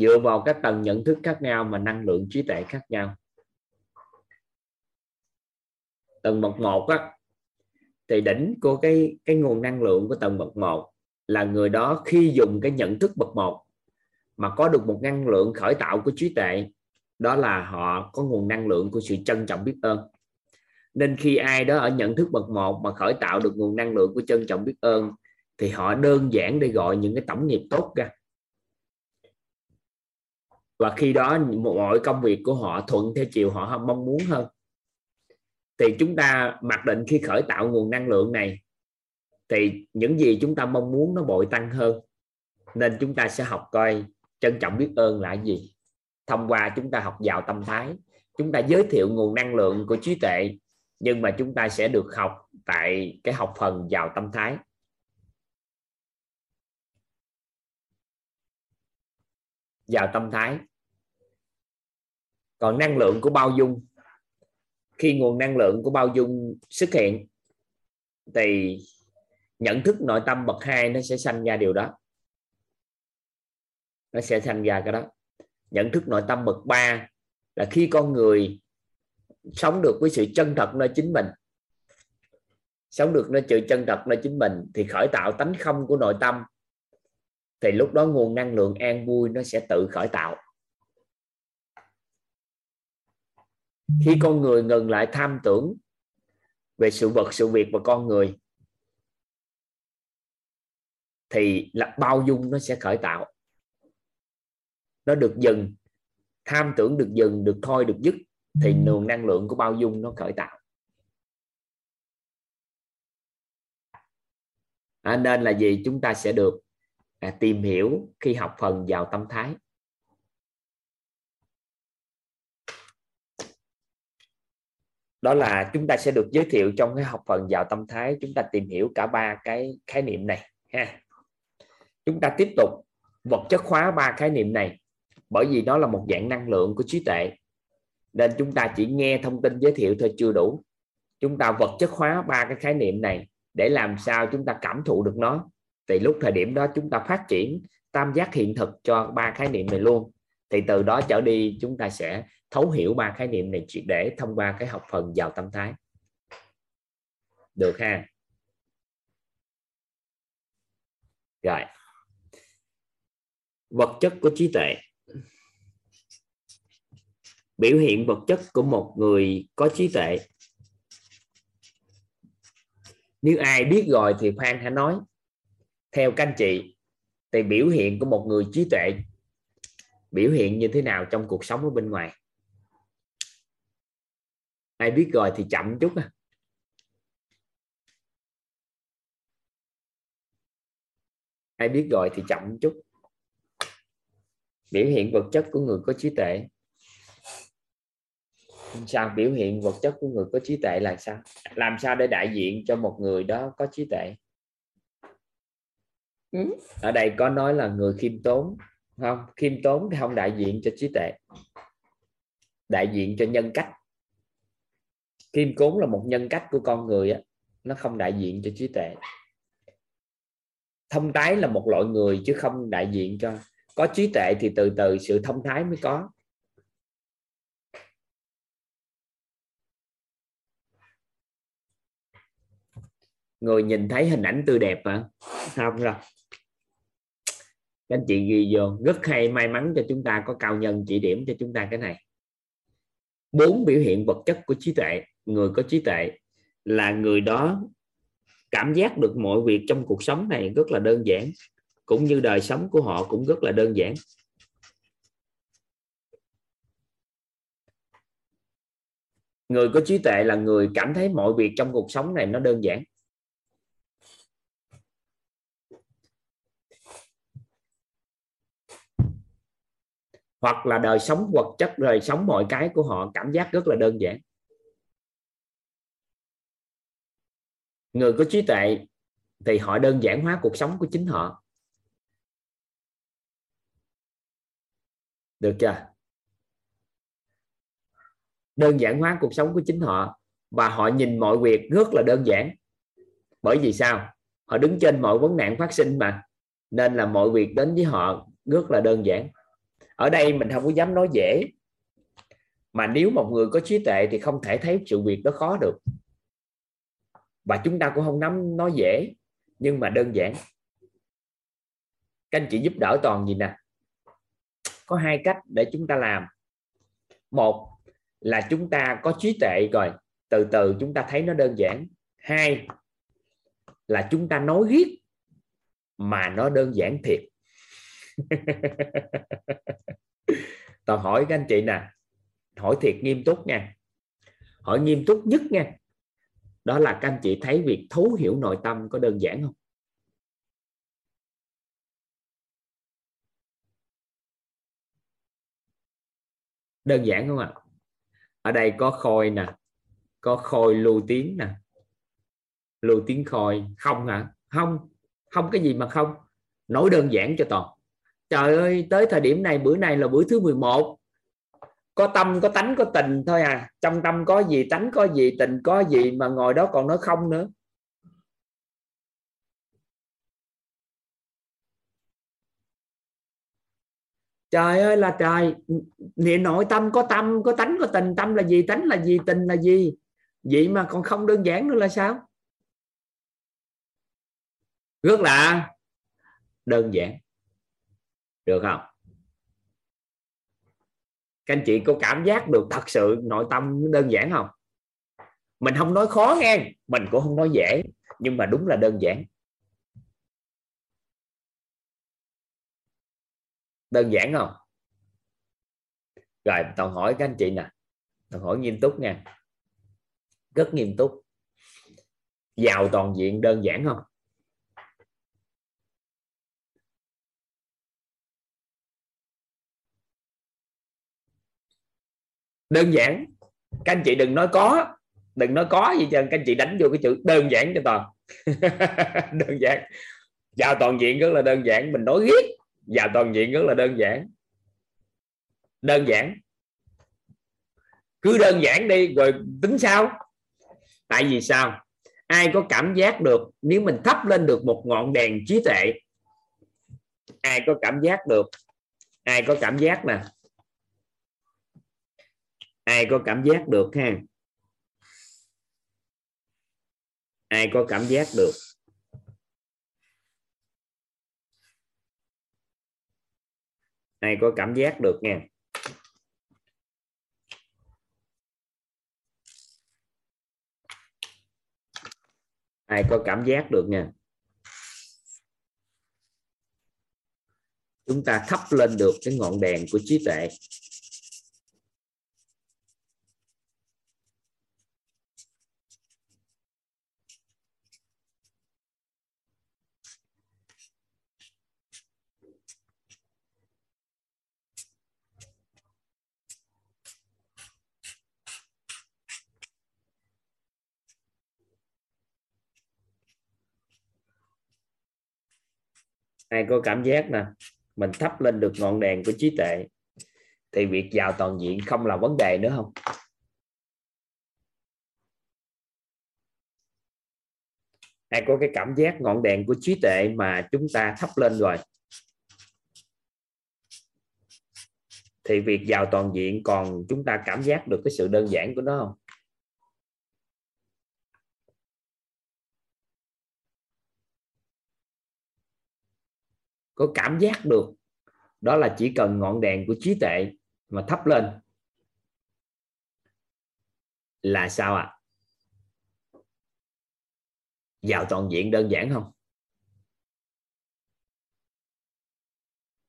[SPEAKER 1] Dựa vào các tầng nhận thức khác nhau mà năng lượng trí tuệ khác nhau. Tầng bậc một á, thì đỉnh của cái cái nguồn năng lượng của tầng bậc một là người đó khi dùng cái nhận thức bậc một mà có được một năng lượng khởi tạo của trí tuệ, đó là họ có nguồn năng lượng của sự trân trọng biết ơn. Nên khi ai đó ở nhận thức bậc một mà khởi tạo được nguồn năng lượng của trân trọng biết ơn, thì họ đơn giản để gọi những cái tổng nghiệp tốt ra và khi đó mọi công việc của họ thuận theo chiều họ mong muốn hơn. Thì chúng ta mặc định khi khởi tạo nguồn năng lượng này, thì những gì chúng ta mong muốn nó bội tăng hơn. Nên chúng ta sẽ học coi trân trọng biết ơn là gì. Thông qua chúng ta học vào tâm thái, chúng ta giới thiệu nguồn năng lượng của trí tuệ, nhưng mà chúng ta sẽ được học tại cái học phần vào tâm thái. Vào tâm thái. Còn năng lượng của bao dung, khi nguồn năng lượng của bao dung xuất hiện, thì nhận thức nội tâm bậc hai nó sẽ sanh ra điều đó. Nó sẽ sanh ra cái đó. Nhận thức nội tâm bậc ba là khi con người sống được với sự chân thật nơi chính mình, sống được nơi sự chân thật nơi chính mình, thì khởi tạo tánh không của nội tâm thì lúc đó nguồn năng lượng an vui nó sẽ tự khởi tạo. Khi con người ngừng lại tham tưởng về sự vật sự việc và con người thì là bao dung nó sẽ khởi tạo. Nó được dừng tham tưởng được dừng được thôi được dứt thì nguồn năng lượng của bao dung nó khởi tạo. À, nên là gì? Chúng ta sẽ được à, tìm hiểu khi học phần vào tâm thái. Đó là chúng ta sẽ được giới thiệu trong cái học phần vào tâm thái chúng ta tìm hiểu cả ba cái khái niệm này ha. Chúng ta tiếp tục vật chất hóa ba khái niệm này bởi vì nó là một dạng năng lượng của trí tuệ nên chúng ta chỉ nghe thông tin giới thiệu thôi chưa đủ. Chúng ta vật chất hóa ba cái khái niệm này để làm sao chúng ta cảm thụ được nó thì lúc thời điểm đó chúng ta phát triển tam giác hiện thực cho ba khái niệm này luôn. Thì từ đó trở đi chúng ta sẽ thấu hiểu ba khái niệm này để thông qua cái học phần vào tâm thái. Được ha? Rồi. Vật chất của trí tuệ. Biểu hiện vật chất của một người có trí tuệ. Nếu ai biết rồi thì khoan hãy nói theo các anh chị, thì biểu hiện của một người trí tuệ biểu hiện như thế nào trong cuộc sống ở bên ngoài? Ai biết rồi thì chậm chút à ai biết rồi thì chậm chút. Biểu hiện vật chất của người có trí tuệ. Sao? Biểu hiện vật chất của người có trí tuệ là sao? Làm sao để đại diện cho một người đó có trí tuệ? Ừ. ở đây có nói là người khiêm tốn, không? Khiêm tốn thì không đại diện cho trí tuệ, đại diện cho nhân cách. Khiêm tốn là một nhân cách của con người á, nó không đại diện cho trí tuệ. Thông thái là một loại người chứ không đại diện cho, có trí tuệ thì từ từ sự thông thái mới có. Người nhìn thấy hình ảnh tươi đẹp mà không rồi các anh chị ghi vô, rất hay, may mắn cho chúng ta có cao nhân chỉ điểm cho chúng ta cái này. Bốn biểu hiện vật chất của trí tuệ, người có trí tuệ là người đó cảm giác được mọi việc trong cuộc sống này rất là đơn giản, cũng như đời sống của họ cũng rất là đơn giản. Người có trí tuệ là người cảm thấy mọi việc trong cuộc sống này nó đơn giản. Hoặc là đời sống vật chất, đời sống mọi cái của họ, cảm giác rất là đơn giản. Người có trí tuệ thì họ đơn giản hóa cuộc sống của chính họ. Được chưa? Đơn giản hóa cuộc sống của chính họ và họ nhìn mọi việc rất là đơn giản. Bởi vì sao? Họ đứng trên mọi vấn nạn phát sinh mà. Nên là mọi việc đến với họ rất là đơn giản ở đây mình không có dám nói dễ. Mà nếu một người có trí tuệ thì không thể thấy sự việc đó khó được. Và chúng ta cũng không nắm nói dễ, nhưng mà đơn giản. Các anh chị giúp đỡ toàn gì nè. Có hai cách để chúng ta làm. Một là chúng ta có trí tuệ rồi, từ từ chúng ta thấy nó đơn giản. Hai là chúng ta nói riết, mà nó đơn giản thiệt. tao hỏi các anh chị nè, hỏi thiệt nghiêm túc nha. Hỏi nghiêm túc nhất nha, đó là các anh chị thấy việc thấu hiểu nội tâm có đơn giản không? Đơn giản không ạ? Ở đây có khôi nè, có khôi lưu tiếng nè. Lưu tiếng khôi, không hả? Không không cái gì mà không. Nói đơn giản cho toàn trời ơi, tới thời điểm này, bữa này là bữa thứ 11 có tâm, có tánh, có tình thôi à. Trong tâm có gì tánh, có gì tình, có gì mà ngồi đó còn nói không nữa. Trời ơi là trời. Niệm nội tâm có tâm, có tánh, có tình. Tâm là gì, tánh là gì, tình là gì? Vậy mà còn không đơn giản nữa là sao? Rất là đơn giản được không? Các anh chị có cảm giác được thật sự nội tâm đơn giản không? Mình không nói khó nghe, mình cũng không nói dễ, nhưng mà đúng là đơn giản. Đơn giản không? Rồi toàn hỏi các anh chị nè. Toàn hỏi nghiêm túc nha. Rất nghiêm túc. Giàu toàn diện đơn giản không? Đơn giản. Các anh chị đừng nói có. Đừng nói có gì cho các anh chị đánh vô cái chữ đơn giản cho toàn. Đơn giản. Vào toàn diện rất là đơn giản. Mình nói ghét vào toàn diện rất là đơn giản. Đơn giản. Cứ đơn giản đi. Rồi tính sao tại vì sao? Ai có cảm giác được nếu mình thắp lên được một ngọn đèn trí tuệ? Ai có cảm giác được? Ai có cảm giác nè? ai có cảm giác được ha? Ai có cảm giác được? Ai có cảm giác được nha? Ai có cảm giác được nha? Chúng ta thắp lên được cái ngọn đèn của trí tuệ. Ai có cảm giác nè, mình thắp lên được ngọn đèn của trí tuệ. Thì việc giàu toàn diện không là vấn đề nữa không? Ai có cái cảm giác ngọn đèn của trí tuệ mà chúng ta thắp lên rồi? Thì việc giàu toàn diện còn chúng ta cảm giác được cái sự đơn giản của nó không? Có cảm giác được đó là chỉ cần ngọn đèn của trí tuệ mà thắp lên là sao ạ? À? vào toàn diện đơn giản không?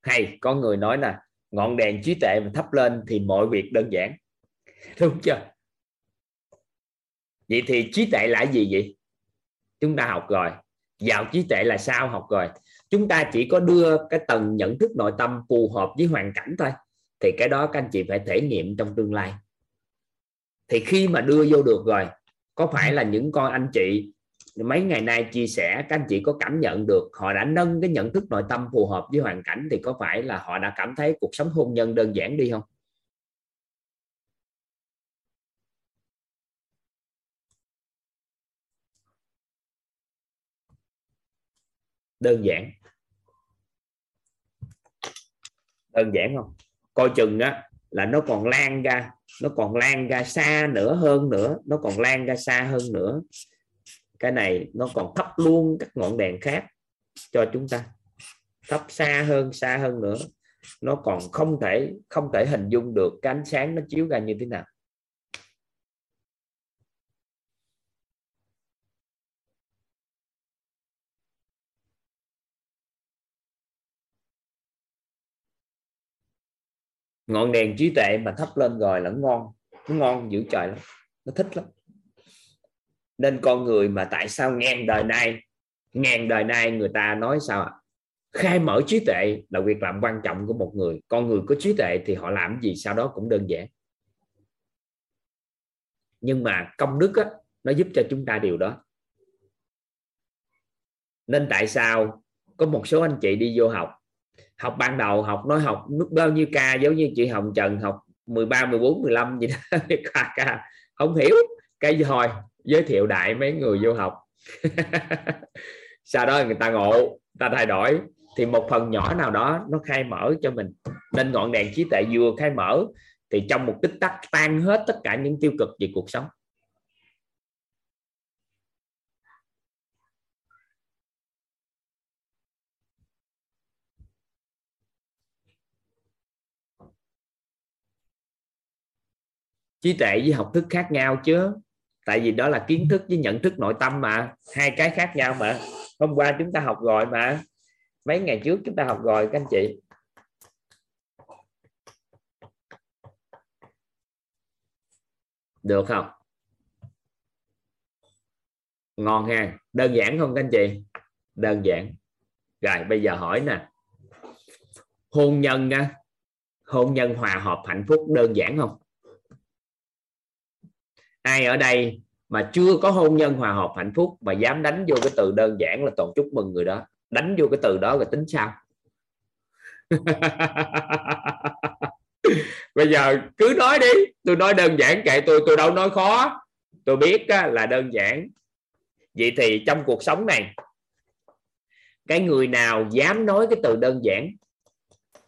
[SPEAKER 1] Hay, có người nói nè ngọn đèn trí tuệ mà thắp lên thì mọi việc đơn giản. Đúng chưa? Vậy thì trí tuệ là gì vậy? Chúng ta học rồi. Vào trí tuệ là sao học rồi? Chúng ta chỉ có đưa cái tầng nhận thức nội tâm phù hợp với hoàn cảnh thôi. Thì cái đó các anh chị phải thể nghiệm trong tương lai. Thì khi mà đưa vô được rồi, có phải là những con anh chị mấy ngày nay chia sẻ, các anh chị có cảm nhận được họ đã nâng cái nhận thức nội tâm phù hợp với hoàn cảnh, thì có phải là họ đã cảm thấy cuộc sống hôn nhân đơn giản đi không? Đơn giản. Đơn giản không? Coi chừng á, là nó còn lan ra, nó còn lan ra xa nữa hơn nữa, nó còn lan ra xa hơn nữa. Cái này nó còn thấp luôn các ngọn đèn khác cho chúng ta. Thấp xa hơn xa hơn nữa. Nó còn không thể không thể hình dung được cái ánh sáng nó chiếu ra như thế nào. Ngọn đèn trí tuệ mà thắp lên rồi là ngon. Nó ngon dữ trời lắm. Nó thích lắm. Nên con người mà tại sao ngàn đời nay ngàn đời nay người ta nói sao ạ? Khai mở trí tuệ là việc làm quan trọng của một người. Con người có trí tuệ thì họ làm gì sau đó cũng đơn giản. Nhưng mà công đức á, nó giúp cho chúng ta điều đó. Nên tại sao có một số anh chị đi vô học học ban đầu học nói học nước bao nhiêu ca giống như chị Hồng Trần học 13 14 15 gì đó ca, ca. không hiểu cái hồi giới thiệu đại mấy người vô học. Sau đó người ta ngộ người ta thay đổi thì một phần nhỏ nào đó nó khai mở cho mình. Nên ngọn đèn trí tuệ vừa khai mở thì trong một tích tắc tan hết tất cả những tiêu cực về cuộc sống. Trí tuệ với học thức khác nhau chứ. Tại vì đó là kiến thức với nhận thức nội tâm mà. Hai cái khác nhau mà. Hôm qua chúng ta học rồi mà. Mấy ngày trước chúng ta học rồi, các anh chị. Được không? Ngon ha. Đơn giản không các anh chị? Đơn giản. Rồi, bây giờ hỏi nè. Hôn nhân hôn nhân hòa hợp hạnh phúc đơn giản không? Ai ở đây mà chưa có hôn nhân hòa hợp hạnh phúc mà dám đánh vô cái từ đơn giản là toàn chúc mừng người đó, đánh vô cái từ đó rồi tính sao? Bây giờ cứ nói đi, tôi nói đơn giản kệ tôi tôi đâu nói khó. Tôi biết là đơn giản. Vậy thì trong cuộc sống này, cái người nào dám nói cái từ đơn giản?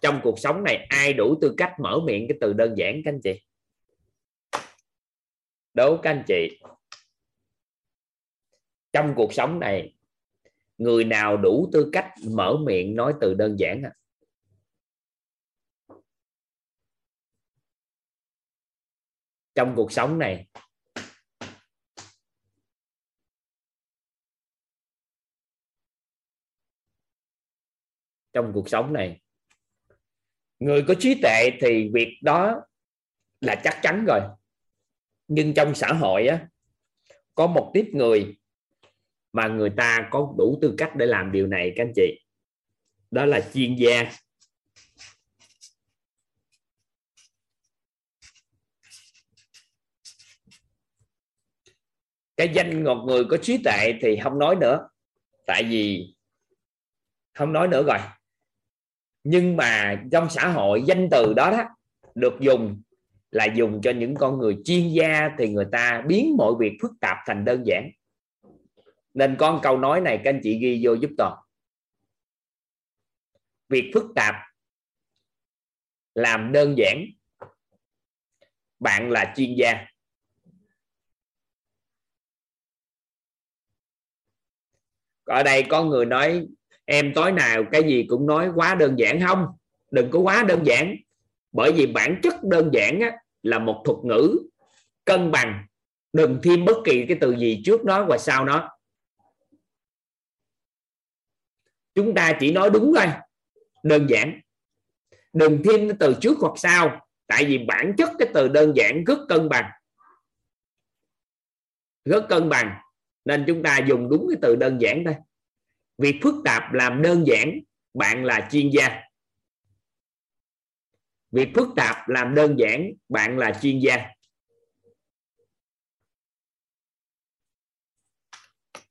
[SPEAKER 1] Trong cuộc sống này, ai đủ tư cách mở miệng cái từ đơn giản các anh chị? đố các anh chị trong cuộc sống này, người nào đủ tư cách mở miệng nói từ đơn giản à? trong cuộc sống này, trong cuộc sống này, người có trí tuệ thì việc đó là chắc chắn rồi nhưng trong xã hội á, có một tiếp người mà người ta có đủ tư cách để làm điều này, các anh chị. Đó là chuyên gia. Cái danh một người có trí tuệ thì không nói nữa. Tại vì không nói nữa rồi. Nhưng mà trong xã hội, danh từ đó đó được dùng là dùng cho những con người chuyên gia thì người ta biến mọi việc phức tạp thành đơn giản. Nên con câu nói này, các anh chị ghi vô giúp toàn. Việc phức tạp làm đơn giản, bạn là chuyên gia. Ở đây có người nói, em tối nào cái gì cũng nói quá đơn giản không? Đừng có quá đơn giản bởi vì bản chất đơn giản á, là một thuật ngữ cân bằng. Đừng thêm bất kỳ cái từ gì trước nó và sau nó. Chúng ta chỉ nói đúng thôi. Đơn giản. Đừng thêm cái từ trước hoặc sau tại vì bản chất cái từ đơn giản rất cân bằng. Rất cân bằng. Nên chúng ta dùng đúng cái từ đơn giản thôi. Việc phức tạp làm đơn giản bạn là chuyên gia việc phức tạp làm đơn giản, bạn là chuyên gia.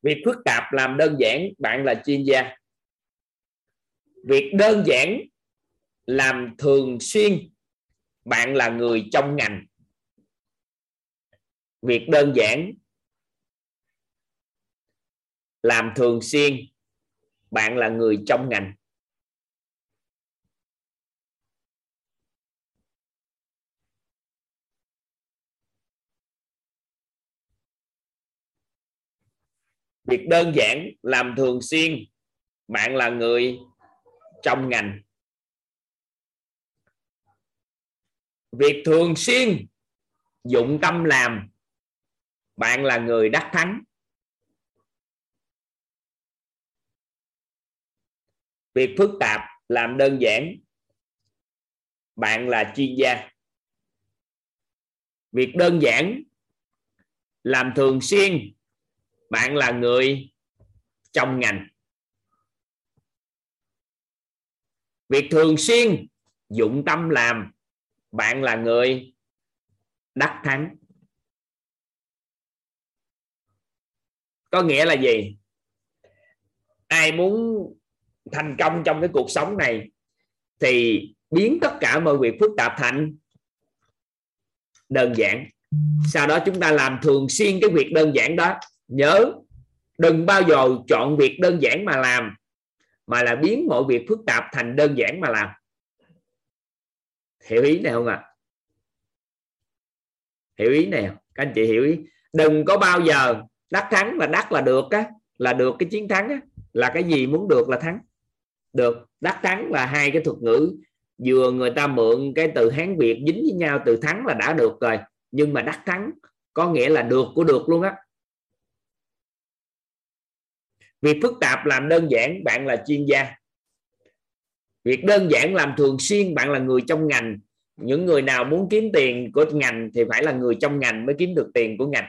[SPEAKER 1] Việc phức tạp làm đơn giản, bạn là chuyên gia. Việc đơn giản làm thường xuyên, bạn là người trong ngành. Việc đơn giản làm thường xuyên, bạn là người trong ngành. Việc đơn giản, làm thường xuyên. Bạn là người trong ngành. Việc thường xuyên, dụng tâm làm. Bạn là người đắc thắng. Việc phức tạp, làm đơn giản. Bạn là chuyên gia. Việc đơn giản, làm thường xuyên bạn là người trong ngành. Việc thường xuyên dụng tâm làm, bạn là người đắc thắng. Có nghĩa là gì? Ai muốn thành công trong cái cuộc sống này thì biến tất cả mọi việc phức tạp thành đơn giản. Sau đó chúng ta làm thường xuyên cái việc đơn giản đó nhớ, đừng bao giờ chọn việc đơn giản mà làm, mà là biến mọi việc phức tạp thành đơn giản mà làm. Hiểu ý này không ạ? À? hiểu ý này các anh chị hiểu ý. Đừng có bao giờ đắc thắng là đắc là được á, là được cái chiến thắng á, là cái gì muốn được là thắng. Được, đắc thắng là hai cái thuật ngữ. Vừa người ta mượn cái từ hán việt dính với nhau, từ thắng là đã được rồi, nhưng mà đắc thắng có nghĩa là được của được luôn á việc phức tạp làm đơn giản, bạn là chuyên gia. Việc đơn giản làm thường xuyên, bạn là người trong ngành. Những người nào muốn kiếm tiền của ngành thì phải là người trong ngành mới kiếm được tiền của ngành.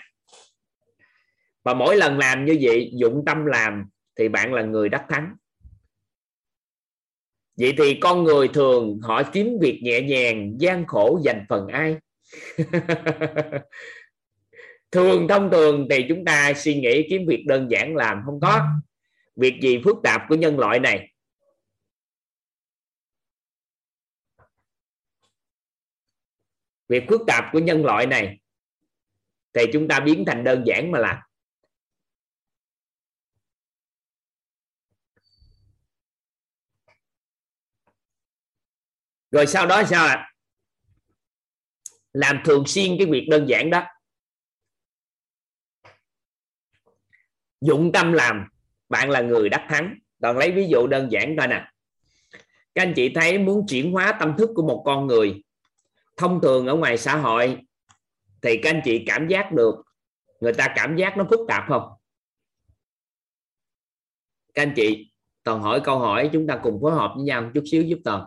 [SPEAKER 1] Và mỗi lần làm như vậy, dụng tâm làm, thì bạn là người đắc thắng. Vậy thì con người thường, họ kiếm việc nhẹ nhàng, gian khổ dành phần ai? thường thông thường thì chúng ta suy nghĩ kiếm việc đơn giản làm không có. Việc gì phức tạp của nhân loại này? Việc phức tạp của nhân loại này thì chúng ta biến thành đơn giản mà làm. Rồi sau đó sao ạ? Làm thường xuyên cái việc đơn giản đó. Dụng tâm làm, bạn là người đắc thắng. Còn lấy ví dụ đơn giản thôi nè. Các anh chị thấy muốn chuyển hóa tâm thức của một con người thông thường ở ngoài xã hội thì các anh chị cảm giác được người ta cảm giác nó phức tạp không? Các anh chị toàn hỏi câu hỏi, chúng ta cùng phối hợp với nhau một chút xíu giúp toàn.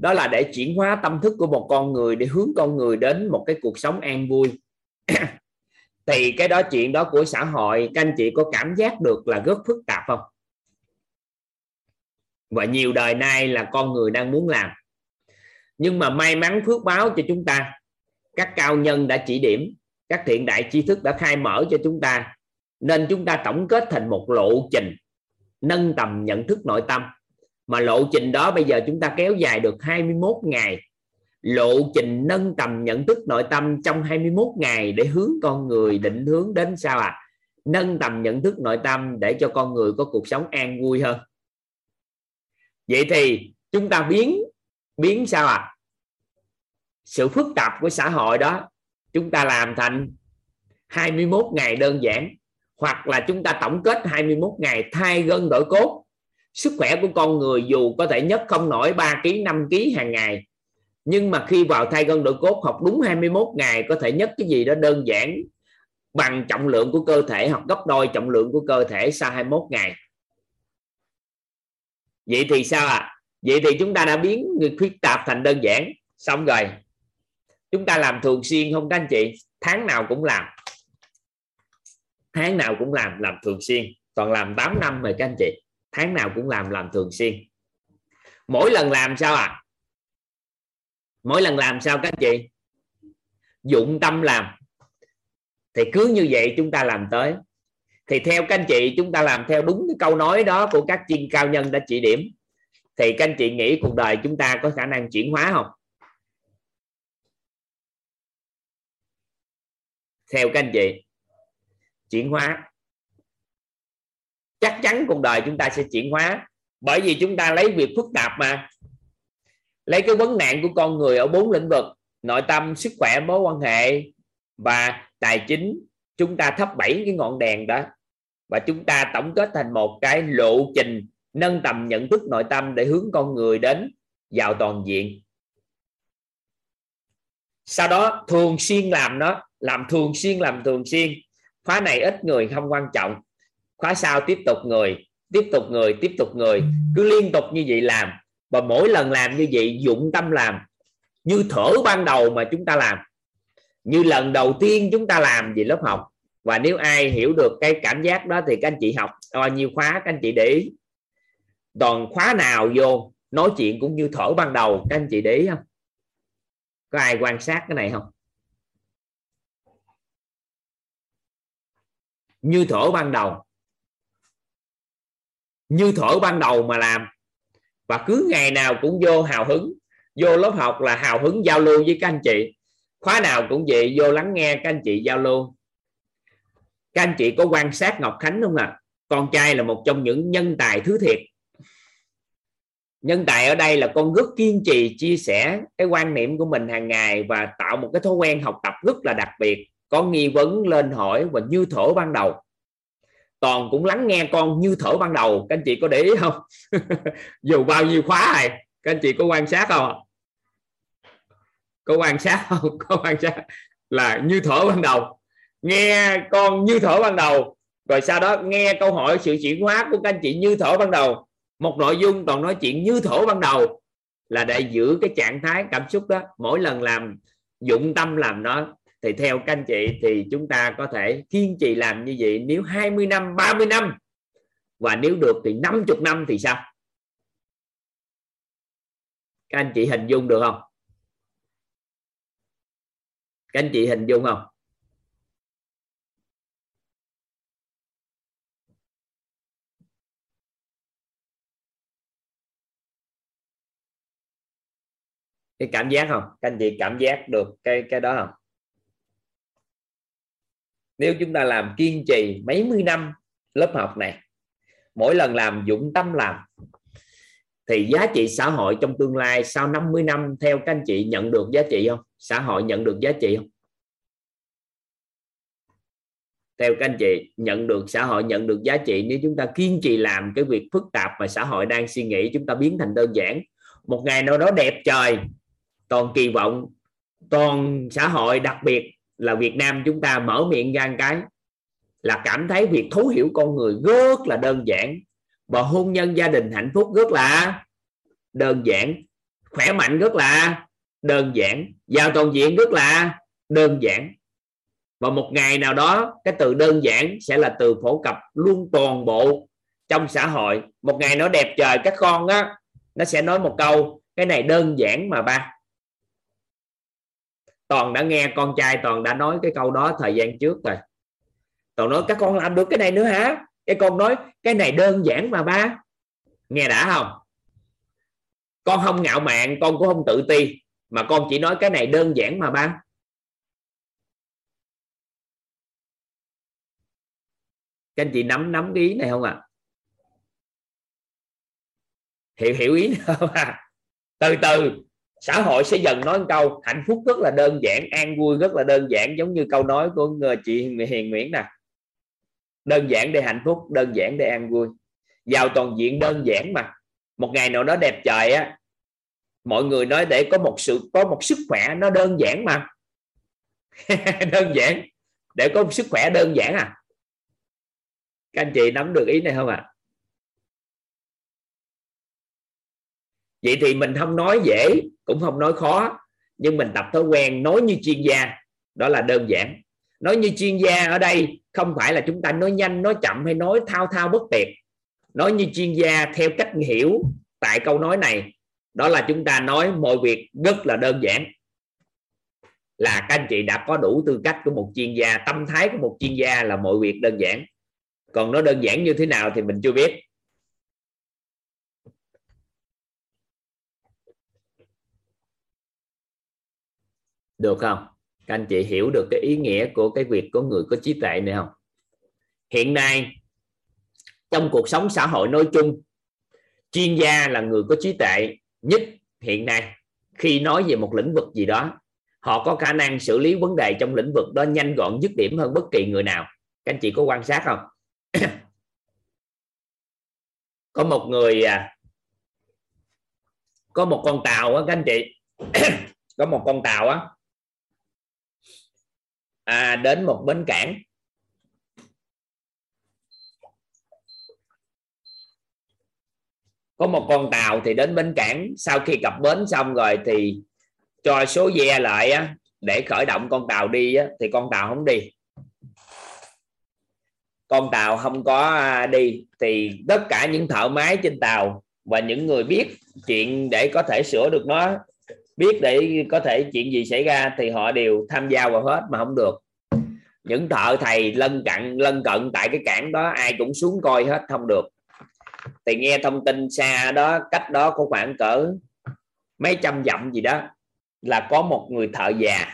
[SPEAKER 1] Đó là để chuyển hóa tâm thức của một con người, để hướng con người đến một cái cuộc sống an vui thì cái đó chuyện đó của xã hội, các anh chị có cảm giác được là rất phức tạp không? Và nhiều đời nay là con người đang muốn làm. Nhưng mà may mắn phước báo cho chúng ta, các cao nhân đã chỉ điểm, các thiện đại tri thức đã khai mở cho chúng ta, nên chúng ta tổng kết thành một lộ trình, nâng tầm nhận thức nội tâm. Mà lộ trình đó bây giờ chúng ta kéo dài được 21 ngày lộ trình nâng tầm nhận thức nội tâm trong 21 ngày để hướng con người định hướng đến sao à nâng tầm nhận thức nội tâm để cho con người có cuộc sống an vui hơn. Vậy thì chúng ta biến biến sao à sự phức tạp của xã hội đó, chúng ta làm thành 21 ngày đơn giản, hoặc là chúng ta tổng kết 21 ngày thay gân đổi cốt. Sức khỏe của con người dù có thể nhất không nổi 3 kg 5 kg hàng ngày nhưng mà khi vào thay gân đổi cốt học đúng 21 ngày, có thể nhất cái gì đó đơn giản bằng trọng lượng của cơ thể hoặc gấp đôi trọng lượng của cơ thể sau 21 ngày. Vậy thì sao ạ? À? vậy thì chúng ta đã biến người khuyết tạp thành đơn giản. Xong rồi. Chúng ta làm thường xuyên không các anh chị? Tháng nào cũng làm. Tháng nào cũng làm làm thường xuyên. Toàn làm 8 năm rồi các anh chị. Tháng nào cũng làm làm thường xuyên. Mỗi lần làm sao à mỗi lần làm sao các anh chị? Dụng tâm làm. Thì cứ như vậy chúng ta làm tới. Thì theo các anh chị, chúng ta làm theo đúng cái câu nói đó của các chuyên cao nhân đã chỉ điểm. Thì các anh chị nghĩ cuộc đời chúng ta có khả năng chuyển hóa không? Theo các anh chị, chuyển hóa. Chắc chắn cuộc đời chúng ta sẽ chuyển hóa. Bởi vì chúng ta lấy việc phức tạp mà lấy cái vấn nạn của con người ở bốn lĩnh vực, nội tâm, sức khỏe, mối quan hệ và tài chính. Chúng ta thắp bảy cái ngọn đèn đó và chúng ta tổng kết thành một cái lộ trình nâng tầm nhận thức nội tâm để hướng con người đến vào toàn diện. Sau đó, thường xuyên làm nó, làm thường xuyên, làm thường xuyên. Khóa này ít người, không quan trọng. Khóa sau tiếp tục người, tiếp tục người, tiếp tục người. Cứ liên tục như vậy làm và mỗi lần làm như vậy, dụng tâm làm như thở ban đầu mà chúng ta làm. Như lần đầu tiên chúng ta làm về lớp học. Và nếu ai hiểu được cái cảm giác đó thì các anh chị học bao nhiêu khóa, các anh chị để ý. Toàn khóa nào vô, nói chuyện cũng như thở ban đầu, các anh chị để ý không? Có ai quan sát cái này không? Như thở ban đầu. Như thở ban đầu mà làm và cứ ngày nào cũng vô hào hứng. Vô lớp học là hào hứng giao lưu với các anh chị. Khóa nào cũng vậy, vô lắng nghe các anh chị giao lưu. Các anh chị có quan sát Ngọc Khánh không ạ? À? con trai là một trong những nhân tài thứ thiệt. Nhân tài ở đây là con rất kiên trì chia sẻ cái quan niệm của mình hàng ngày và tạo một cái thói quen học tập rất là đặc biệt. Có nghi vấn, lên hỏi và như thổ ban đầu toàn cũng lắng nghe con như thở ban đầu. Các anh chị có để ý không? Dù bao nhiêu khóa này, các anh chị có quan sát không có quan sát không? Có quan sát là như thở ban đầu. Nghe con như thở ban đầu. Rồi sau đó nghe câu hỏi sự chuyển hóa của các anh chị như thở ban đầu. Một nội dung toàn nói chuyện như thở ban đầu là để giữ cái trạng thái cảm xúc đó. Mỗi lần làm, dụng tâm làm nó thì theo các anh chị thì chúng ta có thể kiên trì làm như vậy nếu 20 năm 30 năm. Và nếu được thì 50 năm thì sao? Các anh chị hình dung được không? Các anh chị hình dung không? Cái cảm giác không? Các anh chị cảm giác được cái cái đó không? Nếu chúng ta làm kiên trì mấy mươi năm lớp học này, mỗi lần làm dụng tâm làm, thì giá trị xã hội trong tương lai sau 50 năm, theo các anh chị nhận được giá trị không? Xã hội nhận được giá trị không? Theo các anh chị, nhận được, xã hội nhận được giá trị nếu chúng ta kiên trì làm cái việc phức tạp mà xã hội đang suy nghĩ, chúng ta biến thành đơn giản. Một ngày nào đó đẹp trời, toàn kỳ vọng, toàn xã hội đặc biệt là Việt Nam chúng ta mở miệng ra một cái, là cảm thấy việc thấu hiểu con người rất là đơn giản và hôn nhân gia đình hạnh phúc rất là đơn giản, khỏe mạnh rất là đơn giản giàu toàn diện rất là đơn giản. Và một ngày nào đó, cái từ đơn giản sẽ là từ phổ cập luôn toàn bộ trong xã hội. Một ngày nó đẹp trời, các con á, nó sẽ nói một câu, cái này đơn giản mà ba toàn đã nghe con trai, toàn đã nói cái câu đó thời gian trước rồi. Toàn nói, các con làm được cái này nữa hả? Cái con nói, cái này đơn giản mà ba. Nghe đã không? Con không ngạo mạn, con cũng không tự ti, mà con chỉ nói, cái này đơn giản mà ba. Các anh chị nắm nắm cái ý này không ạ? À? hiểu hiểu ý không à? từ từ xã hội sẽ dần nói một câu, hạnh phúc rất là đơn giản, an vui rất là đơn giản, giống như câu nói của chị Hiền Nguyễn nè. Đơn giản để hạnh phúc, đơn giản để an vui. Giàu toàn diện đơn giản mà. Một ngày nào đó đẹp trời á, mọi người nói để có một sự, có một sức khỏe nó đơn giản mà. Đơn giản. Để có một sức khỏe đơn giản à. Các anh chị nắm được ý này không ạ? à? Vậy thì mình không nói dễ, cũng không nói khó, nhưng mình tập thói quen nói như chuyên gia, đó là đơn giản. Nói như chuyên gia ở đây không phải là chúng ta nói nhanh, nói chậm hay nói thao thao bất tuyệt. Nói như chuyên gia theo cách hiểu tại câu nói này, đó là chúng ta nói mọi việc rất là đơn giản. Là các anh chị đã có đủ tư cách của một chuyên gia, tâm thái của một chuyên gia là mọi việc đơn giản. Còn nó đơn giản như thế nào thì mình chưa biết. Được không? Các anh chị hiểu được cái ý nghĩa của cái việc có người có trí tuệ này không? Hiện nay, trong cuộc sống xã hội nói chung, chuyên gia là người có trí tuệ nhất hiện nay. Khi nói về một lĩnh vực gì đó, họ có khả năng xử lý vấn đề trong lĩnh vực đó nhanh gọn dứt điểm hơn bất kỳ người nào. Các anh chị có quan sát không? Có một người à, có một con tàu á các anh chị. Có một con tàu á à, đến một bến cảng. Có một con tàu thì đến bến cảng. Sau khi cập bến xong rồi thì cho số ve lại á, để khởi động con tàu đi á, thì con tàu không đi. Con tàu không có à, đi thì tất cả những thợ máy trên tàu và những người biết chuyện để có thể sửa được nó biết để có thể chuyện gì xảy ra thì họ đều tham gia vào hết mà không được. Những thợ thầy lân cận lân cận tại cái cảng đó ai cũng xuống coi hết, không được. Thì nghe thông tin xa đó, cách đó có khoảng cỡ mấy trăm dặm gì đó, là có một người thợ già.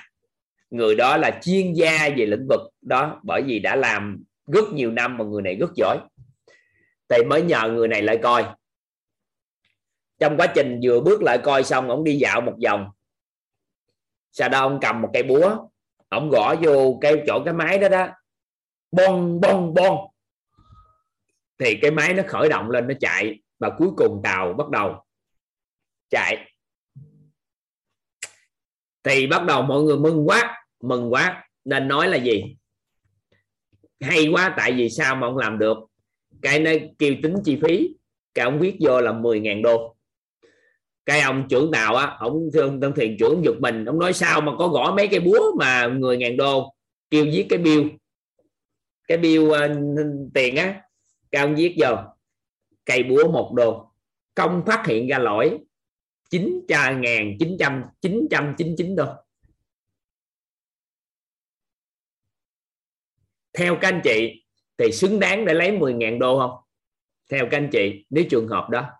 [SPEAKER 1] Người đó là chuyên gia về lĩnh vực đó, bởi vì đã làm rất nhiều năm mà người này rất giỏi. Thì mới nhờ người này lại coi trong quá trình vừa bước lại coi xong, ông đi dạo một vòng. Sau đó ông cầm một cây búa, ông gõ vô cái chỗ cái máy đó đó. Bon bon bon thì cái máy nó khởi động lên, nó chạy và cuối cùng tàu bắt đầu chạy. Thì bắt đầu mọi người mừng quá mừng quá. Nên nói là gì? Hay quá, tại vì sao mà ông làm được? Cái nó kêu tính chi phí, cái ông viết vô là 10.000 đô cái ông trưởng tàu á ông thương tân thiền trưởng giật mình ông nói sao mà có gõ mấy cái búa mà người ngàn đô kêu viết cái bill cái bill uh, ờ, tiền á cái ông viết vô cây búa một đô. Không phát hiện ra lỗi chín ngàn chín trăm chín trăm chín chín đô. Theo các anh chị thì xứng đáng để lấy 10.000 đô không? Theo các anh chị nếu trường hợp đó.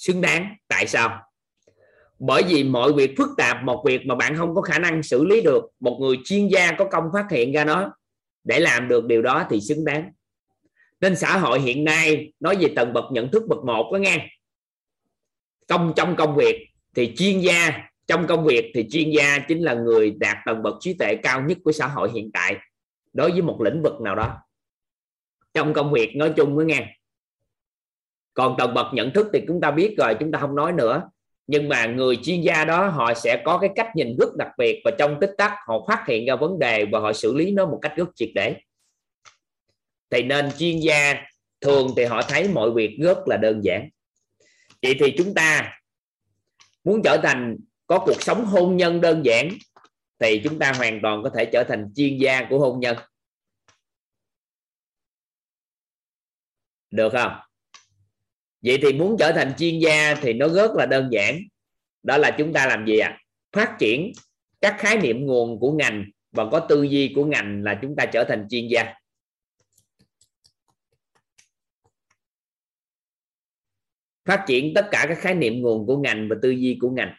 [SPEAKER 1] Xứng đáng. Tại sao? Bởi vì mọi việc phức tạp, một việc mà bạn không có khả năng xử lý được, một người chuyên gia có công phát hiện ra nó, để làm được điều đó thì xứng đáng. Nên xã hội hiện nay, nói về tầng bậc nhận thức bậc một đó nghe. Công trong công việc thì chuyên gia, trong công việc thì chuyên gia chính là người đạt tầng bậc trí tuệ cao nhất của xã hội hiện tại, đối với một lĩnh vực nào đó. Trong công việc nói chung đó nghe còn tầng bậc nhận thức thì chúng ta biết rồi, chúng ta không nói nữa. Nhưng mà người chuyên gia đó, họ sẽ có cái cách nhìn rất đặc biệt và trong tích tắc họ phát hiện ra vấn đề và họ xử lý nó một cách rất triệt để. Thì nên chuyên gia thường thì họ thấy mọi việc rất là đơn giản. Vậy thì chúng ta muốn trở thành có cuộc sống hôn nhân đơn giản thì chúng ta hoàn toàn có thể trở thành chuyên gia của hôn nhân. Được không? Vậy thì muốn trở thành chuyên gia thì nó rất là đơn giản. Đó là chúng ta làm gì ạ? À? phát triển các khái niệm nguồn của ngành và có tư duy của ngành là chúng ta trở thành chuyên gia. Phát triển tất cả các khái niệm nguồn của ngành và tư duy của ngành.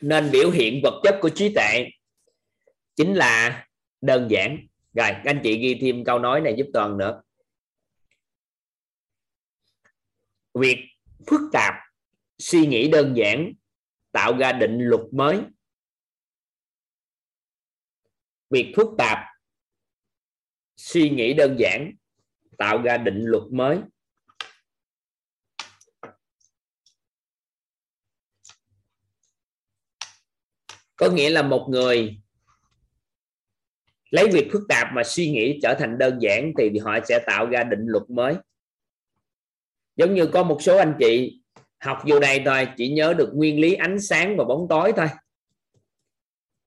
[SPEAKER 1] Nên biểu hiện vật chất của trí tuệ chính là đơn giản. Rồi anh chị ghi thêm câu nói này giúp toàn nữa. Việc phức tạp, suy nghĩ đơn giản, tạo ra định luật mới. Việc phức tạp, suy nghĩ đơn giản, tạo ra định luật mới. Có nghĩa là một người lấy việc phức tạp mà suy nghĩ trở thành đơn giản thì họ sẽ tạo ra định luật mới. Giống như có một số anh chị học vô đây thôi, chỉ nhớ được nguyên lý ánh sáng và bóng tối thôi.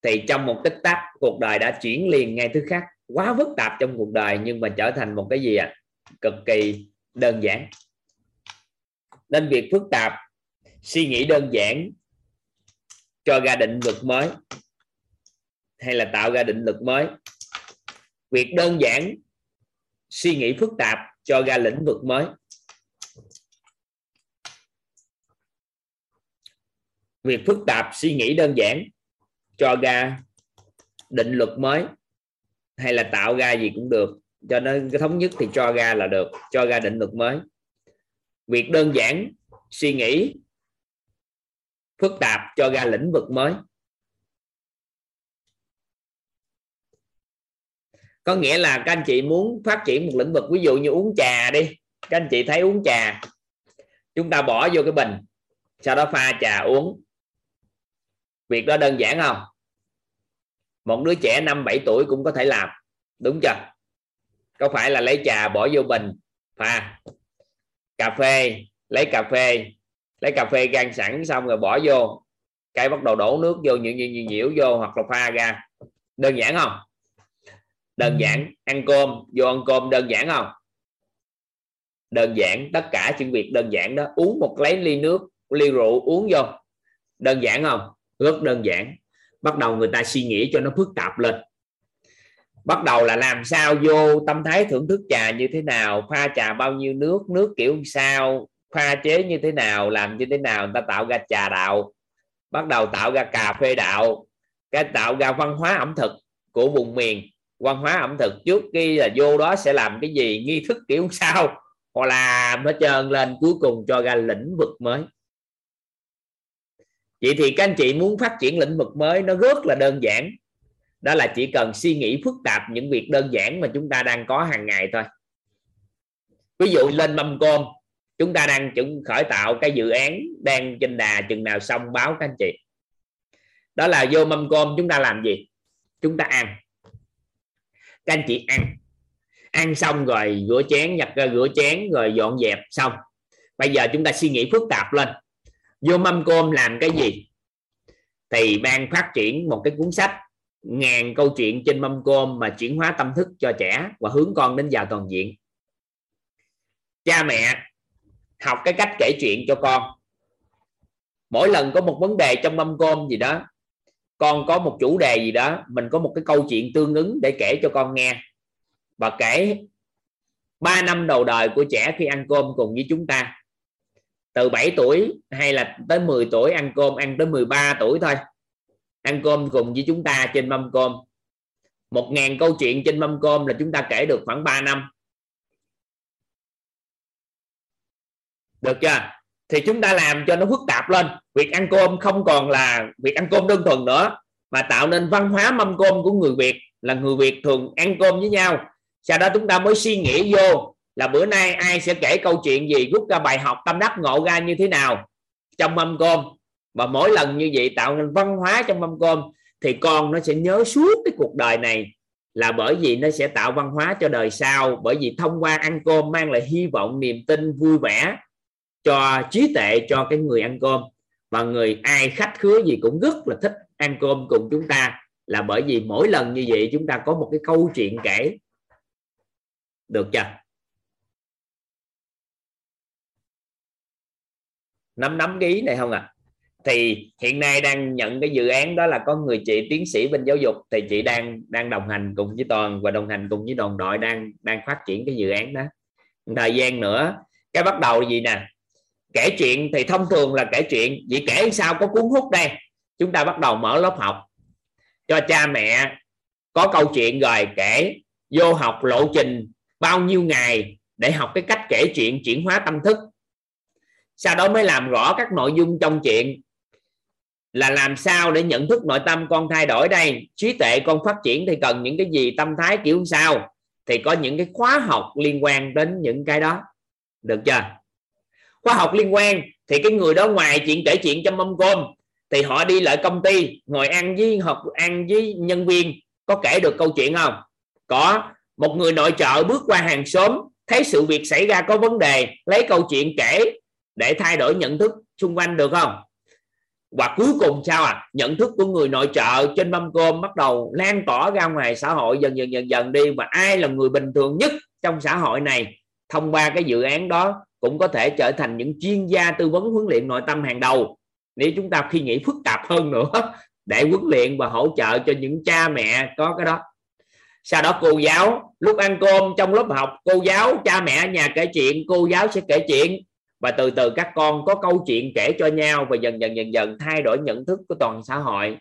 [SPEAKER 1] Thì trong một tích tắc, cuộc đời đã chuyển liền ngay thứ khác. Quá phức tạp trong cuộc đời nhưng mà trở thành một cái gì ạ? À? cực kỳ đơn giản. Nên việc phức tạp, suy nghĩ đơn giản cho ra định luật mới, hay là tạo ra định luật mới. Việc đơn giản, suy nghĩ phức tạp cho ra lĩnh vực mới. Việc phức tạp, suy nghĩ đơn giản cho ra định luật mới, hay là tạo ra gì cũng được. Cho nên cái thống nhất thì cho ra là được, cho ra định luật mới. Việc đơn giản, suy nghĩ phức tạp cho ra lĩnh vực mới. Có nghĩa là các anh chị muốn phát triển một lĩnh vực, ví dụ như uống trà đi, các anh chị thấy uống trà, chúng ta bỏ vô cái bình, sau đó pha trà uống. Việc đó đơn giản không? Một đứa trẻ năm, bảy tuổi cũng có thể làm, đúng chưa? Có phải là lấy trà bỏ vô bình, pha cà phê, lấy cà phê lấy cà phê gan sẵn xong rồi bỏ vô. Cái bắt đầu đổ nước vô nhiều nhiều nhiễu vô hoặc là pha ra. Đơn giản không? Đơn ừ. giản. Ăn cơm. Vô ăn cơm đơn giản không? Đơn giản. Tất cả những việc đơn giản đó. Uống một lấy ly nước ly rượu uống vô. Đơn giản không? Rất đơn giản. Bắt đầu người ta suy nghĩ cho nó phức tạp lên. Bắt đầu là làm sao vô tâm thái thưởng thức trà như thế nào? Pha trà bao nhiêu nước? Nước kiểu sao pha chế như thế nào, làm như thế nào, người ta tạo ra trà đạo, bắt đầu tạo ra cà phê đạo, cái tạo ra văn hóa ẩm thực của vùng miền. Văn hóa ẩm thực trước khi là vô đó sẽ làm cái gì, nghi thức kiểu sao hoặc là nó trơn lên, cuối cùng cho ra lĩnh vực mới. Vậy thì các anh chị muốn phát triển lĩnh vực mới, nó rất là đơn giản. Đó là chỉ cần suy nghĩ phức tạp những việc đơn giản mà chúng ta đang có hàng ngày thôi. Ví dụ lên mâm cơm chúng ta đang chuẩn khởi tạo cái dự án đang trên đà chừng nào xong báo các anh chị. Đó là vô mâm cơm, chúng ta làm gì? Chúng ta ăn. Các anh chị ăn. Ăn xong rồi rửa chén, nhặt ra rửa chén, rồi dọn dẹp, xong. Bây giờ chúng ta suy nghĩ phức tạp lên. Vô mâm cơm làm cái gì? Thì ban phát triển một cái cuốn sách, ngàn câu chuyện trên mâm cơm mà chuyển hóa tâm thức cho trẻ và hướng con đến giàu toàn diện. Cha mẹ học cái cách kể chuyện cho con. Mỗi lần có một vấn đề trong mâm cơm gì đó, con có một chủ đề gì đó, mình có một cái câu chuyện tương ứng để kể cho con nghe. Và kể 3 năm đầu đời của trẻ khi ăn cơm cùng với chúng ta. Từ 7 tuổi hay là tới 10 tuổi ăn cơm, ăn tới 13 tuổi thôi. Ăn cơm cùng với chúng ta trên mâm cơm. Một ngàn câu chuyện trên mâm cơm là chúng ta kể được khoảng 3 năm. Được chưa? Thì chúng ta làm cho nó phức tạp lên. Việc ăn cơm không còn là việc ăn cơm đơn thuần nữa, mà tạo nên văn hóa mâm cơm của người Việt, là người Việt thường ăn cơm với nhau. Sau đó chúng ta mới suy nghĩ vô là bữa nay ai sẽ kể câu chuyện gì, rút ra bài học, tâm đắc ngộ ra như thế nào trong mâm cơm. Và mỗi lần như vậy tạo nên văn hóa trong mâm cơm, thì con nó sẽ nhớ suốt cái cuộc đời này là bởi vì nó sẽ tạo văn hóa cho đời sau, bởi vì thông qua ăn cơm mang lại hy vọng, niềm tin, vui vẻ cho trí tệ cho cái người ăn cơm. Và người ai khách khứa gì cũng rất là thích ăn cơm cùng chúng ta. Là bởi vì mỗi lần như vậy chúng ta có một cái câu chuyện kể. Được chưa? Nắm nắm cái ý này không ạ? À? thì hiện nay đang nhận cái dự án đó là có người chị tiến sĩ bên giáo dục. Thì chị đang đang đồng hành cùng với toàn và đồng hành cùng với đoàn đội đang đang phát triển cái dự án đó. Thời gian nữa, cái bắt đầu gì nè? Kể chuyện thì thông thường là kể chuyện, vậy kể sao có cuốn hút đây? Chúng ta bắt đầu mở lớp học. Cho cha mẹ có câu chuyện rồi kể vô học lộ trình bao nhiêu ngày để học cái cách kể chuyện, chuyển hóa tâm thức. Sau đó mới làm rõ các nội dung trong chuyện. Là làm sao để nhận thức nội tâm con thay đổi đây? Trí tuệ con phát triển thì cần những cái gì? Tâm thái kiểu sao? Thì có những cái khóa học liên quan đến những cái đó. Được chưa? Khóa học liên quan, thì cái người đó ngoài chuyện kể chuyện trong mâm cơm, thì họ đi lại công ty, ngồi ăn với học, ăn với nhân viên, có kể được câu chuyện không? Có. Một người nội trợ bước qua hàng xóm, thấy sự việc xảy ra có vấn đề, lấy câu chuyện kể để thay đổi nhận thức xung quanh được không? Và cuối cùng sao à nhận thức của người nội trợ trên mâm cơm bắt đầu lan tỏa ra ngoài xã hội dần dần dần dần đi, và ai là người bình thường nhất trong xã hội này thông qua cái dự án đó cũng có thể trở thành những chuyên gia tư vấn huấn luyện nội tâm hàng đầu. Nếu chúng ta khi nghĩ phức tạp hơn nữa, để huấn luyện và hỗ trợ cho những cha mẹ có cái đó. Sau đó cô giáo, lúc ăn cơm trong lớp học, cô giáo, cha mẹ ở nhà kể chuyện, cô giáo sẽ kể chuyện. Và từ từ các con có câu chuyện kể cho nhau và dần dần dần dần thay đổi nhận thức của toàn xã hội.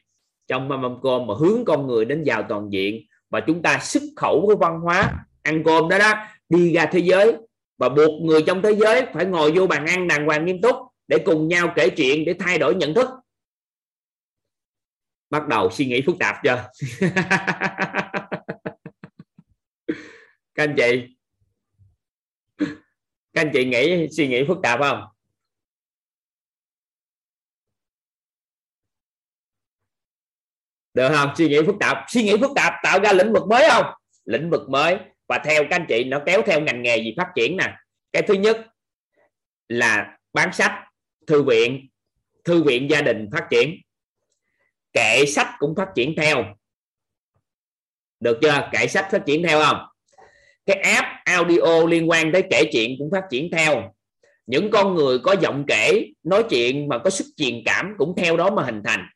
[SPEAKER 1] Trong mâm mâm cơm mà hướng con người đến giàu toàn diện và chúng ta xuất khẩu cái văn hóa ăn cơm đó đó, đi ra thế giới và buộc người trong thế giới phải ngồi vô bàn ăn đàng hoàng nghiêm túc để cùng nhau kể chuyện để thay đổi nhận thức. Bắt đầu suy nghĩ phức tạp chưa? Các anh chị, các anh chị nghĩ, suy nghĩ phức tạp không? Được không? Suy nghĩ phức tạp. Suy nghĩ phức tạp tạo ra lĩnh vực mới không? Lĩnh vực mới và theo các anh chị, nó kéo theo ngành nghề gì phát triển nè. Cái thứ nhất là bán sách, thư viện thư viện gia đình phát triển. Kệ sách cũng phát triển theo. Được chưa? Kệ sách phát triển theo không? Cái app audio liên quan tới kể chuyện cũng phát triển theo. Những con người có giọng kể, nói chuyện mà có sức truyền cảm cũng theo đó mà hình thành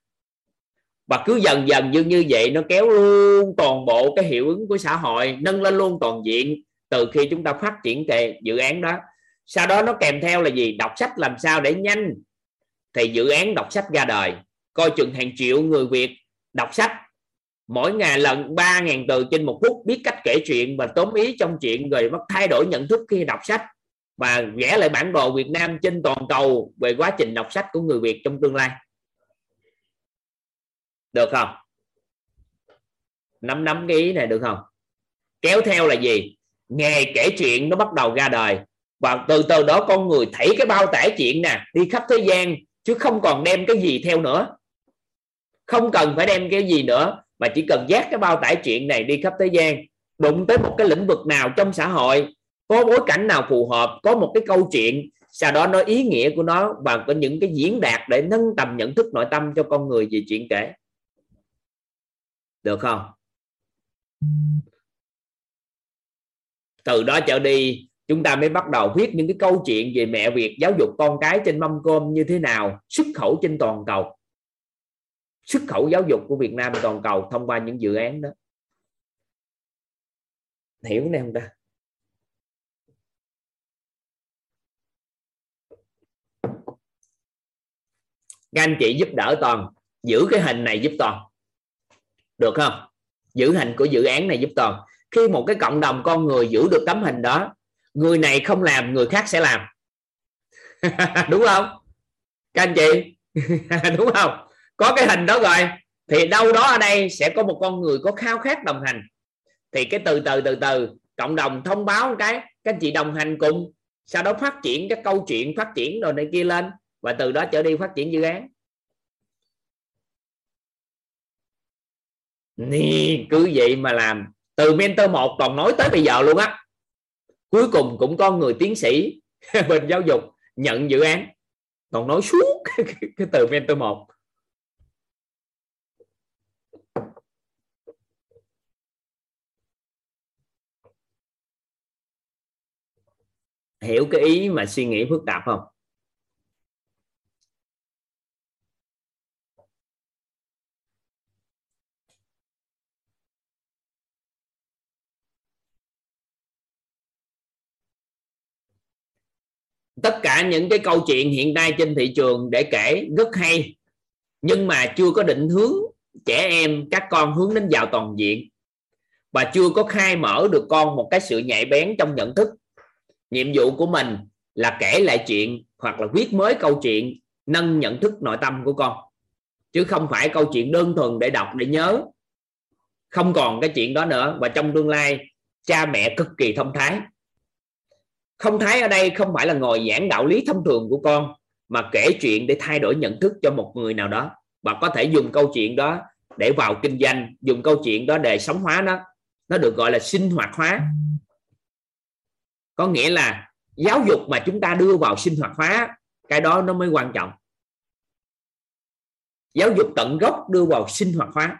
[SPEAKER 1] và cứ dần dần như như vậy nó kéo luôn toàn bộ cái hiệu ứng của xã hội, nâng lên luôn toàn diện từ khi chúng ta phát triển cái dự án đó. Sau đó nó kèm theo là gì? Đọc sách làm sao để nhanh. Thì dự án đọc sách ra đời, coi chừng hàng triệu người Việt đọc sách. Mỗi ngày lần 3.000 từ trên một phút, biết cách kể chuyện và tóm ý trong chuyện rồi bắt thay đổi nhận thức khi đọc sách. Và vẽ lại bản đồ Việt Nam trên toàn cầu về quá trình đọc sách của người Việt trong tương lai được không? Nắm nắm cái ý này được không? Kéo theo là gì? Nghề kể chuyện nó bắt đầu ra đời. Và từ từ đó con người thấy cái bao tải chuyện nè, đi khắp thế gian, chứ không còn đem cái gì theo nữa. Không cần phải đem cái gì nữa, mà chỉ cần dắt cái bao tải chuyện này đi khắp thế gian, đụng tới một cái lĩnh vực nào trong xã hội, có bối cảnh nào phù hợp, có một cái câu chuyện, sau đó nói ý nghĩa của nó và có những cái diễn đạt để nâng tầm nhận thức nội tâm cho con người về chuyện kể được không? Từ đó trở đi, chúng ta mới bắt đầu viết những cái câu chuyện về mẹ Việt giáo dục con cái trên mâm cơm như thế nào, xuất khẩu trên toàn cầu. Xuất khẩu giáo dục của Việt Nam toàn cầu thông qua những dự án đó. Hiểu này không ta? Các anh chị giúp đỡ toàn, giữ cái hình này giúp toàn được không? Giữ hình của dự án này giúp toàn khi một cái cộng đồng con người giữ được tấm hình đó, người này không làm, người khác sẽ làm. Đúng không? Các anh chị? Đúng không? Có cái hình đó rồi, thì đâu đó ở đây sẽ có một con người có khao khát đồng hành. Thì cái từ từ từ từ, cộng đồng thông báo một cái, các anh chị đồng hành cùng, sau đó phát triển các câu chuyện, phát triển rồi này kia lên, và từ đó trở đi phát triển dự án. Nì, cứ vậy mà làm. Từ mentor một còn nói tới bây giờ luôn á. Cuối cùng cũng có người tiến sĩ bên giáo dục nhận dự án. Còn nói suốt cái, cái từ mentor một. Hiểu cái ý mà suy nghĩ phức tạp không? Tất cả những cái câu chuyện hiện nay trên thị trường để kể rất hay, nhưng mà chưa có định hướng trẻ em, các con hướng đến giàu toàn diện. Và chưa có khai mở được con một cái sự nhạy bén trong nhận thức. Nhiệm vụ của mình là kể lại chuyện hoặc là viết mới câu chuyện, nâng nhận thức nội tâm của con. Chứ không phải câu chuyện đơn thuần để đọc để nhớ. Không còn cái chuyện đó nữa. Và trong tương lai, cha mẹ cực kỳ thông thái không thái ở đây không phải là ngồi giảng đạo lý thông thường của con, mà kể chuyện để thay đổi nhận thức cho một người nào đó. Và có thể dùng câu chuyện đó để vào kinh doanh, dùng câu chuyện đó để sống hóa nó. Nó được gọi là sinh hoạt hóa. Có nghĩa là giáo dục mà chúng ta đưa vào sinh hoạt hóa, cái đó nó mới quan trọng. Giáo dục tận gốc đưa vào sinh hoạt hóa.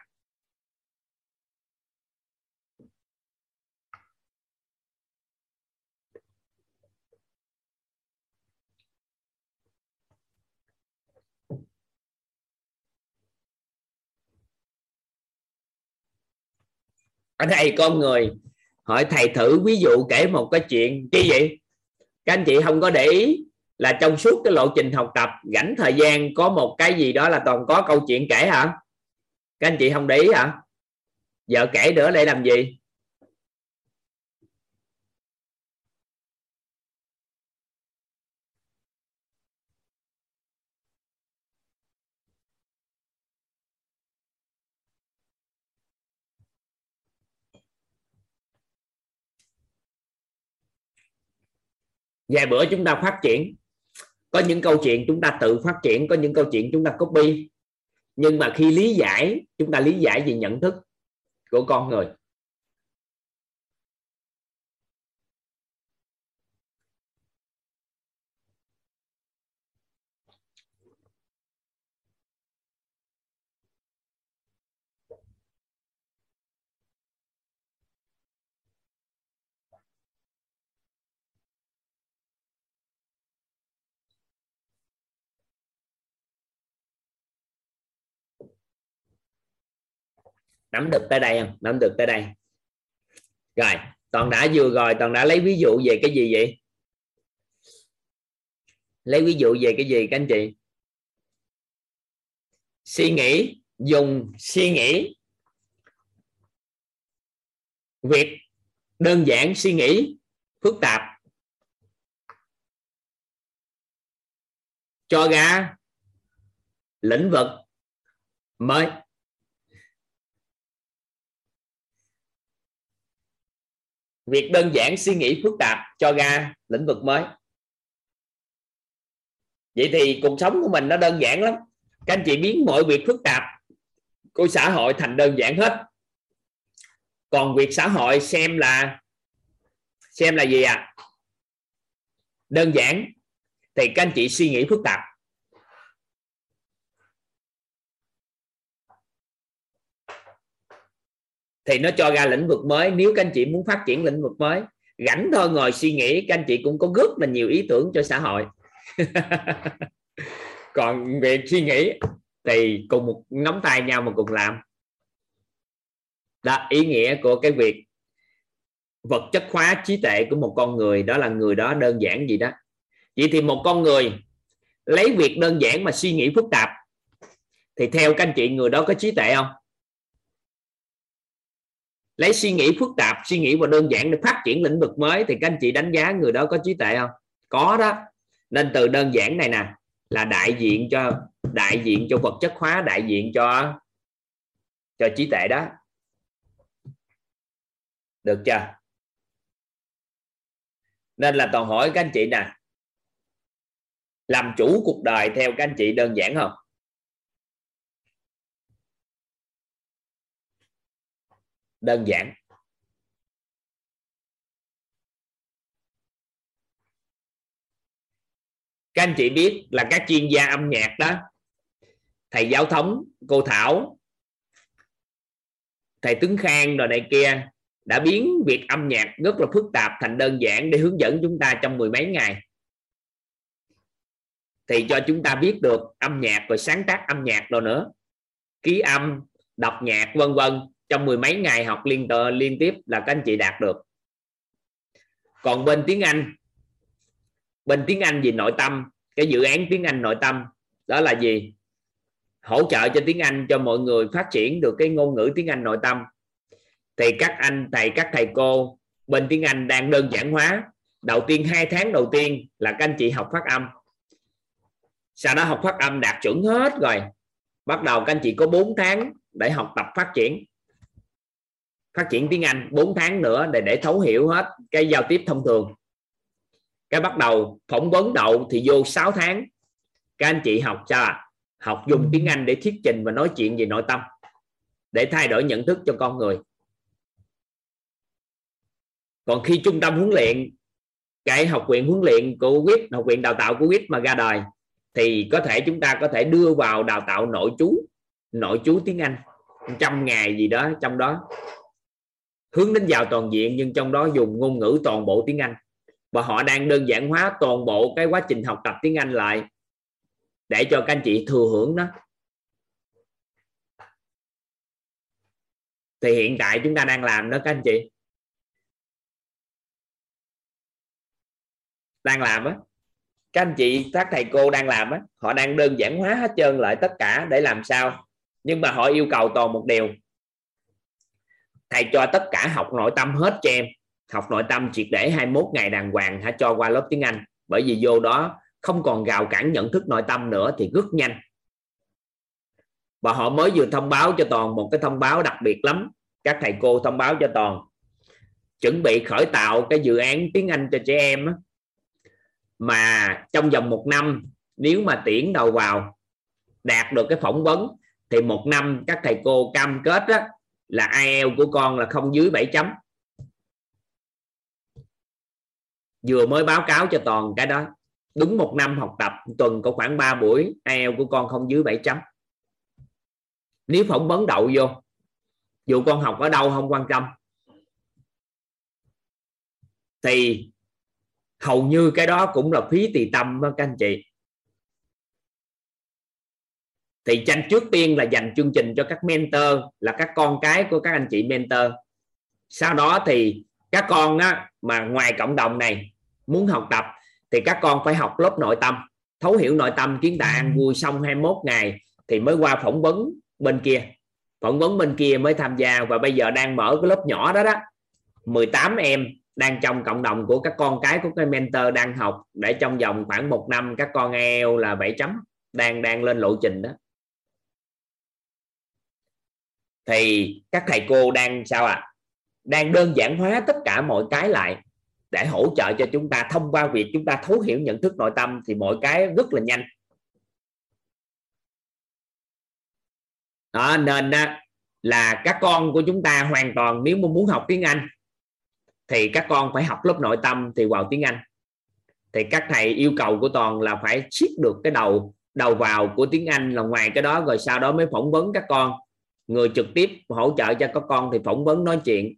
[SPEAKER 1] Ở đây con người. Hỏi thầy thử ví dụ kể một cái chuyện chi vậy? Các anh chị không có để ý là trong suốt cái lộ trình học tập, rảnh thời gian có một cái gì đó là toàn có câu chuyện kể hả? Các anh chị không để ý hả? Giờ kể nữa để làm gì? Vài bữa chúng ta phát triển. Có những câu chuyện chúng ta tự phát triển, có những câu chuyện chúng ta copy. Nhưng mà khi lý giải, chúng ta lý giải về nhận thức của con người. Nắm được tới đây không? Nắm được tới đây. Rồi, toàn đã vừa rồi, toàn đã lấy ví dụ về cái gì vậy? Lấy ví dụ về cái gì, các anh chị? Suy nghĩ, dùng suy nghĩ. Việc đơn giản, suy nghĩ, phức tạp. Cho ra lĩnh vực mới. Việc đơn giản, suy nghĩ phức tạp cho ra lĩnh vực mới. Vậy thì cuộc sống của mình nó đơn giản lắm. Các anh chị biến mọi việc phức tạp của xã hội thành đơn giản hết. Còn việc xã hội xem là xem là gì à đơn giản, thì các anh chị suy nghĩ phức tạp. Thì nó cho ra lĩnh vực mới. Nếu các anh chị muốn phát triển lĩnh vực mới, rảnh thôi ngồi suy nghĩ, các anh chị cũng có rất là nhiều ý tưởng cho xã hội. Còn việc suy nghĩ thì cùng một nắm tay nhau mà cùng làm. Đó, ý nghĩa của cái việc vật chất hóa trí tuệ của một con người, đó là người đó đơn giản gì đó. Vậy thì một con người lấy việc đơn giản mà suy nghĩ phức tạp, thì theo các anh chị người đó có trí tuệ không? Lấy suy nghĩ phức tạp, suy nghĩ và đơn giản để phát triển lĩnh vực mới thì các anh chị đánh giá người đó có trí tuệ không? Có đó. Nên từ đơn giản này nè, là đại diện cho, đại diện cho vật chất hóa, đại diện cho cho trí tuệ đó. Được chưa? Nên là toàn hỏi các anh chị nè, làm chủ cuộc đời theo các anh chị đơn giản không? Đơn giản. Các anh chị biết là các chuyên gia âm nhạc đó, thầy giáo thống, cô thảo, thầy tướng khang rồi này kia đã biến việc âm nhạc rất là phức tạp thành đơn giản để hướng dẫn chúng ta trong mười mấy ngày. Thì cho chúng ta biết được âm nhạc, rồi sáng tác âm nhạc rồi nữa. Ký âm, đọc nhạc, vân vân trong mười mấy ngày học liên tờ liên tiếp là các anh chị đạt được. Còn bên tiếng Anh, bên tiếng Anh gì? Nội tâm. Cái dự án tiếng Anh nội tâm. Đó là gì? Hỗ trợ cho tiếng Anh, cho mọi người phát triển được cái ngôn ngữ tiếng Anh nội tâm. Thì các anh, thầy, các thầy cô bên tiếng Anh đang đơn giản hóa. Đầu tiên, hai tháng đầu tiên là các anh chị học phát âm. Sau đó học phát âm đạt chuẩn hết rồi. Bắt đầu các anh chị có 4 tháng để học tập phát triển phát triển tiếng Anh 4 tháng nữa để để thấu hiểu hết cái giao tiếp thông thường. Cái bắt đầu phỏng vấn đậu thì vô 6 tháng. Các anh chị học cho học dùng tiếng Anh để thuyết trình và nói chuyện về nội tâm, để thay đổi nhận thức cho con người. Còn khi trung tâm huấn luyện, cái học viện huấn luyện của quýt, học viện đào tạo của quýt mà ra đời, thì có thể chúng ta có thể đưa vào đào tạo nội chú nội chú tiếng Anh, trăm ngày gì đó trong đó hướng đến vào toàn diện, nhưng trong đó dùng ngôn ngữ toàn bộ tiếng Anh. Và họ đang đơn giản hóa toàn bộ cái quá trình học tập tiếng Anh lại để cho các anh chị thừa hưởng đó thì hiện tại chúng ta đang làm đó các anh chị. Đang làm á. Các anh chị, các thầy cô đang làm á, họ đang đơn giản hóa hết trơn lại tất cả để làm sao. Nhưng mà họ yêu cầu toàn một điều thầy cho tất cả học nội tâm hết cho em. Học nội tâm triệt để 21 ngày đàng hoàng hả? Cho qua lớp tiếng Anh. Bởi vì vô đó không còn gào cản nhận thức nội tâm nữa thì rất nhanh. Và họ mới vừa thông báo cho toàn một cái thông báo đặc biệt lắm. Các thầy cô thông báo cho toàn chuẩn bị khởi tạo cái dự án tiếng Anh cho trẻ em mà trong vòng một năm nếu mà tuyển đầu vào đạt được cái phỏng vấn thì một năm các thầy cô cam kết đó, là IELTS của con là không dưới 7 chấm. Vừa mới báo cáo cho toàn cái đó, đúng một năm học tập tuần có khoảng 3 buổi IELTS của con không dưới 7 chấm. Nếu phỏng vấn đậu vô, dù con học ở đâu không quan tâm. Thì hầu như cái đó cũng là phí tỳ tâm đó các anh chị thì tranh trước tiên là dành chương trình cho các mentor là các con cái của các anh chị mentor. Sau đó thì các con á, mà ngoài cộng đồng này muốn học tập thì các con phải học lớp nội tâm thấu hiểu nội tâm kiến tạo ăn vui xong 21 ngày thì mới qua phỏng vấn bên kia. Phỏng vấn bên kia mới tham gia và bây giờ đang mở cái lớp nhỏ đó đó. 18 em đang trong cộng đồng của các con cái của cái mentor đang học để trong vòng khoảng một năm các con eo là 7 chấm đang đang lên lộ trình đó thì các thầy cô đang sao ạ? À? đang đơn giản hóa tất cả mọi cái lại để hỗ trợ cho chúng ta. Thông qua việc chúng ta thấu hiểu nhận thức nội tâm thì mọi cái rất là nhanh. Đó, nên là các con của chúng ta hoàn toàn nếu mà muốn học tiếng Anh thì các con phải học lớp nội tâm thì vào tiếng Anh. Thì các thầy yêu cầu của toàn là phải siết được cái đầu đầu vào của tiếng Anh là ngoài cái đó rồi sau đó mới phỏng vấn các con người trực tiếp hỗ trợ cho các con thì phỏng vấn nói chuyện.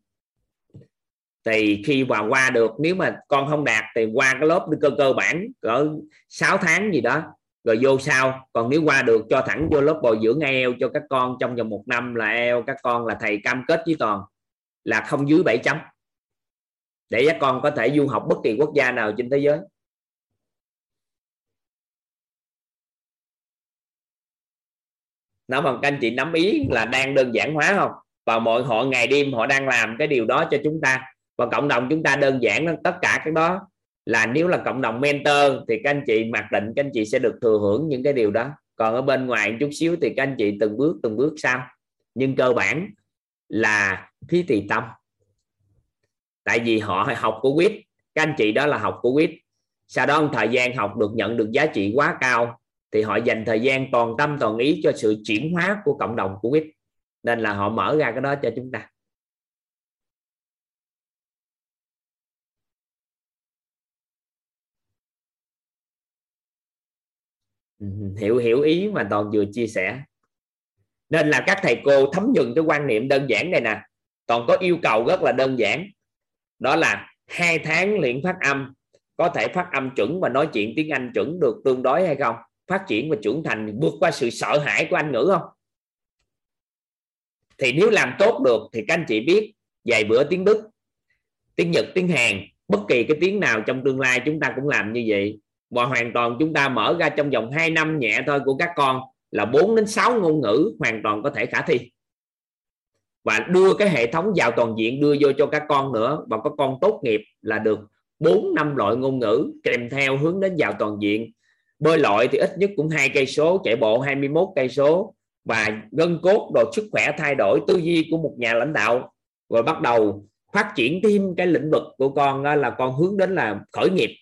[SPEAKER 1] Thì khi mà qua được, nếu mà con không đạt thì qua cái lớp cơ cơ bản cỡ 6 tháng gì đó, rồi vô sau. Còn nếu qua được, cho thẳng vô lớp bồi dưỡng eo cho các con trong vòng một năm là eo các con là thầy cam kết với toàn là không dưới 7 chấm. Để các con có thể du học bất kỳ quốc gia nào trên thế giới. Nó mà các anh chị nắm ý là đang đơn giản hóa không? Và mọi họ ngày đêm họ đang làm cái điều đó cho chúng ta. Và cộng đồng chúng ta đơn giản tất cả cái đó là nếu là cộng đồng mentor thì các anh chị mặc định các anh chị sẽ được thừa hưởng những cái điều đó. Còn ở bên ngoài chút xíu thì các anh chị từng bước từng bước sau. Nhưng cơ bản là thí tỳ tâm. Tại vì họ học của quýt. Các anh chị đó là học của quýt. Sau đó thời gian học được nhận được giá trị quá cao thì họ dành thời gian toàn tâm, toàn ý cho sự chuyển hóa của cộng đồng của quýt. Nên là họ mở ra cái đó cho chúng ta. Ừ, hiểu hiểu ý mà toàn vừa chia sẻ. Nên là các thầy cô thấm nhuần cái quan niệm đơn giản này nè. Toàn có yêu cầu rất là đơn giản. Đó là hai tháng luyện phát âm. Có thể phát âm chuẩn và nói chuyện tiếng Anh chuẩn được tương đối hay không? Phát triển và trưởng thành, vượt qua sự sợ hãi của anh ngữ không? Thì nếu làm tốt được thì các anh chị biết, vài bữa tiếng Đức, tiếng Nhật, tiếng Hàn, bất kỳ cái tiếng nào trong tương lai chúng ta cũng làm như vậy. Và hoàn toàn chúng ta mở ra trong vòng 2 năm nhẹ thôi của các con là 4 đến 6 ngôn ngữ hoàn toàn có thể khả thi. Và đưa cái hệ thống vào toàn diện, đưa vô cho các con nữa. Và có con tốt nghiệp là được 4 năm loại ngôn ngữ kèm theo hướng đến vào toàn diện bơi lội thì ít nhất cũng hai cây số, chạy bộ 21 cây số. Và gân cốt đồ sức khỏe thay đổi, tư duy của một nhà lãnh đạo. Rồi bắt đầu phát triển thêm cái lĩnh vực của con là con hướng đến là khởi nghiệp.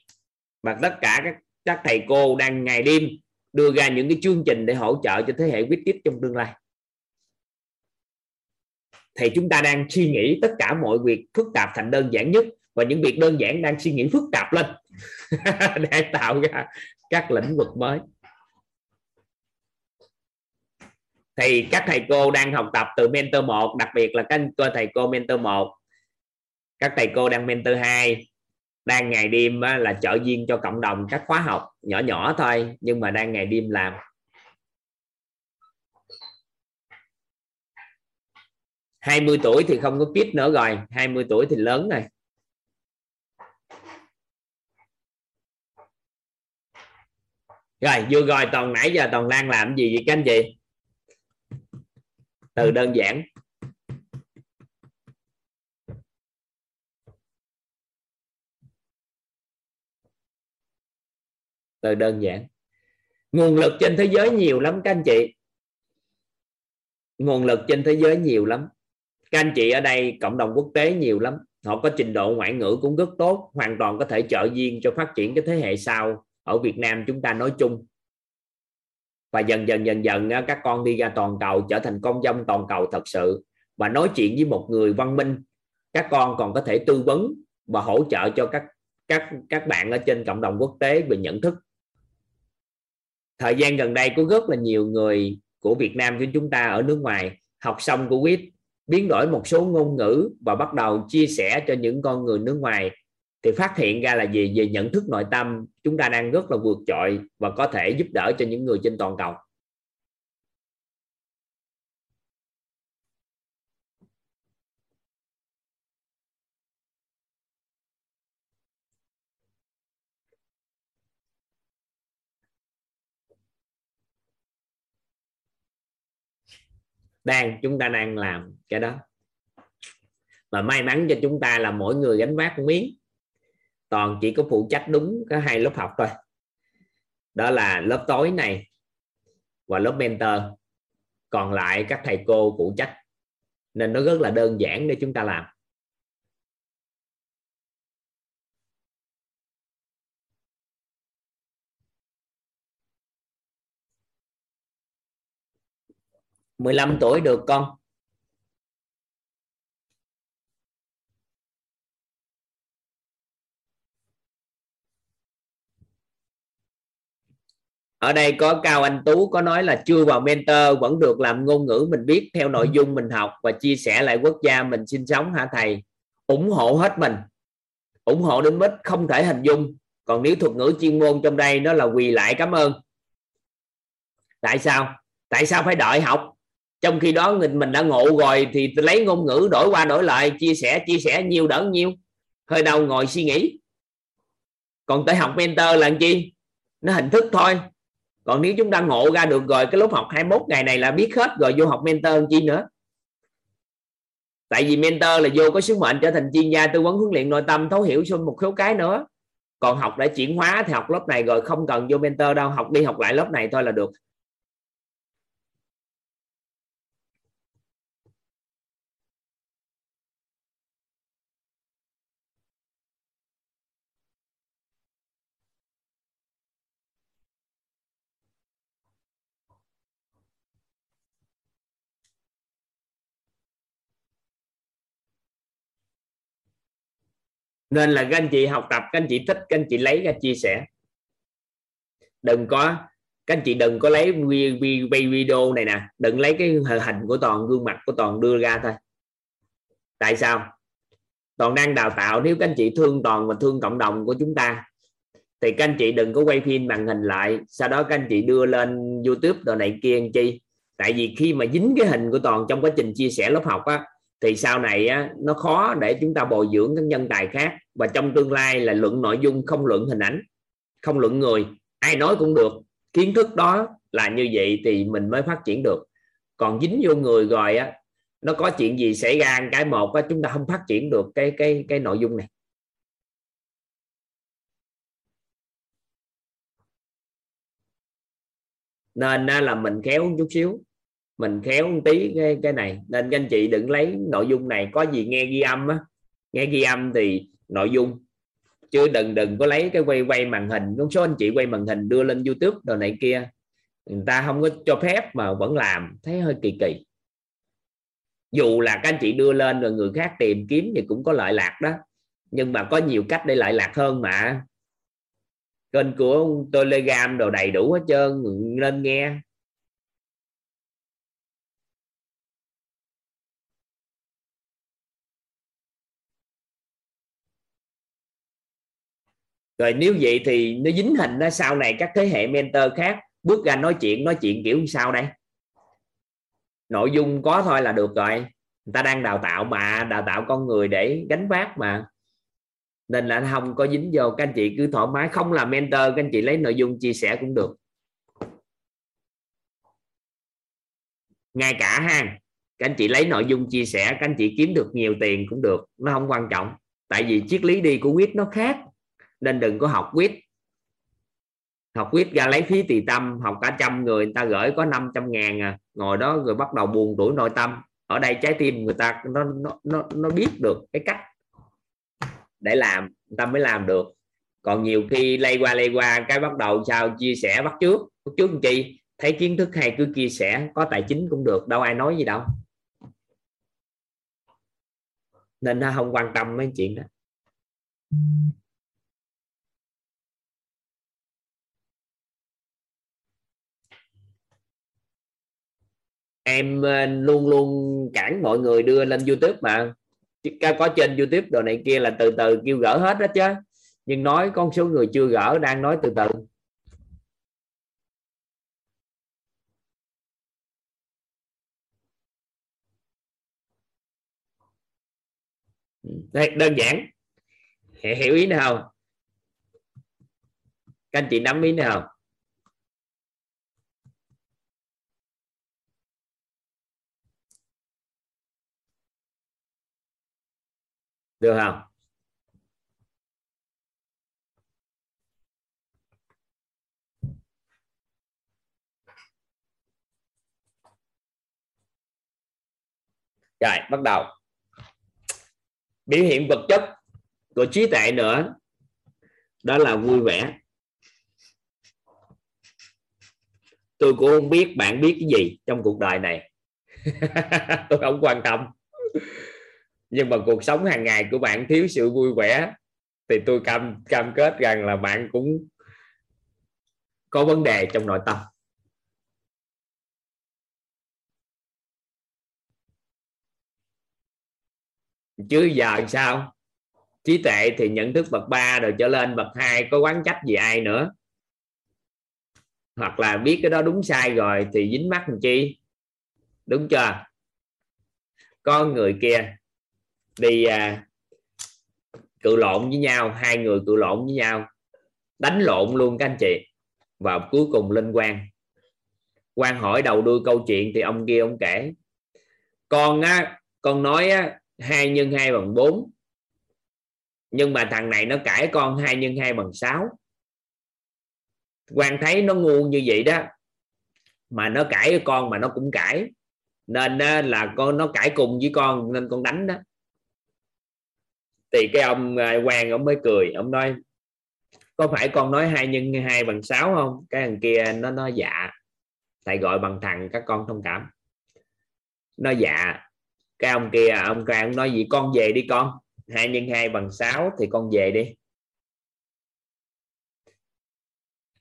[SPEAKER 1] Và tất cả các các thầy cô đang ngày đêm đưa ra những cái chương trình để hỗ trợ cho thế hệ quyết tiếp trong tương lai. Thì chúng ta đang suy nghĩ tất cả mọi việc phức tạp thành đơn giản nhất và những việc đơn giản đang suy nghĩ phức tạp lên để tạo ra các lĩnh vực mới. Thì các thầy cô đang học tập từ mentor 1 đặc biệt là các cô, thầy cô mentor 1 các thầy cô đang mentor 2 đang ngày đêm là trợ viên cho cộng đồng các khóa học nhỏ nhỏ thôi, nhưng mà đang ngày đêm làm. Hai mươi tuổi thì không có kiếp nữa rồi 20 tuổi thì lớn rồi. Rồi, vừa rồi toàn nãy giờ toàn đang làm gì vậy các anh chị? Từ đơn giản. Từ đơn giản. Nguồn lực trên thế giới nhiều lắm các anh chị. Nguồn lực trên thế giới nhiều lắm. Các anh chị ở đây, cộng đồng quốc tế nhiều lắm. Họ có trình độ ngoại ngữ cũng rất tốt, hoàn toàn có thể trợ duyên cho phát triển cái thế hệ sau ở Việt Nam chúng ta nói chung. Và dần dần dần dần các con đi ra toàn cầu, trở thành công dân toàn cầu thật sự. Và nói chuyện với một người văn minh, các con còn có thể tư vấn và hỗ trợ cho các các các bạn ở trên cộng đồng quốc tế về nhận thức. Thời gian gần đây có rất là nhiều người của Việt Nam của chúng ta ở nước ngoài học xong của quýt, biến đổi một số ngôn ngữ và bắt đầu chia sẻ cho những con người nước ngoài thì phát hiện ra là gì? Về nhận thức nội tâm, chúng ta đang rất là vượt trội và có thể giúp đỡ cho những người trên toàn cầu. Đang, chúng ta đang làm cái đó. Mà may mắn cho chúng ta là mỗi người gánh vác một miếng toàn chỉ có phụ trách đúng có hai lớp học thôi. Đó là lớp tối này và lớp mentor. Còn lại các thầy cô phụ trách. Nên nó rất là đơn giản để chúng ta làm. 15 tuổi được con. Ở đây có cao anh tú có nói là chưa vào mentor vẫn được làm ngôn ngữ mình biết theo nội dung mình học và chia sẻ lại quốc gia mình sinh sống hả thầy? Ủng hộ hết mình. Ủng hộ đến mức không thể hình dung. Còn nếu thuật ngữ chuyên môn trong đây nó là quỳ lại cảm ơn. Tại sao? Tại sao phải đợi học? Trong khi đó mình đã ngộ rồi thì lấy ngôn ngữ đổi qua đổi lại chia sẻ chia sẻ nhiều đỡ nhiêu hơi đâu ngồi suy nghĩ. Còn tới học mentor là chi? Nó hình thức thôi còn nếu chúng ta ngộ ra được rồi, cái lớp học 21 ngày này là biết hết rồi, vô học mentor chi nữa? Tại vì mentor là vô có sứ mệnh trở thành chuyên gia, tư vấn huấn luyện nội tâm, thấu hiểu xung một số cái nữa. Còn học đã chuyển hóa thì học lớp này rồi, không cần vô mentor đâu, học đi học lại lớp này thôi là được. Nên là các anh chị học tập, các anh chị thích, các anh chị lấy ra chia sẻ. Đừng có, các anh chị đừng có lấy video này nè. Đừng lấy cái hình của toàn, gương mặt của toàn đưa ra thôi. Tại sao? Toàn đang đào tạo, nếu các anh chị thương toàn và thương cộng đồng của chúng ta, thì các anh chị đừng có quay phim màn hình lại. Sau đó các anh chị đưa lên youtube rồi này kia anh chi? Tại vì khi mà dính cái hình của toàn trong quá trình chia sẻ lớp học á thì sau này á, nó khó để chúng ta bồi dưỡng các nhân tài khác. Và trong tương lai là luận nội dung không luận hình ảnh không luận người. Ai nói cũng được. Kiến thức đó là như vậy thì mình mới phát triển được. Còn dính vô người rồi á nó có chuyện gì xảy ra cái một á chúng ta không phát triển được cái cái cái nội dung này. Nên là mình khéo chút xíu mình khéo một tí cái cái này. Nên các anh chị đừng lấy nội dung này. Có gì nghe ghi âm á. Nghe ghi âm thì nội dung. Chứ đừng đừng có lấy cái quay quay màn hình. Có số anh chị quay màn hình đưa lên youtube đồ này kia. Người ta không có cho phép mà vẫn làm. Thấy hơi kỳ kỳ. Dù là các anh chị đưa lên rồi người khác tìm kiếm thì cũng có lợi lạc đó. Nhưng mà có nhiều cách để lợi lạc hơn mà. Kênh của telegram đồ đầy đủ hết trơn. Nên nghe. Rồi nếu vậy thì nó dính hình nó sau này các thế hệ mentor khác bước ra nói chuyện nói chuyện kiểu sao đây? Nội dung có thôi là được rồi. Người ta đang đào tạo mà, đào tạo con người để gánh vác mà. Nên là không có dính vô. Các anh chị cứ thoải mái, không là mentor, các anh chị lấy nội dung chia sẻ cũng được. Ngay cả ha, các anh chị lấy nội dung chia sẻ, các anh chị kiếm được nhiều tiền cũng được, nó không quan trọng. Tại vì triết lý đi của quyết nó khác nên đừng có học quýt. Học quýt ra lấy phí tùy tâm. Học cả trăm người người ta gửi có 500 ngàn à. Ngồi đó rồi bắt đầu buồn tuổi nội tâm. Ở đây trái tim người ta nó nó nó, nó biết được cái cách để làm người ta mới làm được. Còn nhiều khi lây qua lây qua cái bắt đầu sao chia sẻ bắt trước. Bắt trước chi? Thấy kiến thức hay cứ chia sẻ có tài chính cũng được đâu ai nói gì đâu. Nên nó không quan tâm mấy chuyện đó. Em ờ, luôn luôn cản mọi người đưa lên youtube mà. Có trên youtube đồ này kia là từ từ kêu gỡ hết đó chứ. Nhưng nói con số người chưa gỡ đang nói từ từ. Đây, đơn giản. Hiểu ý nào? Các anh chị nắm ý nào? Được không? Rồi, bắt đầu. Biểu hiện vật chất của trí tuệ nữa, đó là vui vẻ. Tôi cũng không biết bạn biết cái gì trong cuộc đời này. Tôi không quan tâm nhưng mà cuộc sống hàng ngày của bạn thiếu sự vui vẻ, thì tôi cam cam kết rằng là bạn cũng có vấn đề trong nội tâm. Chứ giờ sao? Trí tuệ thì nhận thức bậc ba rồi trở lên bậc hai, có quán trách gì ai nữa? Hoặc là biết cái đó đúng sai rồi thì dính mắt làm chi? Đúng chưa? Con người kia đi à, cự lộn với nhau hai người cự lộn với nhau đánh lộn luôn các anh chị. Và cuối cùng lên quan. Quan hỏi đầu đuôi câu chuyện thì ông kia ông kể. Con á con nói á hai nhân hai bằng 4 nhưng mà thằng này nó cãi con hai nhân hai bằng 6 quan thấy nó ngu như vậy đó mà nó cãi với con mà nó cũng cãi nên là con nó cãi cùng với con nên con đánh đó thì cái ông à, quan ông mới cười ông nói có phải con nói hai nhân hai bằng sáu không? Cái thằng kia nó nói dạ. Thầy gọi bằng thằng các con thông cảm. Nó dạ. Cái ông kia ông kia ông nói gì con về đi con. Hai nhân hai bằng sáu thì con về đi.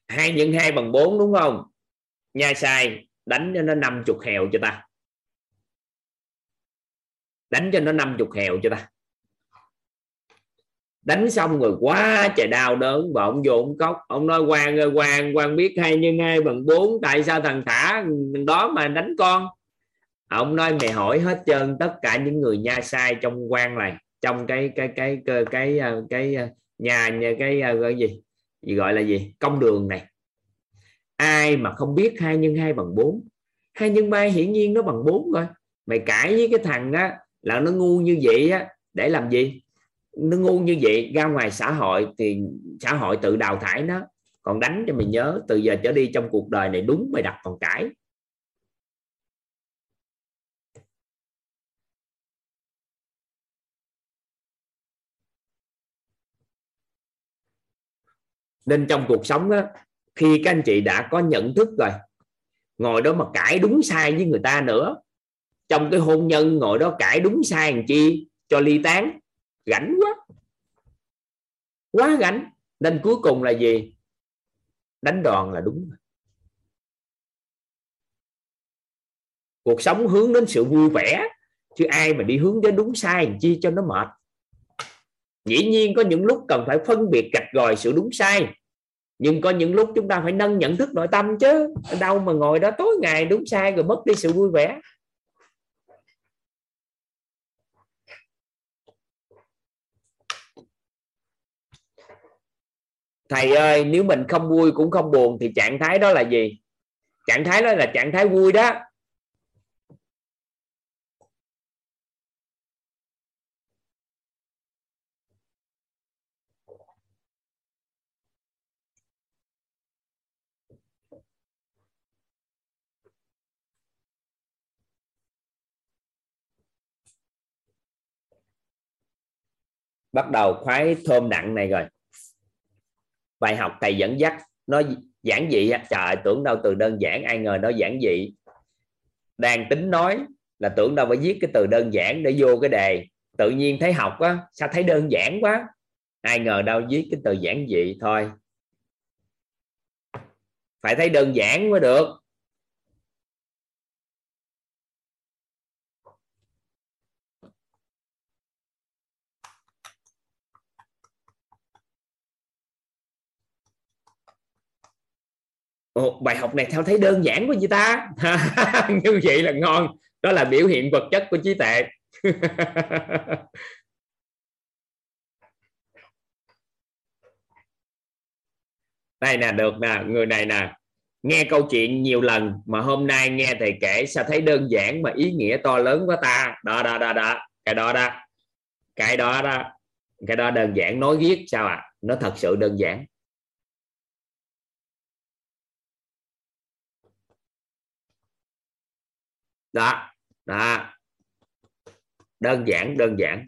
[SPEAKER 1] Hai nhân hai bằng bốn đúng không? Nha sai đánh cho nó 50 hèo cho ta. Đánh cho nó 50 hèo cho ta đánh xong rồi quá trời đau đớn và ông vô ông khóc. Ông nói quan ơi quan quan biết hai nhân hai bằng bốn tại sao thằng thả đó mà đánh con? Ông nói mày hỏi hết trơn tất cả những người nha sai trong quan này trong cái cái cái cái ờ, cái cái, cái nhà nhà cái, ờ, cái gì gì gọi là gì công đường này. Ai mà không biết hai nhân hai bằng bốn? Hai nhân ba hiển nhiên nó bằng bốn rồi. Mày cãi với cái thằng á là nó ngu như vậy á để làm gì? Nó ngu như vậy ra ngoài xã hội thì xã hội tự đào thải nó. Còn đánh cho mày nhớ từ giờ trở đi trong cuộc đời này đúng mày đặt còn cãi. Nên trong cuộc sống đó, khi các anh chị đã có nhận thức rồi ngồi đó mà cãi đúng sai với người ta nữa trong cái hôn nhân ngồi đó cãi đúng sai làm chi cho ly tán rảnh quá. Quá gánh nên cuối cùng là gì? Đánh đòn là đúng. Cuộc sống hướng đến sự vui vẻ, chứ ai mà đi hướng đến đúng sai làm chi cho nó mệt. Dĩ nhiên có những lúc cần phải phân biệt gạch gòi sự đúng sai, nhưng có những lúc chúng ta phải nâng nhận thức nội tâm chứ. Đâu mà ngồi đó tối ngày đúng sai rồi mất đi sự vui vẻ. Thầy ơi, nếu mình không vui cũng không buồn thì trạng thái đó là gì? Trạng thái đó là trạng thái vui đó. Bắt đầu khoái thơm nặng này rồi bài học thầy dẫn dắt, nó giản dị trời, tưởng đâu từ đơn giản, ai ngờ nó giản dị. Đang tính nói là tưởng đâu phải viết cái từ đơn giản để vô cái đề. Tự nhiên thấy học á, sao thấy đơn giản quá? Ai ngờ đâu viết cái từ giản dị thôi. Phải thấy đơn giản mới được. Ồ, bài học này theo thấy đơn giản của vậy ta? Như vậy là ngon. Đó là biểu hiện vật chất của trí tuệ. Đây nè được nè người này nè. Nghe câu chuyện nhiều lần mà hôm nay nghe thầy kể sao thấy đơn giản mà ý nghĩa to lớn quá ta? Đó đó đó đó. Cái đó đó. Cái đó đó. Cái đó đơn giản. Nói viết sao à? Nó thật sự đơn giản. Đó. Đó. Đơn giản đơn giản.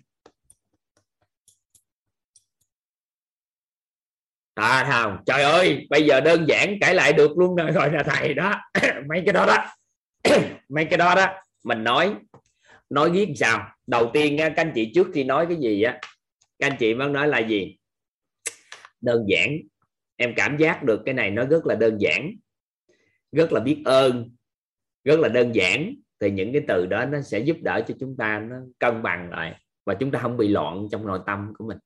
[SPEAKER 1] À không? Trời ơi, bây giờ đơn giản cãi lại được luôn rồi rồi là thầy đó. Mấy cái đó đó. Mấy cái đó đó. Mình nói nói viết sao? Đầu tiên các anh chị trước khi nói cái gì á, các anh chị mới nói là gì? Đơn giản. Em cảm giác được cái này nó rất là đơn giản. Rất là biết ơn. Rất là đơn giản thì những cái từ đó nó sẽ giúp đỡ cho chúng ta nó cân bằng lại và chúng ta không bị loạn trong nội tâm của mình.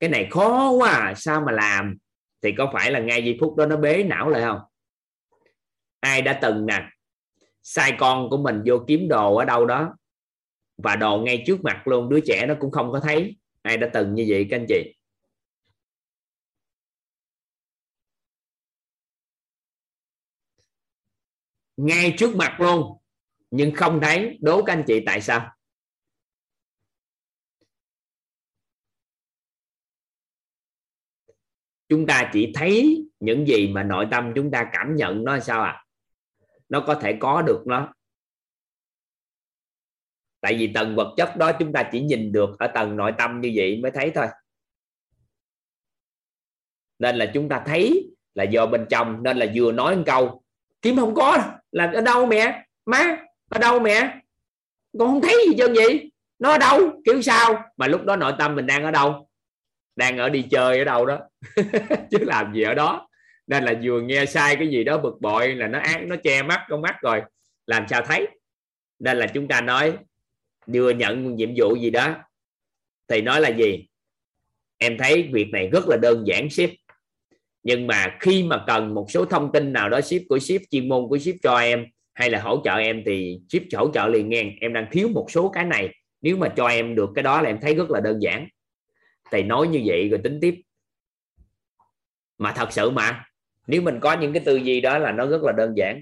[SPEAKER 1] Cái này khó quá à, sao mà làm? Thì có phải là ngay giây phút đó nó bế não lại không? Ai đã từng nè sai con của mình vô kiếm đồ ở đâu đó và đồ ngay trước mặt luôn đứa trẻ nó cũng không có thấy. Ai đã từng như vậy các anh chị? Ngay trước mặt luôn nhưng không thấy đố các anh chị tại sao? Chúng ta chỉ thấy những gì mà nội tâm chúng ta cảm nhận nó sao à? Nó có thể có được nó. Tại vì tầng vật chất đó chúng ta chỉ nhìn được ở tầng nội tâm như vậy mới thấy thôi. Nên là chúng ta thấy là do bên trong, nên là vừa nói một câu, kiếm không có, là ở đâu mẹ? Má ở đâu mẹ? Con không thấy gì trơn vậy. Nó ở đâu? Kiểu sao? Mà lúc đó nội tâm mình đang ở đâu? Đang ở đi chơi ở đâu đó. Chứ làm gì ở đó. Nên là vừa nghe sai cái gì đó bực bội là nó ác, nó che mắt, con mắt rồi. Làm sao thấy? Nên là chúng ta nói vừa nhận nhiệm vụ gì đó. Thì nói là gì? Em thấy việc này rất là đơn giản, ship. Nhưng mà khi mà cần một số thông tin nào đó, ship của ship, chuyên môn của ship cho em hay là hỗ trợ em thì ship hỗ trợ liền ngang em đang thiếu một số cái này. Nếu mà cho em được cái đó là em thấy rất là đơn giản. Thầy nói như vậy rồi tính tiếp. Mà thật sự mà, nếu mình có những cái tư duy đó là nó rất là đơn giản.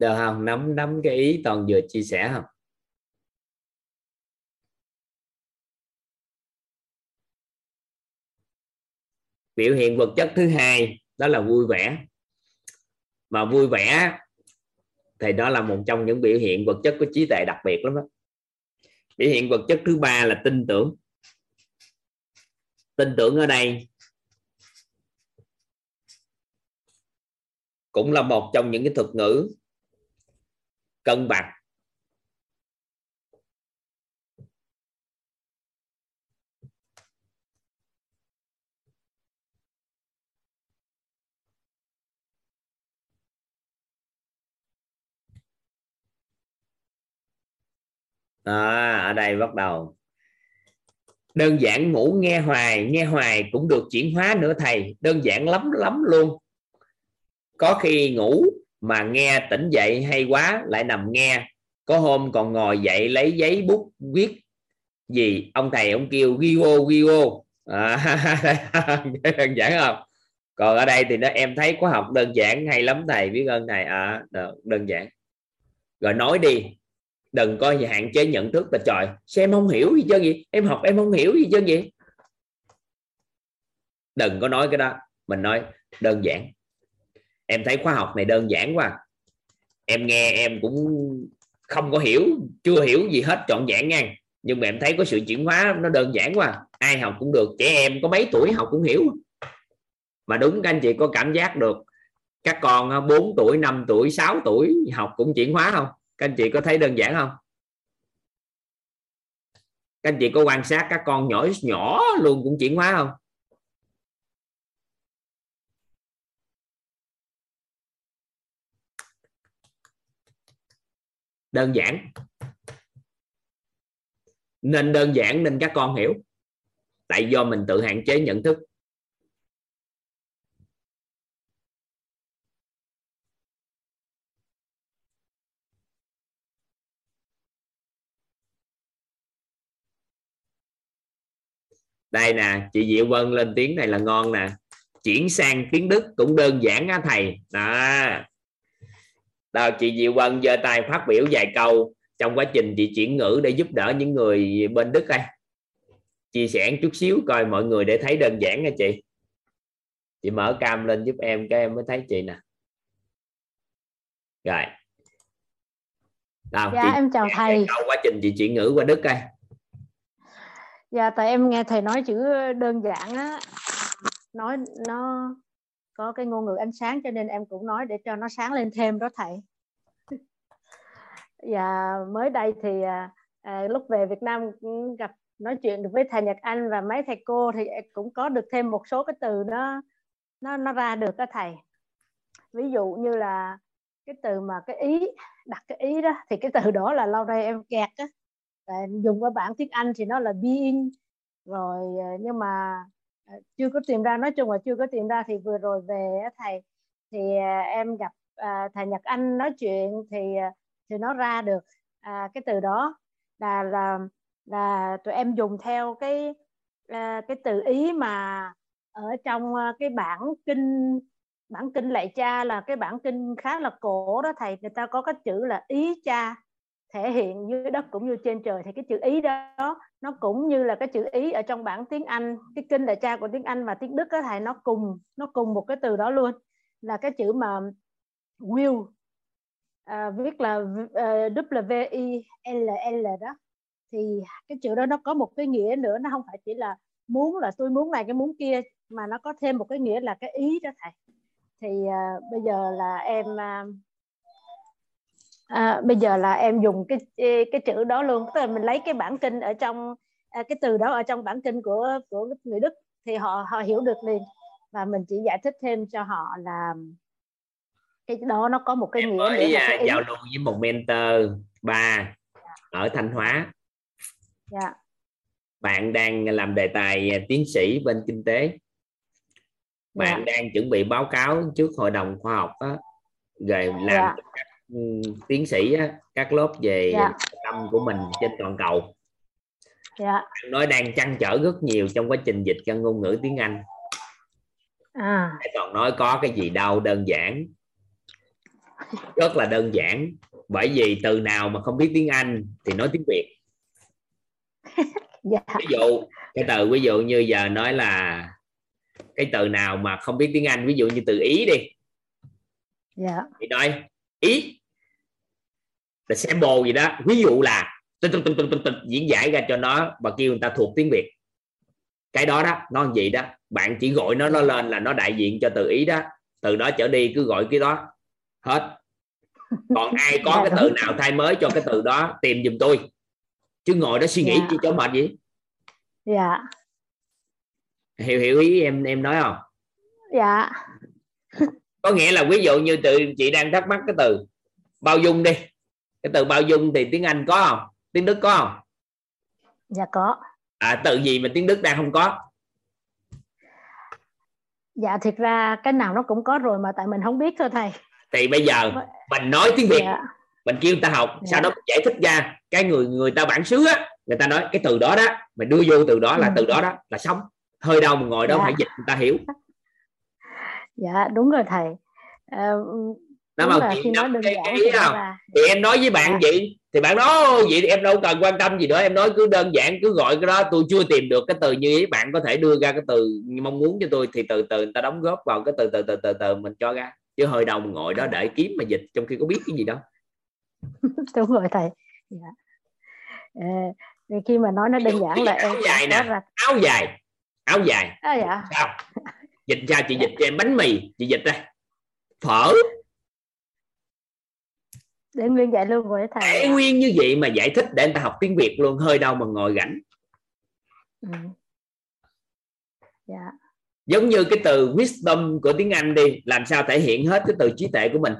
[SPEAKER 1] Được không nắm nắm cái ý toàn vừa chia sẻ không? Biểu hiện vật chất thứ hai, đó là vui vẻ. Mà vui vẻ thì đó là một trong những biểu hiện vật chất của trí tuệ đặc biệt lắm đó. biểu hiện vật chất thứ ba là tin tưởng. Tin tưởng ở đây cũng là một trong những cái thuật ngữ cân bằng. À, ở đây bắt đầu. Đơn giản ngủ nghe hoài nghe hoài cũng được chuyển hóa nữa thầy. Đơn giản lắm lắm luôn. Có khi ngủ mà nghe tỉnh dậy hay quá lại nằm nghe. Có hôm còn ngồi dậy lấy giấy bút viết gì ông thầy ông kêu ghi ô ghi ô à, đơn giản không còn ở đây thì nó em thấy khóa học đơn giản hay lắm thầy biết ơn thầy. À đơn giản. Rồi nói đi đừng có hạn chế nhận thức là trời xem không hiểu gì chứ gì em học em không hiểu gì chứ gì đừng có nói cái đó mình nói đơn giản em thấy khóa học này đơn giản quá. Em nghe em cũng không có hiểu, chưa hiểu gì hết, trọn vẹn nha. Nhưng mà em thấy có sự chuyển hóa nó đơn giản quá. Ai học cũng được, trẻ em có mấy tuổi học cũng hiểu. Mà đúng, các anh chị có cảm giác được. Các con ờ, 4 tuổi 5 tuổi 6 tuổi học cũng chuyển hóa không? Các anh chị có thấy đơn giản không? Các anh chị có quan sát các con nhỏ nhỏ luôn cũng chuyển hóa không? Đơn giản. Nên đơn giản nên các con hiểu. Tại do mình tự hạn chế nhận thức. Đây nè, chị Diệu Vân lên tiếng này là ngon nè. Chuyển sang tiếng Đức cũng đơn giản á thầy. Đó đó chị Diệu Vân giơ tay phát biểu vài câu trong quá trình chị chuyển ngữ để giúp đỡ những người bên Đức đây. Chia sẻ chút xíu coi mọi người để thấy đơn giản nha chị. Chị mở cam lên giúp em cái em mới thấy chị nè. Rồi.
[SPEAKER 14] Đâu, dạ chị em chào thầy.
[SPEAKER 1] quá trình chị chuyển ngữ qua Đức đây.
[SPEAKER 14] Dạ tại em nghe thầy nói chữ đơn giản á. Nói nó có cái ngôn ngữ ánh sáng cho nên em cũng nói để cho nó sáng lên thêm đó thầy. Và dạ, mới đây thì à, à, lúc về Việt Nam gặp nói chuyện được với thầy Nhật Anh và mấy thầy cô thì cũng có được thêm một số cái từ nó nó nó ra được đó thầy. Ví dụ như là cái từ mà cái ý đặt cái ý đó thì cái từ đó là lâu nay em kẹt á. Dùng qua bản tiếng Anh thì nó là being. Rồi à, nhưng mà chưa có tìm ra nói chung là chưa có tìm ra thì vừa rồi về thầy thì à, em gặp à, thầy Nhật Anh nói chuyện thì à, thì nó ra được. À, cái từ đó là là là tụi em dùng theo cái cái từ ý mà ở trong cái bản kinh bản kinh lạy cha là cái bản kinh khá là cổ đó thầy. Người ta có cái chữ là ý cha thể hiện dưới đất cũng như trên trời thì cái chữ ý đó nó cũng như là cái chữ ý ở trong bản tiếng Anh. Cái kinh đại cha của tiếng Anh và tiếng Đức có thầy nó cùng nó cùng một cái từ đó luôn. Là cái chữ mà will à, viết là uh, W I L L đó. Thì cái chữ đó nó có một cái nghĩa nữa nó không phải chỉ là muốn là tôi muốn này cái muốn kia mà nó có thêm một cái nghĩa là cái ý đó thầy. Thì uh, bây giờ là em uh, à, bây giờ là em dùng cái cái chữ đó luôn tức là mình lấy cái bản kinh ở trong à, cái từ đó ở trong bản kinh của của người Đức thì họ họ hiểu được liền và mình chỉ giải thích thêm cho họ là cái đó nó có một cái
[SPEAKER 1] em
[SPEAKER 14] nghĩa
[SPEAKER 1] mới à,
[SPEAKER 14] ý.
[SPEAKER 1] giao lưu với một mentor ba ở Thanh Hóa
[SPEAKER 14] dạ
[SPEAKER 1] bạn đang làm đề tài à, tiến sĩ bên kinh tế bạn
[SPEAKER 14] Dạ.
[SPEAKER 1] đang chuẩn bị báo cáo trước hội đồng khoa học á, rồi làm
[SPEAKER 14] Dạ.
[SPEAKER 1] cho các tiến sĩ á, các lớp về
[SPEAKER 14] Dạ.
[SPEAKER 1] tâm của mình trên toàn cầu.
[SPEAKER 14] Dạ.
[SPEAKER 1] Nói đang trăn trở rất nhiều trong quá trình dịch ra ngôn ngữ tiếng Anh.
[SPEAKER 14] À.
[SPEAKER 1] Còn nói có cái gì đâu đơn giản. Rất là đơn giản bởi vì từ nào mà không biết tiếng Anh thì nói tiếng Việt.
[SPEAKER 14] Dạ.
[SPEAKER 1] Ví dụ cái từ ví dụ như giờ nói là cái từ nào mà không biết tiếng Anh ví dụ như từ ý đi.
[SPEAKER 14] Dạ.
[SPEAKER 1] Thì nói ý là sample gì đó. Ví dụ là tinh tinh tinh tinh tinh tinh diễn giải ra cho nó và kêu người ta thuộc tiếng Việt. Cái đó đó nó làm gì đó? Bạn chỉ gọi nó nó lên là nó đại diện cho từ ý đó. Từ đó trở đi cứ gọi cái đó. Hết. Còn ai có cái từ nào thay mới cho cái từ đó tìm giùm tôi. Chứ ngồi đó suy nghĩ
[SPEAKER 14] Dạ.
[SPEAKER 1] chi cho mệt gì
[SPEAKER 14] dạ.
[SPEAKER 1] Hiểu hiểu ý em em nói không?
[SPEAKER 14] Dạ.
[SPEAKER 1] Có nghĩa là ví dụ như từ chị đang thắc mắc cái từ bao dung đi cái từ bao dung thì tiếng Anh có không? Tiếng Đức có không?
[SPEAKER 14] Dạ có.
[SPEAKER 1] À, từ gì mà tiếng Đức đang không có?
[SPEAKER 14] Dạ thiệt ra cái nào nó cũng có rồi mà tại mình không biết thôi thầy.
[SPEAKER 1] Thì bây giờ mình nói tiếng Việt.
[SPEAKER 14] Dạ.
[SPEAKER 1] Mình kêu người ta học
[SPEAKER 14] Dạ.
[SPEAKER 1] sau đó mình giải thích ra. Cái người người ta bản xứ á người ta nói cái từ đó đó mình đưa vô từ đó là
[SPEAKER 14] Ừ.
[SPEAKER 1] từ đó đó là xong hơi đâu mà ngồi đó
[SPEAKER 14] Dạ.
[SPEAKER 1] phải dịch người ta hiểu.
[SPEAKER 14] Dạ đúng rồi thầy. Ờ,
[SPEAKER 1] nó
[SPEAKER 14] đúng
[SPEAKER 1] mà
[SPEAKER 14] là
[SPEAKER 1] chị
[SPEAKER 14] khi nói
[SPEAKER 1] nắm
[SPEAKER 14] đơn
[SPEAKER 1] cái,
[SPEAKER 14] giản
[SPEAKER 1] cái
[SPEAKER 14] thì
[SPEAKER 1] ý
[SPEAKER 14] nó
[SPEAKER 1] không
[SPEAKER 14] ra
[SPEAKER 1] thì em nói với bạn vậy thì bạn nói "Ô, vậy thì em đâu cần quan tâm gì nữa em nói cứ đơn giản cứ gọi cái đó tôi chưa tìm được cái từ như ý bạn có thể đưa ra cái từ mong muốn cho tôi. Thì từ từ người ta đóng góp vào cái từ từ từ từ từ mình cho ra. Chứ hơi đầu mà ngồi đó để kiếm mà dịch trong khi có biết cái gì đâu.
[SPEAKER 14] Đúng rồi thầy. Dạ. Ờ, khi mà nói nó đơn giản là em
[SPEAKER 1] áo dài
[SPEAKER 14] có
[SPEAKER 1] nè
[SPEAKER 14] ra
[SPEAKER 1] áo dài áo dài.
[SPEAKER 14] À, dạ.
[SPEAKER 1] Sao? Dịch sao chị dịch cho em bánh mì chị dịch đây. Phở
[SPEAKER 14] để nguyên dạy luôn rồi thầy.
[SPEAKER 1] Để nguyên như vậy mà giải thích để người ta học tiếng Việt luôn hơi đâu mà ngồi rảnh
[SPEAKER 14] ừ. dạ.
[SPEAKER 1] Giống như cái từ wisdom của tiếng Anh đi làm sao thể hiện hết cái từ trí tuệ của mình?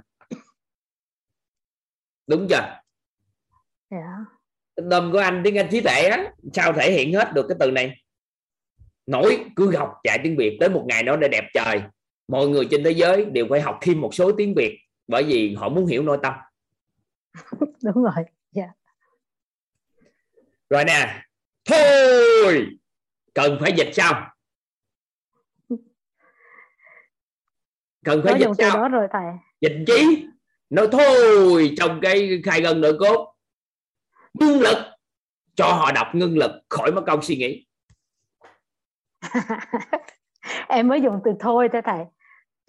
[SPEAKER 1] Đúng chưa?
[SPEAKER 14] Dạ.
[SPEAKER 1] Wisdom của anh tiếng Anh trí tuệ á sao thể hiện hết được cái từ này? Nổi cứ học chạy tiếng Việt tới một ngày đó để đẹp trời. Mọi người trên thế giới đều phải học thêm một số tiếng Việt bởi vì họ muốn hiểu nội tâm
[SPEAKER 14] đúng rồi dạ.
[SPEAKER 1] Rồi nè thôi cần phải dịch sao? Cần phải
[SPEAKER 14] có
[SPEAKER 1] dịch sao?
[SPEAKER 14] đó rồi thầy.
[SPEAKER 1] Dịch chí nói thôi trong cái khai gân nội cốt. Ngưng lực cho họ đọc ngưng lực khỏi mất công suy nghĩ.
[SPEAKER 14] Em mới dùng từ thôi thôi thầy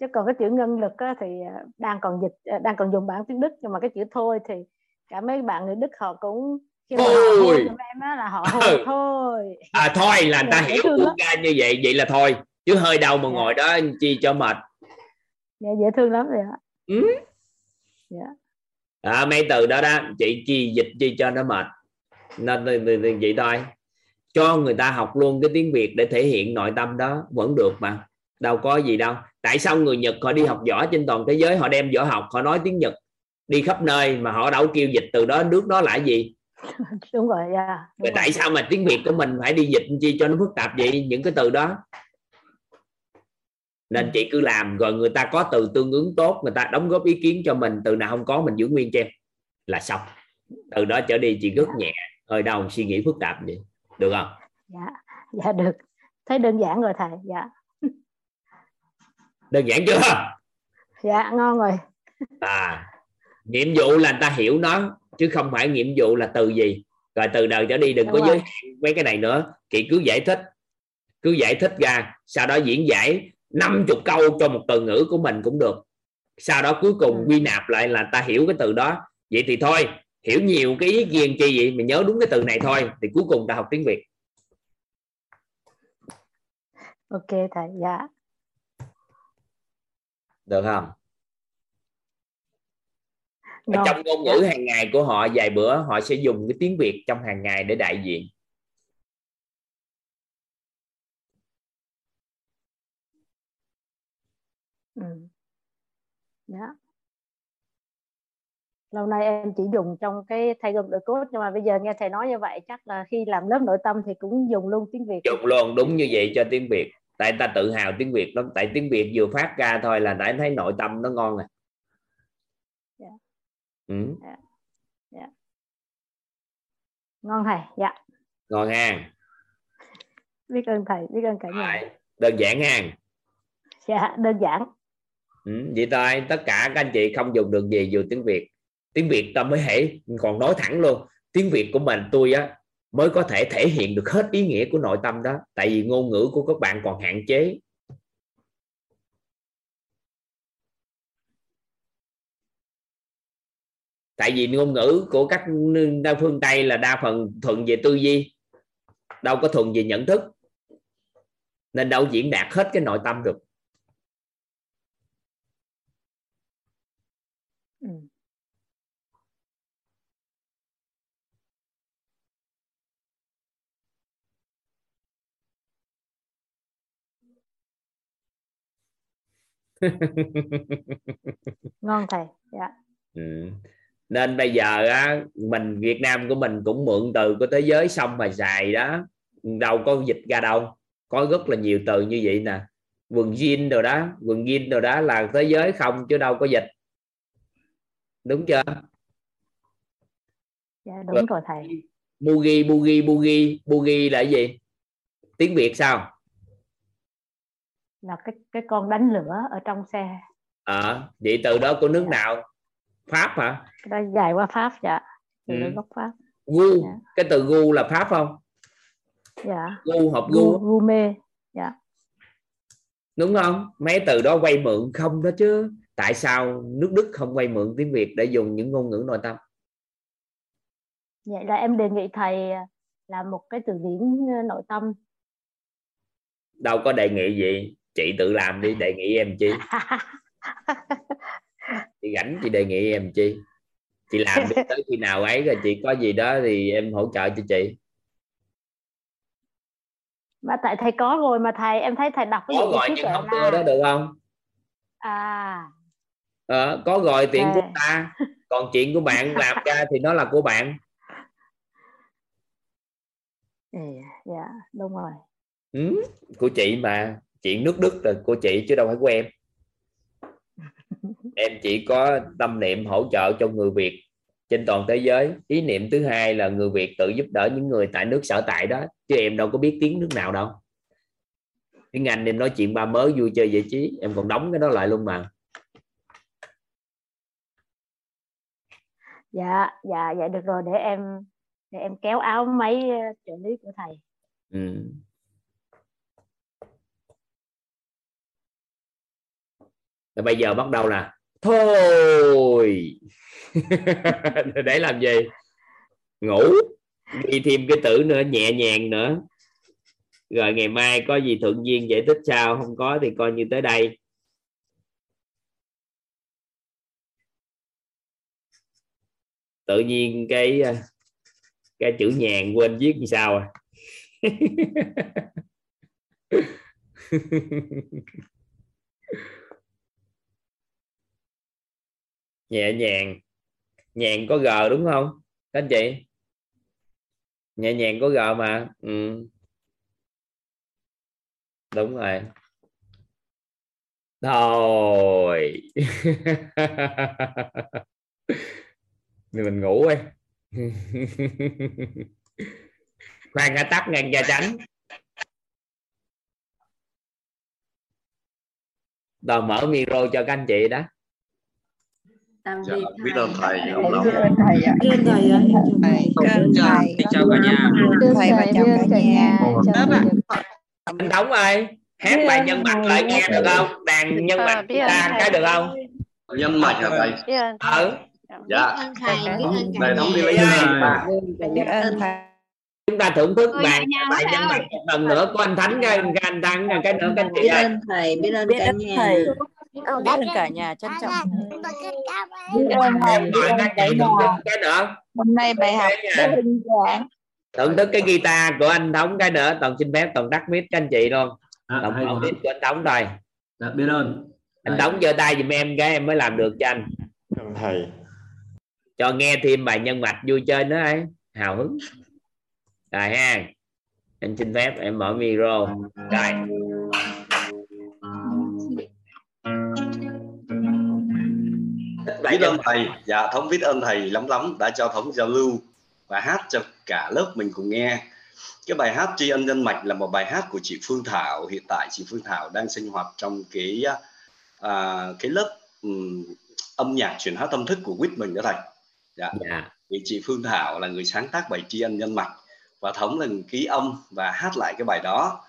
[SPEAKER 14] chứ còn cái chữ ngân lực á, thì ờ, đang còn dịch ờ, đang còn dùng bản tiếng Đức nhưng mà cái chữ thôi thì cả mấy bạn người Đức họ cũng khi mà
[SPEAKER 1] Thôi.
[SPEAKER 14] em á là họ
[SPEAKER 1] Ừ.
[SPEAKER 14] thôi.
[SPEAKER 1] À thôi là người ta hiểu
[SPEAKER 14] thương
[SPEAKER 1] ra như vậy vậy là thôi. Chứ hơi đâu mà
[SPEAKER 14] Dạ.
[SPEAKER 1] ngồi đó chi cho mệt.
[SPEAKER 14] Dạ, dễ thương lắm rồi ạ.
[SPEAKER 1] Ừ.
[SPEAKER 14] dạ.
[SPEAKER 1] À, mấy từ đó đó chị chi dịch chi cho nó mệt. Nên vậy thôi. Cho người ta học luôn cái tiếng Việt để thể hiện nội tâm đó vẫn được mà. Đâu có gì đâu tại sao người Nhật họ đi học võ trên toàn thế giới họ đem võ học họ nói tiếng Nhật đi khắp nơi mà họ đâu kêu dịch từ đó nước đó là gì?
[SPEAKER 14] Đúng rồi yeah, đúng
[SPEAKER 1] rồi
[SPEAKER 14] rồi.
[SPEAKER 1] tại sao mà tiếng việt của mình phải đi dịch chi cho nó phức tạp vậy? Những cái từ đó. Nên chị cứ làm rồi người ta có từ tương ứng tốt người ta đóng góp ý kiến cho mình từ nào không có mình giữ nguyên cho em là xong. Từ đó trở đi chị rất nhẹ hơi đâu suy nghĩ phức tạp vậy. Được không?
[SPEAKER 14] Dạ dạ được. Thấy đơn giản rồi thầy dạ
[SPEAKER 1] đơn giản chưa?
[SPEAKER 14] Dạ ngon rồi.
[SPEAKER 1] À nhiệm vụ là người ta hiểu nó chứ không phải nhiệm vụ là từ gì. Rồi từ đầu trở đi đừng
[SPEAKER 14] Đúng
[SPEAKER 1] có
[SPEAKER 14] rồi.
[SPEAKER 1] giới hạn mấy cái này nữa. Chị cứ giải thích cứ giải thích ra sau đó diễn giải 50 câu cho một từ ngữ của mình cũng được. Sau đó cuối cùng
[SPEAKER 14] Ừ.
[SPEAKER 1] quy nạp lại là ta hiểu cái từ đó. Vậy thì thôi hiểu nhiều cái ý kiến chi vậy mình nhớ đúng cái từ này thôi thì cuối cùng ta học tiếng việt.
[SPEAKER 14] Ok thầy dạ
[SPEAKER 1] được không? Ở trong ngôn ngữ hàng ngày của họ vài bữa họ sẽ dùng cái tiếng việt trong hàng ngày để đại diện.
[SPEAKER 14] Ừ. dạ. Lâu nay em chỉ dùng trong cái thay gồm đội cốt nhưng mà bây giờ nghe thầy nói như vậy chắc là khi làm lớp nội tâm thì cũng dùng luôn tiếng việt.
[SPEAKER 1] Dùng luôn đúng như vậy cho tiếng việt tại ta tự hào tiếng việt lắm tại tiếng việt vừa phát ra thôi là đã thấy nội tâm nó ngon rồi
[SPEAKER 14] Dạ.
[SPEAKER 1] ừ.
[SPEAKER 14] dạ. ngon thầy dạ
[SPEAKER 1] ngon ha
[SPEAKER 14] biết ơn thầy biết ơn cả nhà
[SPEAKER 1] đơn giản ha
[SPEAKER 14] dạ đơn giản
[SPEAKER 1] ừ. vậy thôi tất cả các anh chị không dùng được gì dù tiếng việt tiếng việt ta mới hệ còn nói thẳng luôn tiếng việt của mình tôi á mới có thể thể hiện được hết ý nghĩa của nội tâm đó. Tại vì ngôn ngữ của các bạn còn hạn chế. Tại vì ngôn ngữ của các đa phương tây là đa phần thuận về tư duy, đâu có thuận về nhận thức. Nên đâu diễn đạt hết cái nội tâm được
[SPEAKER 14] ừ. ngon thầy dạ.
[SPEAKER 1] Ừ. nên bây giờ á mình Việt Nam của mình cũng mượn từ của thế giới xong mà xài đó. Đâu có dịch ra đâu có rất là nhiều từ như vậy nè. Quần jean rồi đó quần jean rồi đó là thế giới không chứ đâu có dịch. Đúng chưa?
[SPEAKER 14] Dạ đúng rồi thầy.
[SPEAKER 1] Bugi bugi bugi bugi là gì? Tiếng việt sao
[SPEAKER 14] là cái cái con đánh lửa ở trong xe.
[SPEAKER 1] Ờ vậy từ đó của nước nào? Pháp hả?
[SPEAKER 14] Đó dài qua pháp dạ. Từ
[SPEAKER 1] Ừ.
[SPEAKER 14] gốc pháp.
[SPEAKER 1] Gu cái từ gu là pháp không?
[SPEAKER 14] Dạ.
[SPEAKER 1] Gu học
[SPEAKER 14] gu
[SPEAKER 1] gu
[SPEAKER 14] mê dạ.
[SPEAKER 1] Đúng không? Mấy từ đó quay mượn không đó chứ. Tại sao nước đức không quay mượn tiếng việt để dùng những ngôn ngữ nội tâm?
[SPEAKER 14] Vậy là em đề nghị thầy làm một cái từ điển ờ, nội tâm.
[SPEAKER 1] Đâu có đề nghị gì chị tự làm đi đề nghị em chi? Chị rảnh chị đề nghị em chi? Chị làm đi tới khi nào ấy rồi chị có gì đó thì em hỗ trợ cho chị.
[SPEAKER 14] Mà tại thầy có rồi mà thầy em thấy thầy đọc cái
[SPEAKER 1] có
[SPEAKER 14] trí
[SPEAKER 1] nhưng không đưa đó được không?
[SPEAKER 14] À.
[SPEAKER 1] Ờ, có gọi tiền của
[SPEAKER 14] Ok.
[SPEAKER 1] ta. Còn chuyện của bạn làm ra thì nó là của bạn.
[SPEAKER 14] Ừ, dạ đúng rồi.
[SPEAKER 1] Ừ, của chị mà chuyện nước đức là của chị chứ đâu phải của em. Em chỉ có tâm niệm hỗ trợ cho người Việt trên toàn thế giới. Ý niệm thứ hai là người Việt tự giúp đỡ những người tại nước sở tại đó chứ em đâu có biết tiếng nước nào đâu. Tiếng Anh em nói chuyện ba mớ vui chơi giải trí em còn đóng cái đó lại luôn mà.
[SPEAKER 14] Dạ dạ dạ được rồi để em để em kéo áo máy trợ lý của thầy.
[SPEAKER 1] Ừ. Rồi bây giờ bắt đầu là, thôi! Để làm gì? Ngủ. Đi thêm cái tử nữa, nhẹ nhàng nữa. Rồi ngày mai có gì thuận duyên giải thích sao? Không có thì coi như tới đây. Tự nhiên cái cái chữ nhàn quên viết như sao à? nhẹ nhàng. Nhàn có g đúng không? Các anh chị? Nhẹ nhàng có g mà. Ừ. đúng rồi. Rồi. Mình ngủ đi. Khoan đã tắt ngàn da tránh. rồi mở micro cho các anh chị đó
[SPEAKER 3] tạm
[SPEAKER 7] Dạ,
[SPEAKER 3] biệt
[SPEAKER 7] biết ơn thầy.
[SPEAKER 3] Thầy
[SPEAKER 7] nhiều lắm.
[SPEAKER 15] biết ơn thầy ạ.
[SPEAKER 2] Biết ơn thầy ạ.
[SPEAKER 15] thầy.
[SPEAKER 9] Xin chào cả nhà.
[SPEAKER 15] thầy và chào cả nhà. chào thầy.
[SPEAKER 1] Anh đóng ơi hát bài nhân mạch lại nghe được không? Đàn nhân mạch
[SPEAKER 15] biết ơn
[SPEAKER 1] ta
[SPEAKER 15] thầy.
[SPEAKER 1] cái được không?
[SPEAKER 7] Nhân mạch hả thầy?
[SPEAKER 15] Biết ơn
[SPEAKER 1] ừ
[SPEAKER 7] dạ.
[SPEAKER 3] Thầy biết ơn cả
[SPEAKER 7] thầy. Đóng đi lấy
[SPEAKER 1] Dạ.
[SPEAKER 15] biết ơn thầy
[SPEAKER 1] chúng ta thưởng thức bài
[SPEAKER 3] thầy
[SPEAKER 1] nhân mạch một lần nữa của anh thánh cái cái anh thắng cái nữa anh chị
[SPEAKER 16] biết
[SPEAKER 1] ơi
[SPEAKER 16] ơn thầy biết ơn
[SPEAKER 15] biết
[SPEAKER 16] cả
[SPEAKER 15] ơn
[SPEAKER 16] nhà.
[SPEAKER 15] Thầy biết ơn cả nhà trân trọng.
[SPEAKER 1] cái nữa
[SPEAKER 16] hôm nay bài học linh giảng
[SPEAKER 1] thưởng thức cái guitar của anh thống cái nữa toàn xin phép toàn tắt mic các anh chị luôn. Toàn
[SPEAKER 17] hay
[SPEAKER 1] mở
[SPEAKER 17] quá.
[SPEAKER 1] mic của anh thống thôi
[SPEAKER 17] Dạ, biết ơn
[SPEAKER 1] anh thống giơ tay giùm em cái em mới làm được cho anh.
[SPEAKER 17] Thầy.
[SPEAKER 1] Cho nghe thêm bài nhân mạch vui chơi nữa ấy. Hào hứng. Rồi ha. Anh xin phép em mở micro. Rồi
[SPEAKER 7] biết ơn thầy dạ thống biết ơn thầy lắm lắm đã cho thống giao lưu và hát cho cả lớp mình cùng nghe. Cái bài hát tri ân nhân mạch là một bài hát của chị Phương Thảo. Hiện tại chị Phương Thảo đang sinh hoạt trong cái à, cái lớp ừm, âm nhạc truyền hát tâm thức của quýt mình đó thầy. Dạ.
[SPEAKER 1] dạ.
[SPEAKER 7] Thì chị Phương Thảo là người sáng tác bài tri ân nhân mạch và thống là người ký âm và hát lại cái bài đó.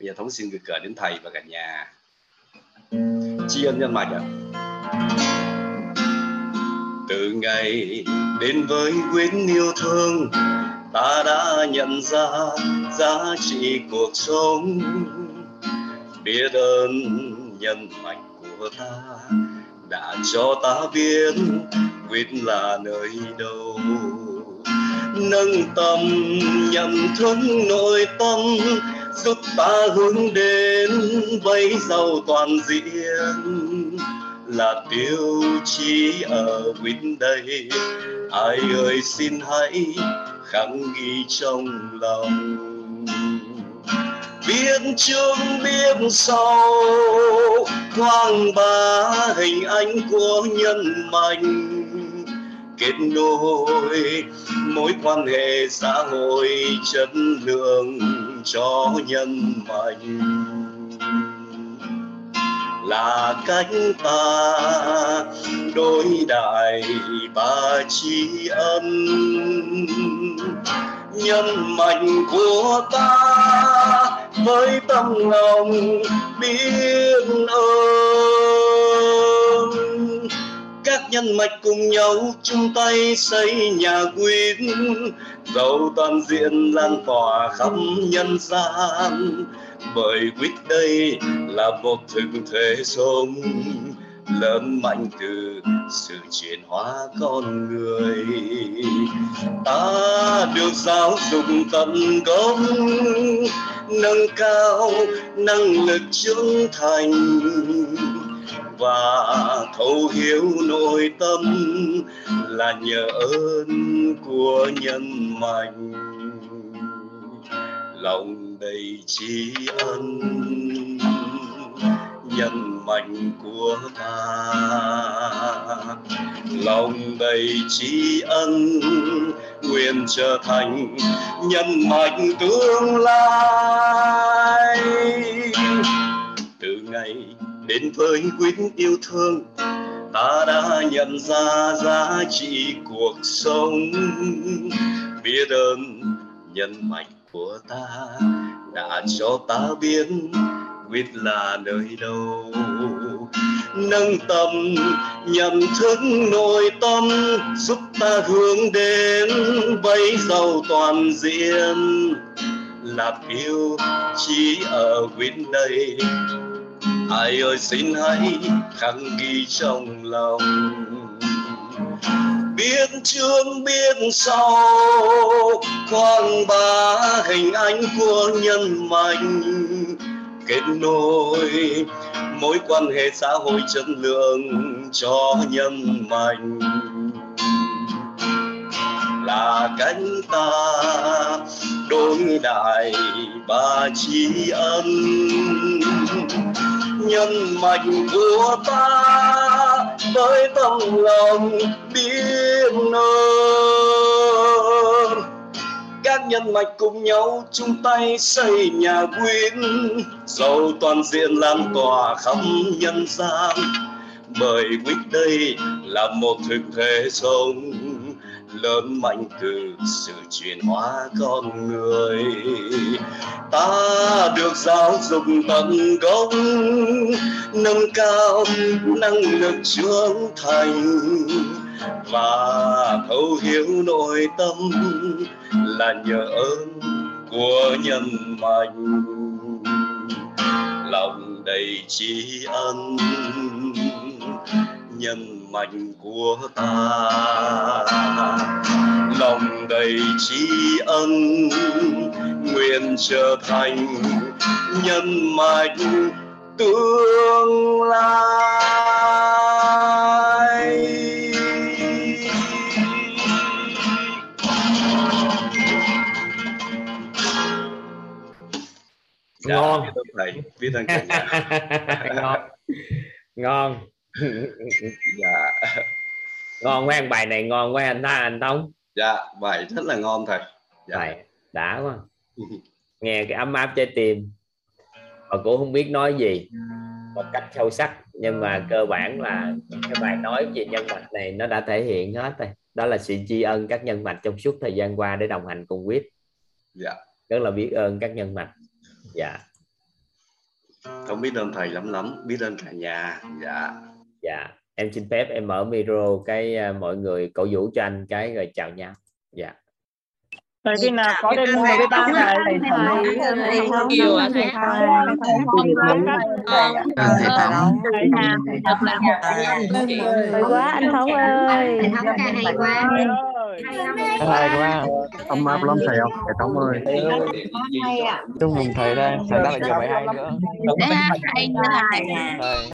[SPEAKER 7] Bây giờ thống xin gửi cờ đến thầy và cả nhà. Tri ân nhân mạch ạ từ ngày đến với quyến yêu thương, ta đã nhận ra giá trị cuộc sống. Biết ơn nhân mạch của ta đã cho ta biết quyết là nơi đâu. Nâng tầm nhận thức nội tâm, giúp ta hướng đến vây giàu toàn diện là tiêu chí ở bên đây. Ai ơi xin hãy khắc ghi trong lòng. Biết trước biết sau quang bá hình ảnh của nhân mạnh, kết nối mối quan hệ xã hội chất lượng cho nhân mạnh là cánh ta. Đối đại ba tri ân nhân mạnh của ta. Với tâm lòng biết ơn, các nhân mạch cùng nhau chung tay xây nhà quyến. Giàu toàn diện lan tỏa khắp nhân gian bởi quyết đây là một thực thể sống lớn mạnh từ sự chuyển hóa con người. Ta được giáo dục tận gốc, nâng cao năng lực trưởng thành và thấu hiểu nội tâm là nhờ ơn của nhân mạnh lòng đầy tri ân, nhân mạnh của ta. Lòng đầy tri ân, nguyện trở thành nhân mạnh tương lai. Từ ngày đến với quyến yêu thương, ta đã nhận ra giá trị cuộc sống. Biết ơn nhân mạnh của ta đã cho ta biết quyết là nơi đâu. Nâng tầm nhận thức nội tâm, giúp ta hướng đến vây giàu toàn diện. Là yêu chỉ ở quyết đây ai ơi, xin hãy khắc ghi trong lòng biết trước biết sau. Con bá hình ảnh của nhân mạnh kết nối mối quan hệ xã hội chất lượng cho nhân mạnh là cánh ta. Đối đại ba tri ân, nhân mạch của ta, với tâm lòng biết ơn. Các nhân mạch cùng nhau chung tay xây nhà quyến, giàu toàn diện lan tỏa khắp nhân gian. Bởi quýt đây là một thực thể sống lớn mạnh từ sự chuyển hóa con người. Ta được giáo dục tận gốc nâng cao năng lực trưởng thành. Và thấu hiểu nội tâm là nhờ ơn của nhân mạnh lòng đầy tri ân, nhân mạnh của ta. Lòng đầy tri ân nguyện trở thành nhân mạnh tương lai.
[SPEAKER 1] Ngon.
[SPEAKER 7] Biết ơn thầy biết ơn cả nhà
[SPEAKER 1] ngon. Ngon
[SPEAKER 7] dạ.
[SPEAKER 1] Ngon quá bài này ngon quá anh ta anh Tống.
[SPEAKER 7] Dạ bài rất là ngon thầy dạ.
[SPEAKER 1] bài đã quá. Nghe cái ấm áp trái tim. Mà cũng không biết nói gì. Một cách sâu sắc nhưng mà cơ bản là cái bài nói về nhân mạch này nó đã thể hiện hết rồi. Đó là sự tri ân các nhân mạch trong suốt thời gian qua để đồng hành cùng quyết.
[SPEAKER 7] Dạ.
[SPEAKER 1] Rất là biết ơn các nhân mạch. Dạ.
[SPEAKER 7] Không biết ơn thầy lắm lắm biết ơn cả nhà. Dạ
[SPEAKER 1] dạ em xin phép em mở micro cái uh, mọi người cổ vũ cho anh cái rồi chào nhau dạ
[SPEAKER 9] thầy khi nào có đêm mười với ba thầy thầy thầy
[SPEAKER 11] nhiều ạ thầy
[SPEAKER 6] Hay quá anh Thống ơi.
[SPEAKER 3] Thầy Thống ca hay quá.
[SPEAKER 9] hay quá ấm áp lắm thầy không thầy Thống ơi chúc mừng thầy đây thầy đã là nhiều bài
[SPEAKER 11] hay nữa thầy
[SPEAKER 9] Thầy.